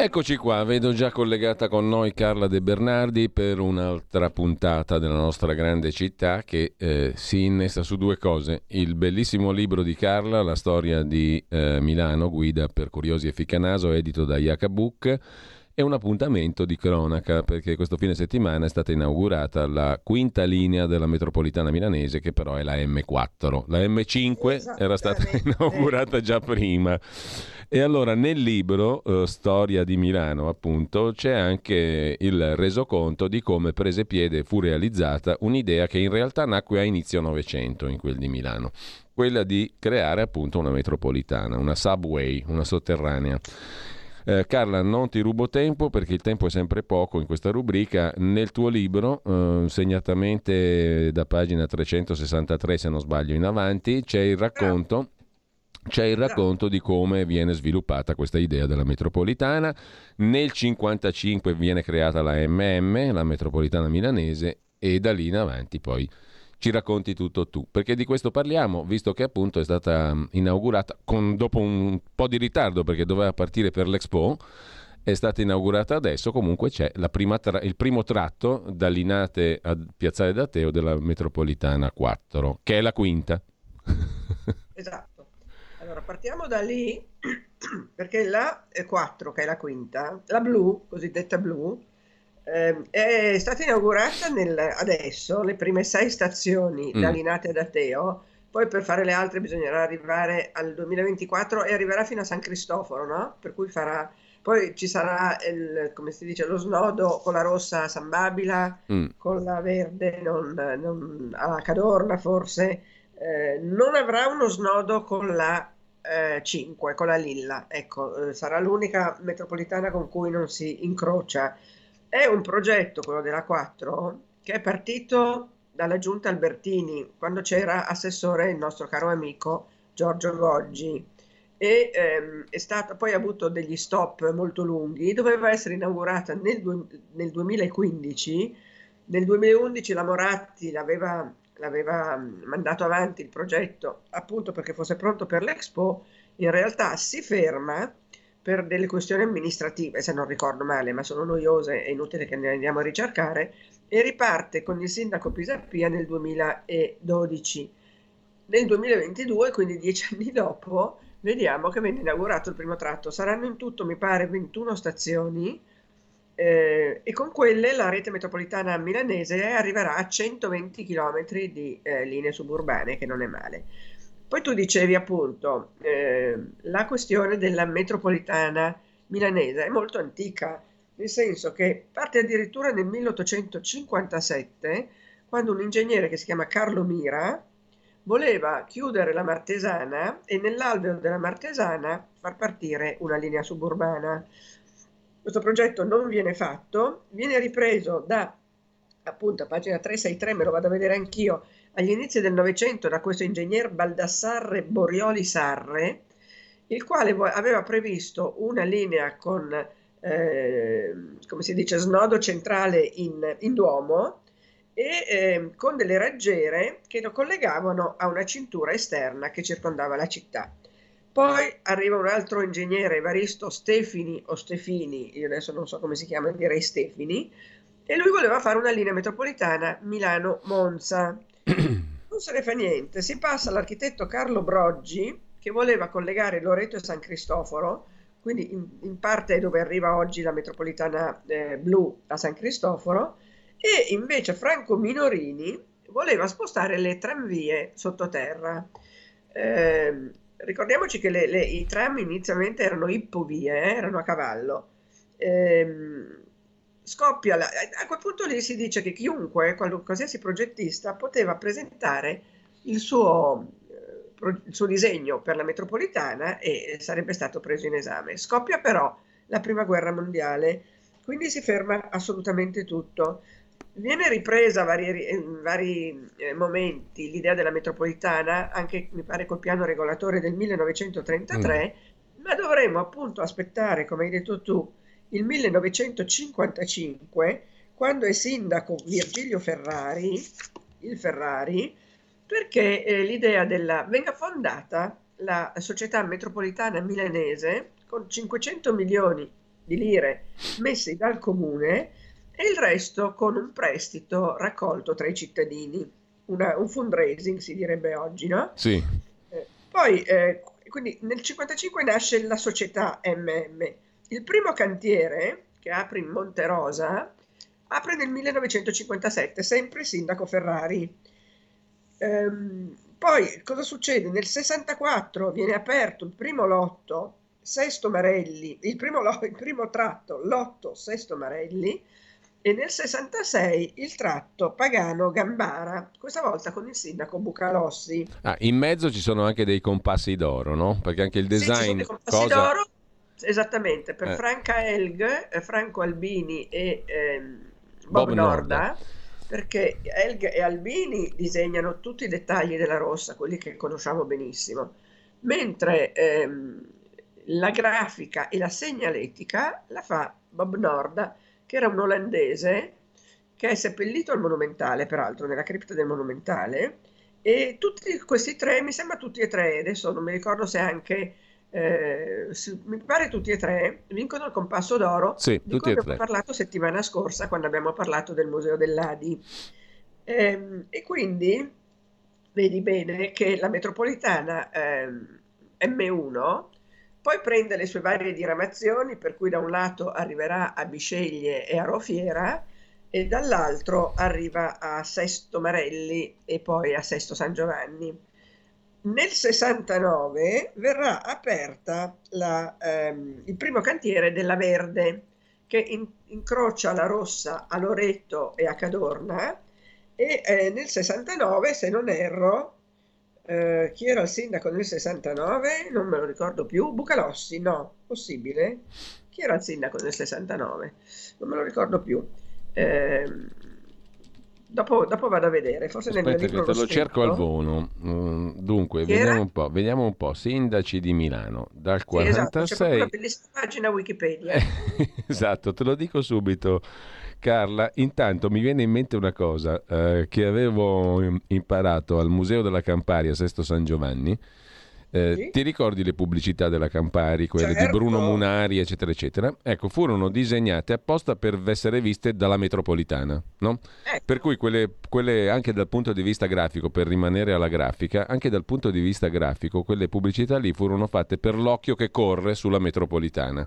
[SPEAKER 1] Eccoci qua, vedo già collegata con noi Carla De Bernardi per un'altra puntata della nostra grande città che eh, si innesta su due cose. Il bellissimo libro di Carla, La storia di eh, Milano, guida per curiosi e ficcanaso, edito da Book e un appuntamento di cronaca perché questo fine settimana è stata inaugurata la quinta linea della metropolitana milanese che però è la M4. La M5 era stata (laughs) inaugurata già prima. E allora nel libro eh, Storia di Milano, appunto, c'è anche il resoconto di come prese piede e fu realizzata un'idea che in realtà nacque a inizio Novecento in quel di Milano, quella di creare appunto una metropolitana, una subway, una sotterranea. Eh, Carla, non ti rubo tempo perché il tempo è sempre poco in questa rubrica. Nel tuo libro, eh, segnatamente da pagina 363 se non sbaglio in avanti, c'è il racconto c'è il racconto di come viene sviluppata questa idea della metropolitana. Nel 1955 viene creata la MM, la metropolitana milanese, e da lì in avanti poi ci racconti tutto tu, perché di questo parliamo, visto che appunto è stata mm, inaugurata con, dopo un po' di ritardo perché doveva partire per l'Expo, è stata inaugurata adesso, comunque c'è tra- il primo tratto da Linate a Piazzale d'Ateo della metropolitana 4, che è la quinta. (laughs)
[SPEAKER 6] Esatto. Allora partiamo da lì, (clears throat) perché la 4, che è la quinta, la blu, cosiddetta blu, eh, è stata inaugurata nel, adesso, le prime sei stazioni mm. da Linate ad Ateo, poi per fare le altre bisognerà arrivare al 2024 e arriverà fino a San Cristoforo, no? Per cui farà, poi ci sarà il, come si dice, lo snodo con la rossa a San Babila, mm. con la verde non, non, a Cadorna forse, eh, non avrà uno snodo con la eh, 5, con la Lilla, ecco, eh, sarà l'unica metropolitana con cui non si incrocia. È un progetto, quello della 4, che è partito dalla giunta Albertini, quando c'era assessore il nostro caro amico Giorgio Goggi. E ehm, è stata poi ha avuto degli stop molto lunghi, doveva essere inaugurata nel, du- nel 2015, nel 2011 la Moratti l'aveva, l'aveva mandato avanti il progetto appunto perché fosse pronto per l'Expo, in realtà si ferma per delle questioni amministrative, se non ricordo male, ma sono noiose e inutile che ne andiamo a ricercare, e riparte con il sindaco Pisapia nel 2012. Nel 2022, quindi dieci anni (laughs) dopo, vediamo che viene inaugurato il primo tratto. Saranno in tutto, mi pare, 21 stazioni eh, e con quelle la rete metropolitana milanese arriverà a 120 km di eh, linee suburbane, che non è male. Poi tu dicevi appunto, eh, la questione della metropolitana milanese è molto antica, nel senso che parte addirittura nel 1857, quando un ingegnere che si chiama Carlo Mira voleva chiudere la Martesana e nell'alveo della Martesana far partire una linea suburbana. Questo progetto non viene fatto, viene ripreso da appunto a pagina 363, me lo vado a vedere anch'io, agli inizi del Novecento da questo ingegner Baldassarre Borioli Sarre, il quale aveva previsto una linea con, eh, come si dice, snodo centrale in, in Duomo e eh, con delle raggiere che lo collegavano a una cintura esterna che circondava la città. Poi arriva un altro ingegnere, Evaristo Stefini o Stefini, io adesso non so come si chiama, direi Stefini, e lui voleva fare una linea metropolitana Milano-Monza. Non se ne fa niente, si passa all'architetto Carlo Broggi che voleva collegare Loreto e San Cristoforo, quindi in, in parte dove arriva oggi la metropolitana eh, blu a San Cristoforo, e invece Franco Minorini voleva spostare le tranvie sottoterra. Eh, ricordiamoci che le, le, i tram inizialmente erano ippovie, eh, erano a cavallo. Eh, scoppia la, a quel punto lì si dice che chiunque, qualsiasi progettista, poteva presentare il suo, eh, il suo disegno per la metropolitana e sarebbe stato preso in esame. Scoppia però la prima guerra mondiale, quindi si ferma assolutamente tutto. Viene ripresa vari, in vari eh, momenti l'idea della metropolitana, anche mi pare col piano regolatore del 1933, mm. ma dovremmo appunto aspettare, come hai detto tu, il 1955, quando è sindaco Virgilio Ferrari, il Ferrari, perché eh, l'idea della venga fondata la società metropolitana milanese con 500 milioni di lire messi dal comune e il resto con un prestito raccolto tra i cittadini, una, un fundraising si direbbe oggi, no?
[SPEAKER 1] Sì.
[SPEAKER 6] Eh, poi, eh, quindi nel 1955 nasce la società MM. Il primo cantiere, che apre in Monte Rosa, apre nel 1957, sempre sindaco Ferrari. Ehm, poi cosa succede? Nel 64 viene aperto il primo lotto, Sesto Marelli, il primo, il primo tratto, lotto Sesto Marelli, e nel 66 il tratto Pagano Gambara, questa volta con il sindaco Bucalossi.
[SPEAKER 1] Ah, in mezzo ci sono anche dei compassi d'oro, no? Perché anche il design...
[SPEAKER 6] Sì, compassi cosa... d'oro, esattamente, per eh. Franca Elg, eh, Franco Albini e eh, Bob, Bob Norda, Norda, perché Elg e Albini disegnano tutti i dettagli della rossa, quelli che conosciamo benissimo, mentre ehm, la grafica e la segnaletica la fa Bob Norda, che era un olandese che è seppellito al Monumentale, peraltro nella cripta del Monumentale, e tutti questi tre, mi sembra tutti e tre, adesso non mi ricordo se anche, eh, mi pare tutti e tre, vincono il compasso d'oro,
[SPEAKER 1] sì,
[SPEAKER 6] di cui abbiamo parlato settimana scorsa quando abbiamo parlato del Museo dell'Adi. E, ehm, e quindi vedi bene che la metropolitana eh, M1 poi prende le sue varie diramazioni, per cui da un lato arriverà a Bisceglie e a Rofiera e dall'altro arriva a Sesto Marelli e poi a Sesto San Giovanni. Nel 69 verrà aperta la, ehm, il primo cantiere della Verde che in, incrocia la Rossa a Loreto e a Cadorna e eh, nel 69, se non erro, eh, chi era il sindaco nel 69? Non me lo ricordo più. Bucalossi, no, possibile? Chi era il sindaco nel 69? Non me lo ricordo più. Eh, dopo, dopo, vado a vedere, forse
[SPEAKER 1] Aspetta
[SPEAKER 6] nel che te
[SPEAKER 1] lo, cerco al volo. Mm, dunque, vediamo un, po', vediamo un po'. Sindaci di Milano dal 46. Sì, esatto,
[SPEAKER 6] c'è una bellissima pagina Wikipedia. (laughs)
[SPEAKER 1] esatto, te lo dico subito. Carla, intanto mi viene in mente una cosa eh, che avevo imparato al Museo della Campari a Sesto San Giovanni. Eh, sì? Ti ricordi le pubblicità della Campari, quelle certo. di Bruno Munari, eccetera, eccetera? Ecco, furono disegnate apposta per essere viste dalla metropolitana, no? Ecco. Per cui quelle, quelle, anche dal punto di vista grafico, per rimanere alla grafica, anche dal punto di vista grafico, quelle pubblicità lì furono fatte per l'occhio che corre sulla metropolitana.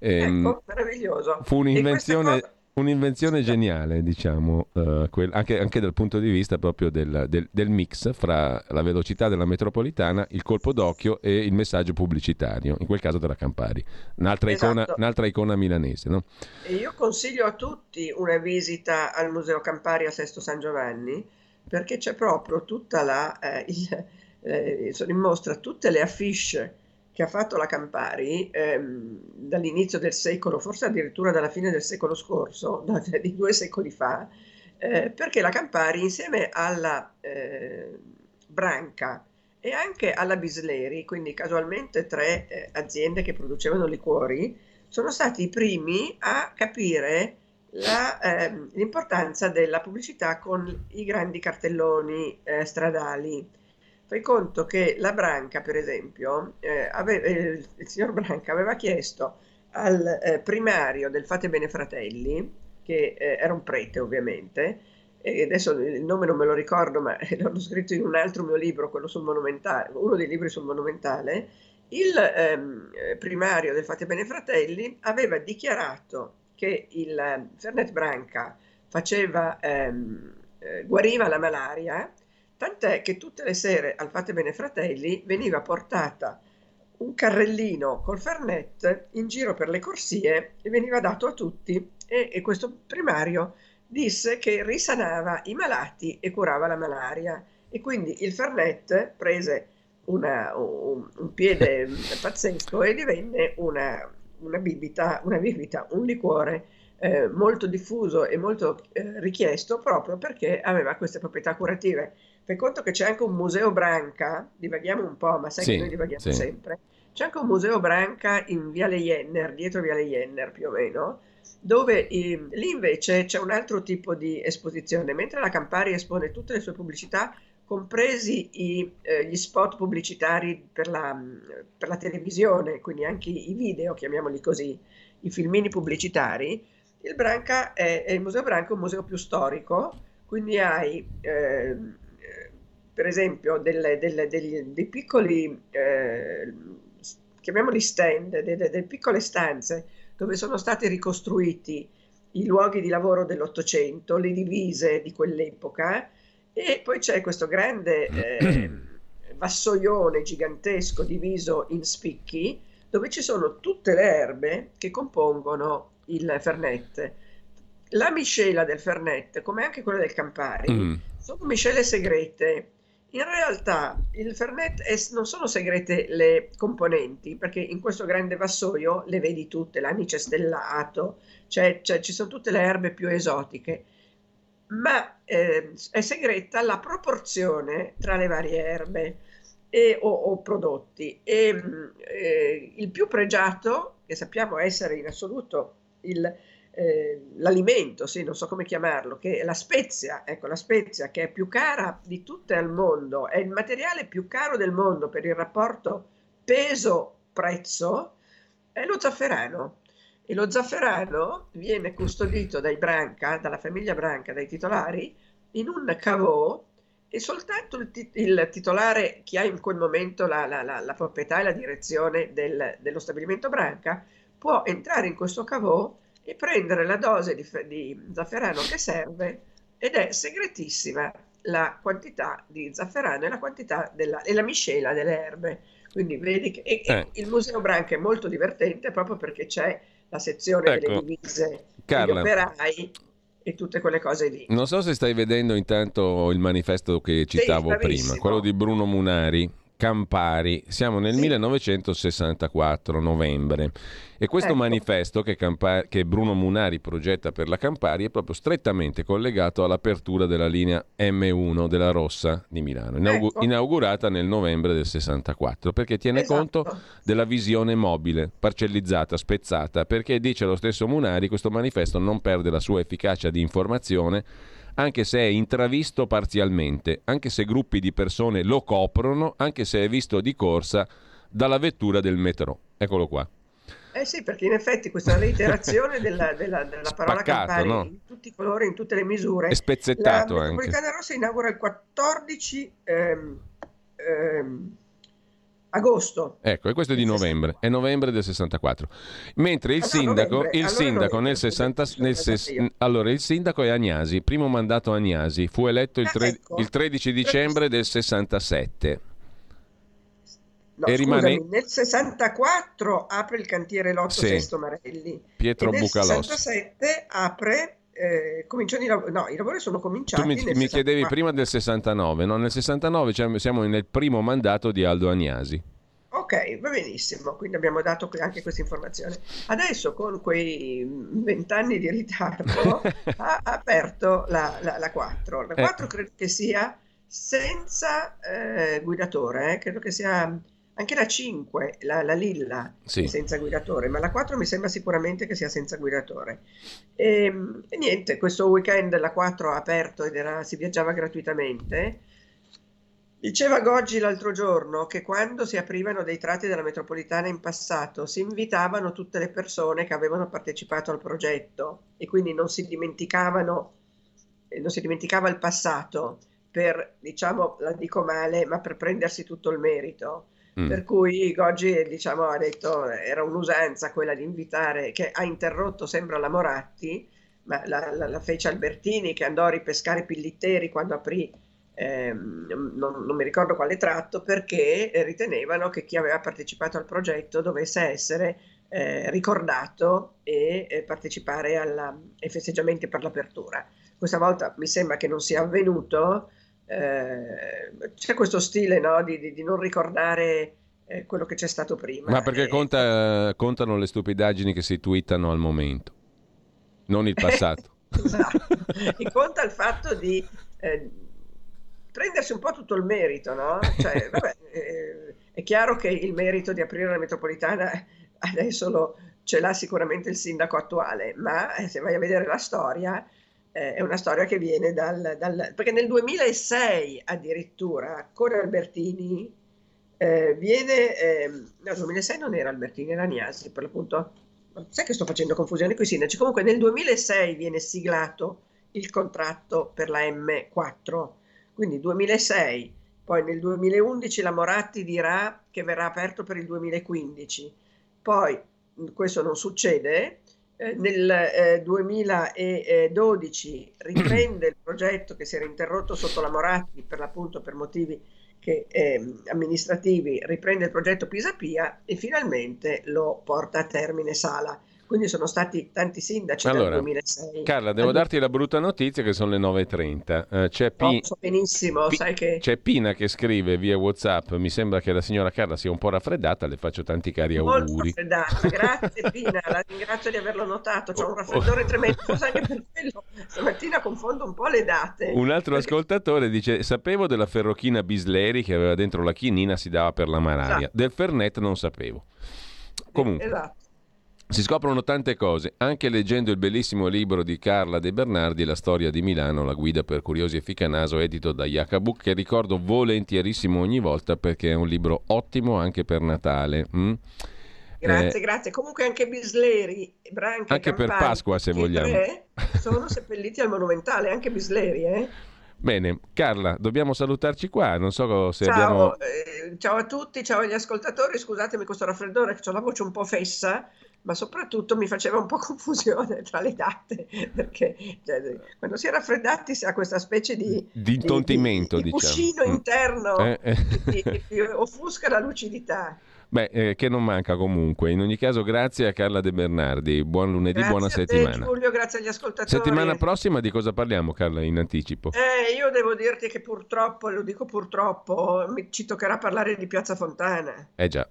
[SPEAKER 6] Ehm, ecco, meraviglioso.
[SPEAKER 1] Fu un'invenzione Un'invenzione geniale, diciamo, uh, quel, anche, anche, dal punto di vista proprio del, del, del, mix fra la velocità della metropolitana, il colpo d'occhio e il messaggio pubblicitario, in quel caso della Campari, un'altra, esatto. icona, un'altra icona, milanese. No?
[SPEAKER 6] E io consiglio a tutti una visita al Museo Campari a Sesto San Giovanni, perché c'è proprio tutta la, eh, il, eh, in mostra tutte le affiche che ha fatto la Campari ehm, dall'inizio del secolo, forse addirittura dalla fine del secolo scorso, da, (laughs) di due secoli fa, eh, perché la Campari insieme alla eh, Branca e anche alla Bisleri, quindi casualmente tre eh, aziende che producevano liquori, sono stati i primi a capire la, ehm, l'importanza della pubblicità con i grandi cartelloni eh, stradali Fai conto che la Branca, per esempio, eh, aveva, eh, il signor Branca aveva chiesto al eh, primario del Fate Bene Fratelli, che eh, era un prete ovviamente, e adesso il nome non me lo ricordo, ma (laughs) l'ho scritto in un altro mio libro, quello sul monumentale, uno dei libri sul monumentale, il ehm, primario del Fate Bene Fratelli aveva dichiarato che il eh, Fernet Branca faceva, ehm, eh, guariva la malaria Tant'è che tutte le sere al Fate Bene Fratelli veniva portata un carrellino col fernet in giro per le corsie e veniva dato a tutti e, e questo primario disse che risanava i malati e curava la malaria e quindi il fernet prese una, un, un, piede (laughs) pazzesco e divenne una, una, bibita, una bibita, un liquore eh, molto diffuso e molto eh, richiesto proprio perché aveva queste proprietà curative. Fai conto che c'è anche un museo Branca, divaghiamo un po', ma sai
[SPEAKER 1] Sì,
[SPEAKER 6] che noi divaghiamo
[SPEAKER 1] sì.
[SPEAKER 6] sempre. C'è anche un museo Branca in Viale Jenner, dietro Viale Jenner più o meno, dove eh, lì invece c'è un altro tipo di esposizione, mentre la Campari espone tutte le sue pubblicità, compresi i, eh, gli spot pubblicitari per la, per la televisione, quindi anche i video, chiamiamoli così, i filmini pubblicitari, il Branca è, è il Museo Branca è un museo più storico, quindi hai eh, per esempio delle- delle- degli- dei piccoli, eh, chiamiamoli stand, delle, delle piccole stanze dove sono stati ricostruiti i luoghi di lavoro dell'Ottocento, le divise di quell'epoca e poi c'è questo grande eh, (clears throat) vassoione gigantesco diviso in spicchi dove ci sono tutte le erbe che compongono il Fernet. La miscela del Fernet, come anche quella del Campari,
[SPEAKER 1] Mm.
[SPEAKER 6] sono miscele segrete. In realtà il Fernet è- non sono segrete le componenti, perché in questo grande vassoio le vedi tutte, l'anice stellato, cioè, cioè ci sono tutte le erbe più esotiche, ma eh, è segreta la proporzione tra le varie erbe e- o, o prodotti. E, mh, eh, il più pregiato, che sappiamo essere in assoluto il, eh, l'alimento, sì, non so come chiamarlo, che è la spezia, ecco, la spezia che è più cara di tutte al mondo, è il materiale più caro del mondo per il rapporto peso-prezzo, è lo zafferano. E lo zafferano viene custodito dai Branca, dalla famiglia Branca, dai titolari, in un cavò e soltanto il, ti- il titolare che ha in quel momento la, la- la- la proprietà e la direzione del- dello stabilimento Branca può entrare in questo cavò e prendere la dose di, di zafferano che serve ed è segretissima la quantità di zafferano e la quantità della, e la miscela delle erbe. Quindi vedi che e-
[SPEAKER 1] Eh.
[SPEAKER 6] il Museo Branca è molto divertente proprio perché c'è la sezione delle
[SPEAKER 1] Ecco,
[SPEAKER 6] divise,
[SPEAKER 1] Carla.
[SPEAKER 6] degli operai e tutte quelle cose lì.
[SPEAKER 1] Non so se stai vedendo intanto il manifesto che citavo prima,
[SPEAKER 6] bravissimo.
[SPEAKER 1] quello di Bruno Munari, Campari. Siamo nel
[SPEAKER 6] Sì.
[SPEAKER 1] 1964, novembre. E questo
[SPEAKER 6] Ecco.
[SPEAKER 1] manifesto che, Campa- che Bruno Munari progetta per la Campari è proprio strettamente collegato all'apertura della linea M1 della Rossa di Milano, inaugu-
[SPEAKER 6] Ecco.
[SPEAKER 1] inaugurata nel novembre del 64, perché tiene
[SPEAKER 6] Esatto.
[SPEAKER 1] conto della visione mobile, parcellizzata, spezzata, perché dice lo stesso Munari, questo manifesto non perde la sua efficacia di informazione, anche se è intravisto parzialmente, anche se gruppi di persone lo coprono, anche se è visto di corsa dalla vettura del metro. Eccolo qua.
[SPEAKER 6] Eh sì, perché in effetti questa reiterazione (laughs) della, della- della parola
[SPEAKER 1] Spaccato,
[SPEAKER 6] Campari
[SPEAKER 1] no?
[SPEAKER 6] in tutti i colori, in tutte le misure.
[SPEAKER 1] È spezzettato
[SPEAKER 6] la
[SPEAKER 1] anche.
[SPEAKER 6] metropolitana rossa inaugura il 14 ehm, ehm, agosto.
[SPEAKER 1] Ecco, e questo è di novembre, è novembre del 64. Mentre il
[SPEAKER 6] Ah,
[SPEAKER 1] sindaco, il sindaco nel 60
[SPEAKER 6] scusa,
[SPEAKER 1] nel ses- allora il sindaco è Agnasi, primo mandato Agnasi, fu eletto il,
[SPEAKER 6] Ah,
[SPEAKER 1] tre-
[SPEAKER 6] ecco.
[SPEAKER 1] il 13 dicembre del 67.
[SPEAKER 6] No,
[SPEAKER 1] E rimane-
[SPEAKER 6] scusami, nel 64 apre il cantiere Lotto
[SPEAKER 1] Sì.
[SPEAKER 6] Sesto Marelli
[SPEAKER 1] Pietro
[SPEAKER 6] e nel
[SPEAKER 1] Bucalossi.
[SPEAKER 6] 67 apre, eh, cominciano i lavori, no, i lavori sono cominciati
[SPEAKER 1] Tu mi, mi chiedevi
[SPEAKER 6] 64.
[SPEAKER 1] prima del 69, no? Nel 69 cioè, siamo nel primo mandato di Aldo Agnasi.
[SPEAKER 6] Ok, va benissimo, quindi abbiamo dato anche questa informazione. Adesso con quei vent'anni di ritardo (laughs) ha aperto la, la- la 4. La
[SPEAKER 1] Eh.
[SPEAKER 6] 4 credo che sia senza eh, guidatore, eh, credo che sia anche la 5, la, la Lilla,
[SPEAKER 1] Sì.
[SPEAKER 6] senza guidatore, ma la 4 mi sembra sicuramente che sia senza guidatore. E, e niente, questo weekend la 4 ha aperto ed era, si viaggiava gratuitamente. Diceva Goggi l'altro giorno che quando si aprivano dei tratti della metropolitana in passato si invitavano tutte le persone che avevano partecipato al progetto e quindi non si dimenticavano, eh, non si dimenticava il passato per, diciamo, la dico male, ma per prendersi tutto il merito.
[SPEAKER 1] Mm.
[SPEAKER 6] Per cui Goggi, diciamo, ha detto era un'usanza quella di invitare, che ha interrotto, sembra la Moratti, ma la, la- la fece Albertini che andò a ripescare Pillitteri quando aprì, ehm, non, non mi ricordo quale tratto, perché ritenevano che chi aveva partecipato al progetto dovesse essere eh, ricordato e eh, partecipare alla- ai festeggiamenti per l'apertura. Questa volta mi sembra che non sia avvenuto. Eh, c'è questo stile no, di, di- di non ricordare eh, quello che c'è stato prima.
[SPEAKER 1] Ma perché
[SPEAKER 6] E-
[SPEAKER 1] conta- contano le stupidaggini che si twittano al momento. non il (laughs) passato.
[SPEAKER 6] esatto. (laughs) E conta il fatto di eh, prendersi un po' tutto il merito, no? Cioè, (laughs) vabbè, eh, è chiaro che il merito di aprire la metropolitana adesso lo, ce l'ha sicuramente il sindaco attuale, ma eh, se vai a vedere la storia, eh, è una storia che viene dal, dal, perché nel 2006 addirittura con Albertini eh, viene, eh, no, 2006 non era Albertini, era Niasi per l'appunto, sai che sto facendo confusione con i sindaci, comunque nel 2006 viene siglato il contratto per la M4, quindi 2006, poi nel 2011 la Moratti dirà che verrà aperto per il 2015, poi questo non succede, eh, nel eh, 2012 (clears throat) riprende il progetto che si era interrotto sotto la Moratti per l'appunto per motivi che, eh, amministrativi, riprende il progetto Pisapia e finalmente lo porta a termine Sala. Quindi sono stati tanti sindaci
[SPEAKER 1] allora,
[SPEAKER 6] dal 2006.
[SPEAKER 1] Carla, devo darti la brutta notizia che sono le 9.30. Uh, c'è, P...
[SPEAKER 6] no, so
[SPEAKER 1] P...
[SPEAKER 6] che...
[SPEAKER 1] c'è Pina che scrive via WhatsApp: Mi sembra che la signora Carla sia un po' raffreddata. Le faccio tanti cari
[SPEAKER 6] Molto
[SPEAKER 1] auguri.
[SPEAKER 6] raffreddata, (laughs) grazie Pina, la ringrazio di averlo notato. C'è un raffreddore tremendo, forse anche per quello. Stamattina confondo un po' le date.
[SPEAKER 1] Un altro
[SPEAKER 6] perché...
[SPEAKER 1] ascoltatore dice: Sapevo della ferrochina Bisleri che aveva dentro la chinina, si dava per la malaria. Esatto. Del Fernet non sapevo. Comunque.
[SPEAKER 6] Esatto.
[SPEAKER 1] Si scoprono tante cose, anche leggendo il bellissimo libro di Carla De Bernardi, La storia di Milano, la guida per curiosi e ficanaso, edito da Jacobuc, che ricordo volentierissimo ogni volta perché è un libro ottimo anche per Natale. Mm?
[SPEAKER 6] Grazie, eh, grazie. Comunque anche Bisleri, Branchi
[SPEAKER 1] Anche
[SPEAKER 6] Campani,
[SPEAKER 1] per Pasqua, se vogliamo.
[SPEAKER 6] Sono seppelliti al Monumentale, anche Bisleri, eh?
[SPEAKER 1] Bene, Carla, dobbiamo salutarci qua. Non so se
[SPEAKER 6] ciao,
[SPEAKER 1] abbiamo.
[SPEAKER 6] Eh, ciao a tutti, ciao agli ascoltatori. Scusatemi questo raffreddore che ho la voce un po' fessa ma soprattutto mi faceva un po' confusione (laughs) tra le date, perché cioè, quando si è raffreddati si ha questa specie di,
[SPEAKER 1] di intontimento,
[SPEAKER 6] di, di, di
[SPEAKER 1] diciamo.
[SPEAKER 6] cuscino interno
[SPEAKER 1] Eh, eh.
[SPEAKER 6] che ti offusca la lucidità.
[SPEAKER 1] Beh, eh, che non manca comunque. In ogni caso, grazie a Carla De Bernardi. Buon lunedì,
[SPEAKER 6] Grazie
[SPEAKER 1] buona settimana.
[SPEAKER 6] Giulio, grazie agli ascoltatori.
[SPEAKER 1] Settimana prossima di cosa parliamo, Carla, in anticipo?
[SPEAKER 6] Eh, io devo dirti che purtroppo, lo dico purtroppo, ci toccherà parlare di Piazza Fontana.
[SPEAKER 1] Eh già.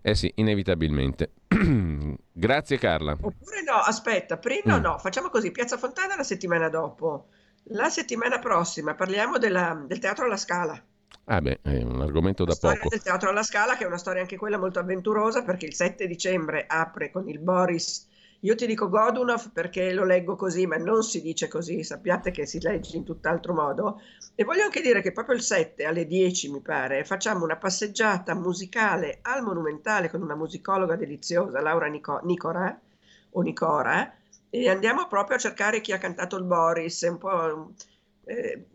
[SPEAKER 1] Eh sì, inevitabilmente. (clears throat) grazie Carla.
[SPEAKER 6] Oppure no, aspetta, prima
[SPEAKER 1] Mm.
[SPEAKER 6] no, facciamo così, Piazza Fontana la settimana dopo. La settimana prossima parliamo della- del Teatro alla Scala.
[SPEAKER 1] Ah beh, è un argomento da
[SPEAKER 6] storia
[SPEAKER 1] poco.
[SPEAKER 6] del Teatro alla Scala, che è una storia anche quella molto avventurosa, perché il 7 dicembre apre con il Boris. Io ti dico Godunov perché lo leggo così, ma non si dice così, sappiate che si legge in tutt'altro modo. E voglio anche dire che proprio il 7 alle 10, mi pare, facciamo una passeggiata musicale al Monumentale con una musicologa deliziosa, Laura Nico- Nicora, o Nicora, e andiamo proprio a cercare chi ha cantato il Boris, è un po'... eh,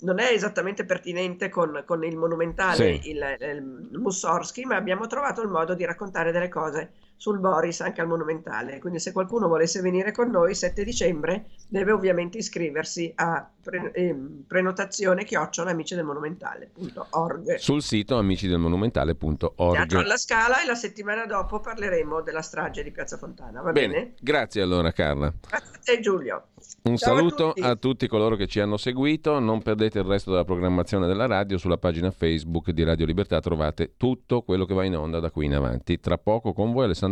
[SPEAKER 6] non è esattamente pertinente con, con il monumentale,
[SPEAKER 1] Sì.
[SPEAKER 6] il, il Mussorgsky, ma abbiamo trovato il modo di raccontare delle cose sul Boris anche al monumentale. Quindi se qualcuno volesse venire con noi 7 dicembre deve ovviamente iscriversi a pre- ehm, prenotazione chiocciola amici del monumentale.org.
[SPEAKER 1] Sul sito amicidelmonumentale.org.
[SPEAKER 6] Teatro alla Scala e la settimana dopo parleremo della strage di Piazza Fontana, va bene?
[SPEAKER 1] Bene, grazie allora Carla.
[SPEAKER 6] Grazie a te Giulio.
[SPEAKER 1] Un
[SPEAKER 6] Ciao a
[SPEAKER 1] saluto
[SPEAKER 6] tutti.
[SPEAKER 1] a tutti. coloro che ci hanno seguito. Non perdete il resto della programmazione della radio. Sulla pagina Facebook di Radio Libertà trovate tutto quello che va in onda da qui in avanti. Tra poco con voi Alessandro